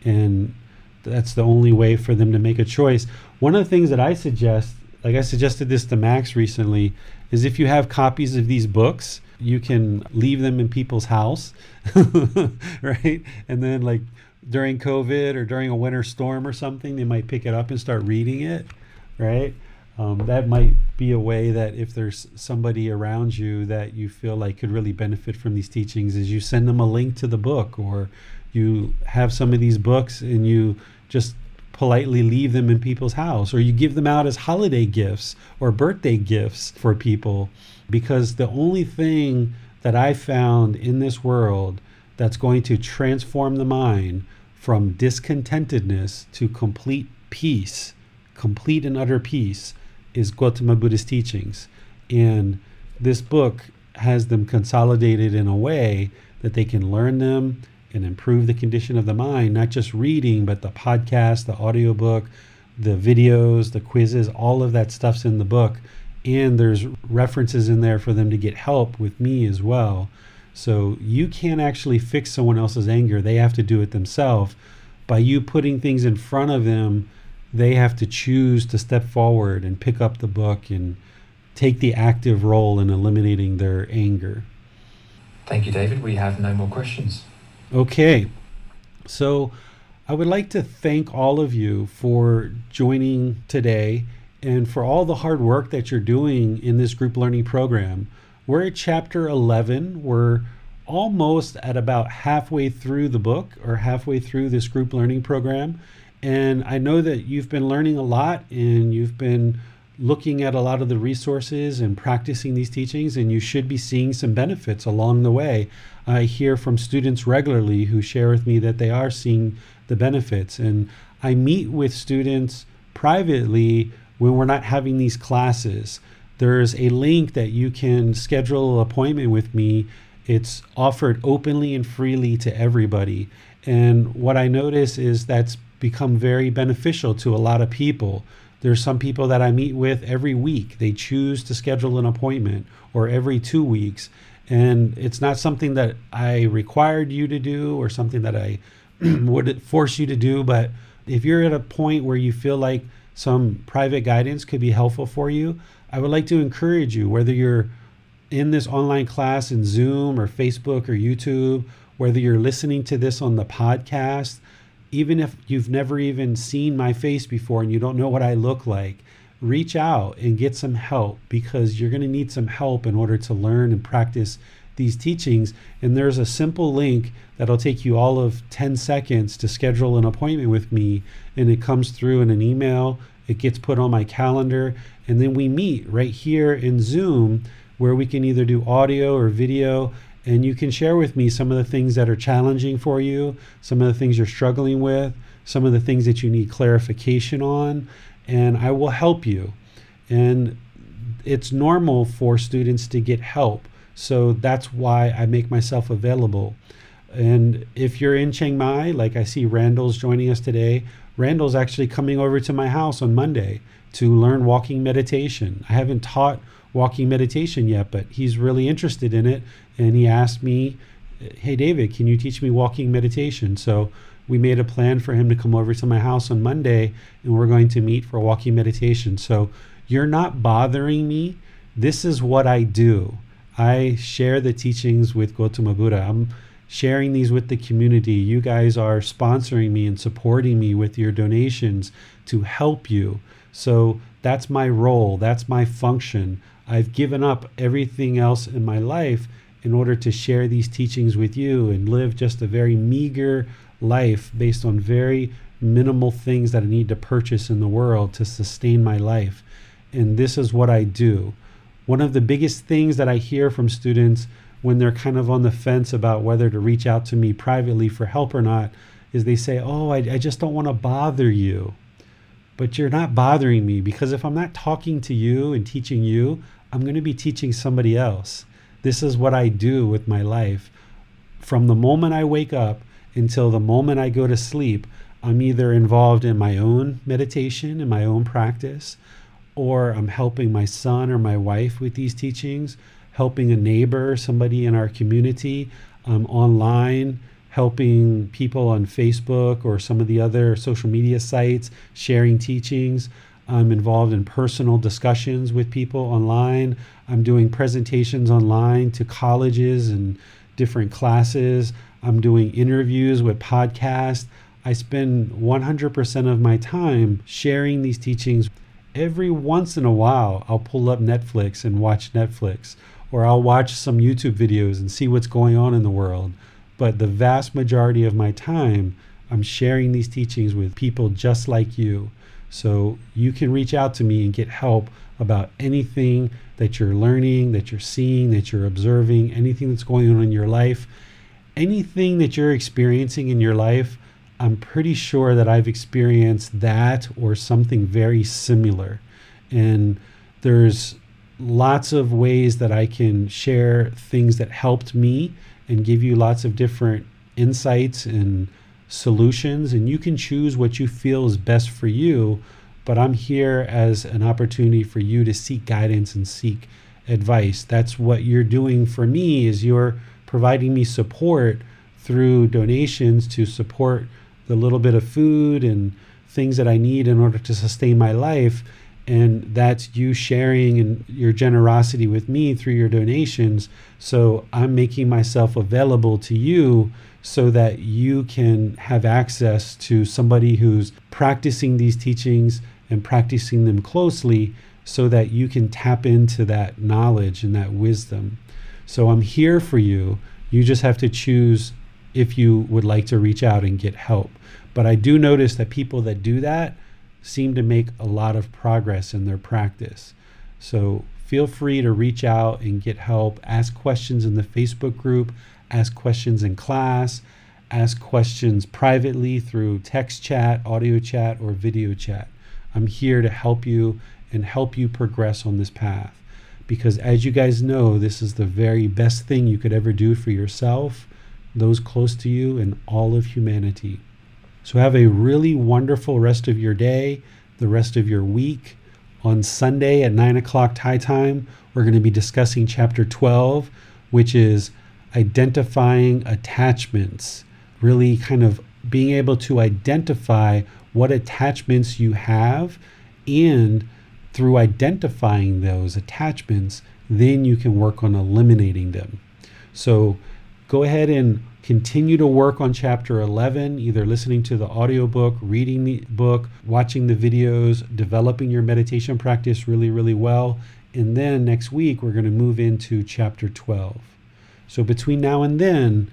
And that's the only way for them to make a choice. One of the things that I suggest, like I suggested this to Max recently, is if you have copies of these books, you can leave them in people's house, right? And then like during COVID or during a winter storm or something, they might pick it up and start reading it, right? Um, that might be a way that if there's somebody around you that you feel like could really benefit from these teachings, is you send them a link to the book or you have some of these books and you just politely leave them in people's house or you give them out as holiday gifts or birthday gifts for people because the only thing that I found in this world that's going to transform the mind from discontentedness to complete peace, complete and utter peace, is Gautama Buddha's teachings. And this book has them consolidated in a way that they can learn them and improve the condition of the mind, not just reading, but the podcast, the audiobook, the videos, the quizzes, all of that stuff's in the book. And there's references in there for them to get help with me as well. So you can't actually fix someone else's anger. They have to do it themselves. By you putting things in front of them, they have to choose to step forward and pick up the book and take the active role in eliminating their anger. Thank you, David. We have no more questions. Okay. So I would like to thank all of you for joining today and for all the hard work that you're doing in this group learning program. We're at chapter 11. We're almost at about halfway through the book or halfway through this group learning program. And I know that you've been learning a lot and you've been looking at a lot of the resources and practicing these teachings, and you should be seeing some benefits along the way. I hear from students regularly who share with me that they are seeing the benefits. And I meet with students privately when we're not having these classes there's a link that you can schedule an appointment with me. It's offered openly and freely to everybody. And what I notice is that's become very beneficial to a lot of people. There's some people that I meet with every week. They choose to schedule an appointment or every two weeks. And it's not something that I required you to do or something that I would force you to do. But if you're at a point where you feel like some private guidance could be helpful for you, I would like to encourage you, whether you're in this online class in Zoom or Facebook or YouTube, whether you're listening to this on the podcast, even if you've never even seen my face before and you don't know what I look like, reach out and get some help because you're going to need some help in order to learn and practice these teachings. And there's a simple link that'll take you all of 10 seconds to schedule an appointment with me. And it comes through in an email, it gets put on my calendar, and then we meet right here in Zoom where we can either do audio or video. And you can share with me some of the things that are challenging for you, some of the things you're struggling with, some of the things that you need clarification on, and I will help you. And it's normal for students to get help. So that's why I make myself available. And if you're in Chiang Mai, like I see Randall's joining us today, Randall's actually coming over to my house on Monday to learn walking meditation. I haven't taught walking meditation yet, but he's really interested in it. And he asked me, Hey, David, can you teach me walking meditation? So we made a plan for him to come over to my house on Monday and we're going to meet for walking meditation. So you're not bothering me. This is what I do. I share the teachings with Gautama Buddha. I'm sharing these with the community. You guys are sponsoring me and supporting me with your donations to help you. So that's my role, that's my function. I've given up everything else in my life in order to share these teachings with you and live just a very meager life based on very minimal things that I need to purchase in the world to sustain my life. And this is what I do. One of the biggest things that I hear from students when they're kind of on the fence about whether to reach out to me privately for help or not is they say, Oh, I, I just don't want to bother you. But you're not bothering me because if I'm not talking to you and teaching you, I'm going to be teaching somebody else. This is what I do with my life. From the moment I wake up until the moment I go to sleep, I'm either involved in my own meditation, in my own practice, or I'm helping my son or my wife with these teachings, helping a neighbor, somebody in our community, um, online, helping people on Facebook or some of the other social media sites, sharing teachings. I'm involved in personal discussions with people online. I'm doing presentations online to colleges and different classes. I'm doing interviews with podcasts. I spend 100% of my time sharing these teachings. Every once in a while, I'll pull up Netflix and watch Netflix or I'll watch some YouTube videos and see what's going on in the world. But the vast majority of my time, I'm sharing these teachings with people just like you. So you can reach out to me and get help about anything that you're learning, that you're seeing, that you're observing, anything that's going on in your life, anything that you're experiencing in your life. I'm pretty sure that I've experienced that or something very similar. And there's lots of ways that I can share things that helped me and give you lots of different insights and solutions. And you can choose what you feel is best for you. But I'm here as an opportunity for you to seek guidance and seek advice. That's what you're doing for me is you're providing me support through donations to support the little bit of food and things that I need in order to sustain my life. And that's you sharing and your generosity with me through your donations. So i'm making myself available to you so that you can have access to somebody who's practicing these teachings and practicing them closely so that you can tap into that knowledge and that wisdom so i'm here for you you just have to choose if you would like to reach out and get help but i do notice that people that do that seem to make a lot of progress in their practice. So feel free to reach out and get help. Ask questions in the Facebook group, ask questions in class, ask questions privately through text chat, audio chat, or video chat. I'm here to help you and help you progress on this path. Because as you guys know, this is the very best thing you could ever do for yourself, those close to you, and all of humanity. So have a really wonderful rest of your day, the rest of your week. On Sunday at 9 o'clock Thai time, we're going to be discussing chapter 12, which is identifying attachments. Really kind of being able to identify what attachments you have, and through identifying those attachments, then you can work on eliminating them. So go ahead and continue to work on chapter 11 either listening to the audiobook reading the book watching the videos developing your meditation practice really really well and then next week we're going to move into chapter 12 so between now and then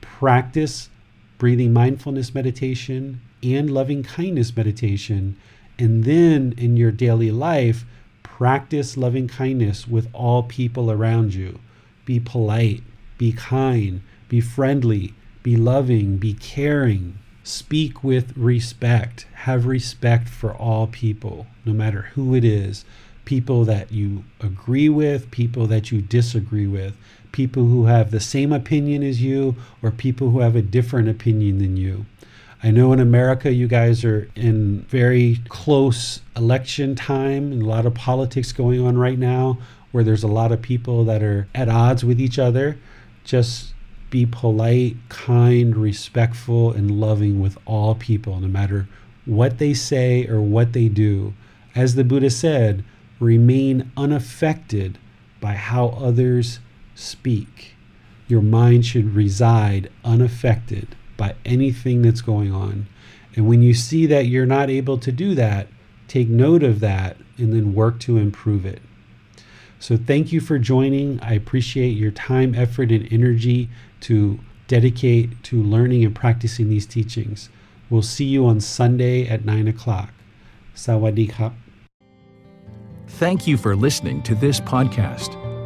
practice breathing mindfulness meditation and loving kindness meditation and then in your daily life practice loving kindness with all people around you. Be polite be kind be friendly, be loving, be caring, speak with respect, have respect for all people, no matter who it is. People that you agree with, people that you disagree with, people who have the same opinion as you, or people who have a different opinion than you. I know in America, you guys are in very close election time and a lot of politics going on right now where there's a lot of people that are at odds with each other. Just be polite, kind, respectful, and loving with all people, no matter what they say or what they do. As the Buddha said, remain unaffected by how others speak. Your mind should reside unaffected by anything that's going on. And when you see that you're not able to do that, take note of that and then work to improve it. So, thank you for joining. I appreciate your time, effort, and energy to dedicate to learning and practicing these teachings. We'll see you on Sunday at 9 o'clock. Sawadee khap. Thank you for listening to this podcast.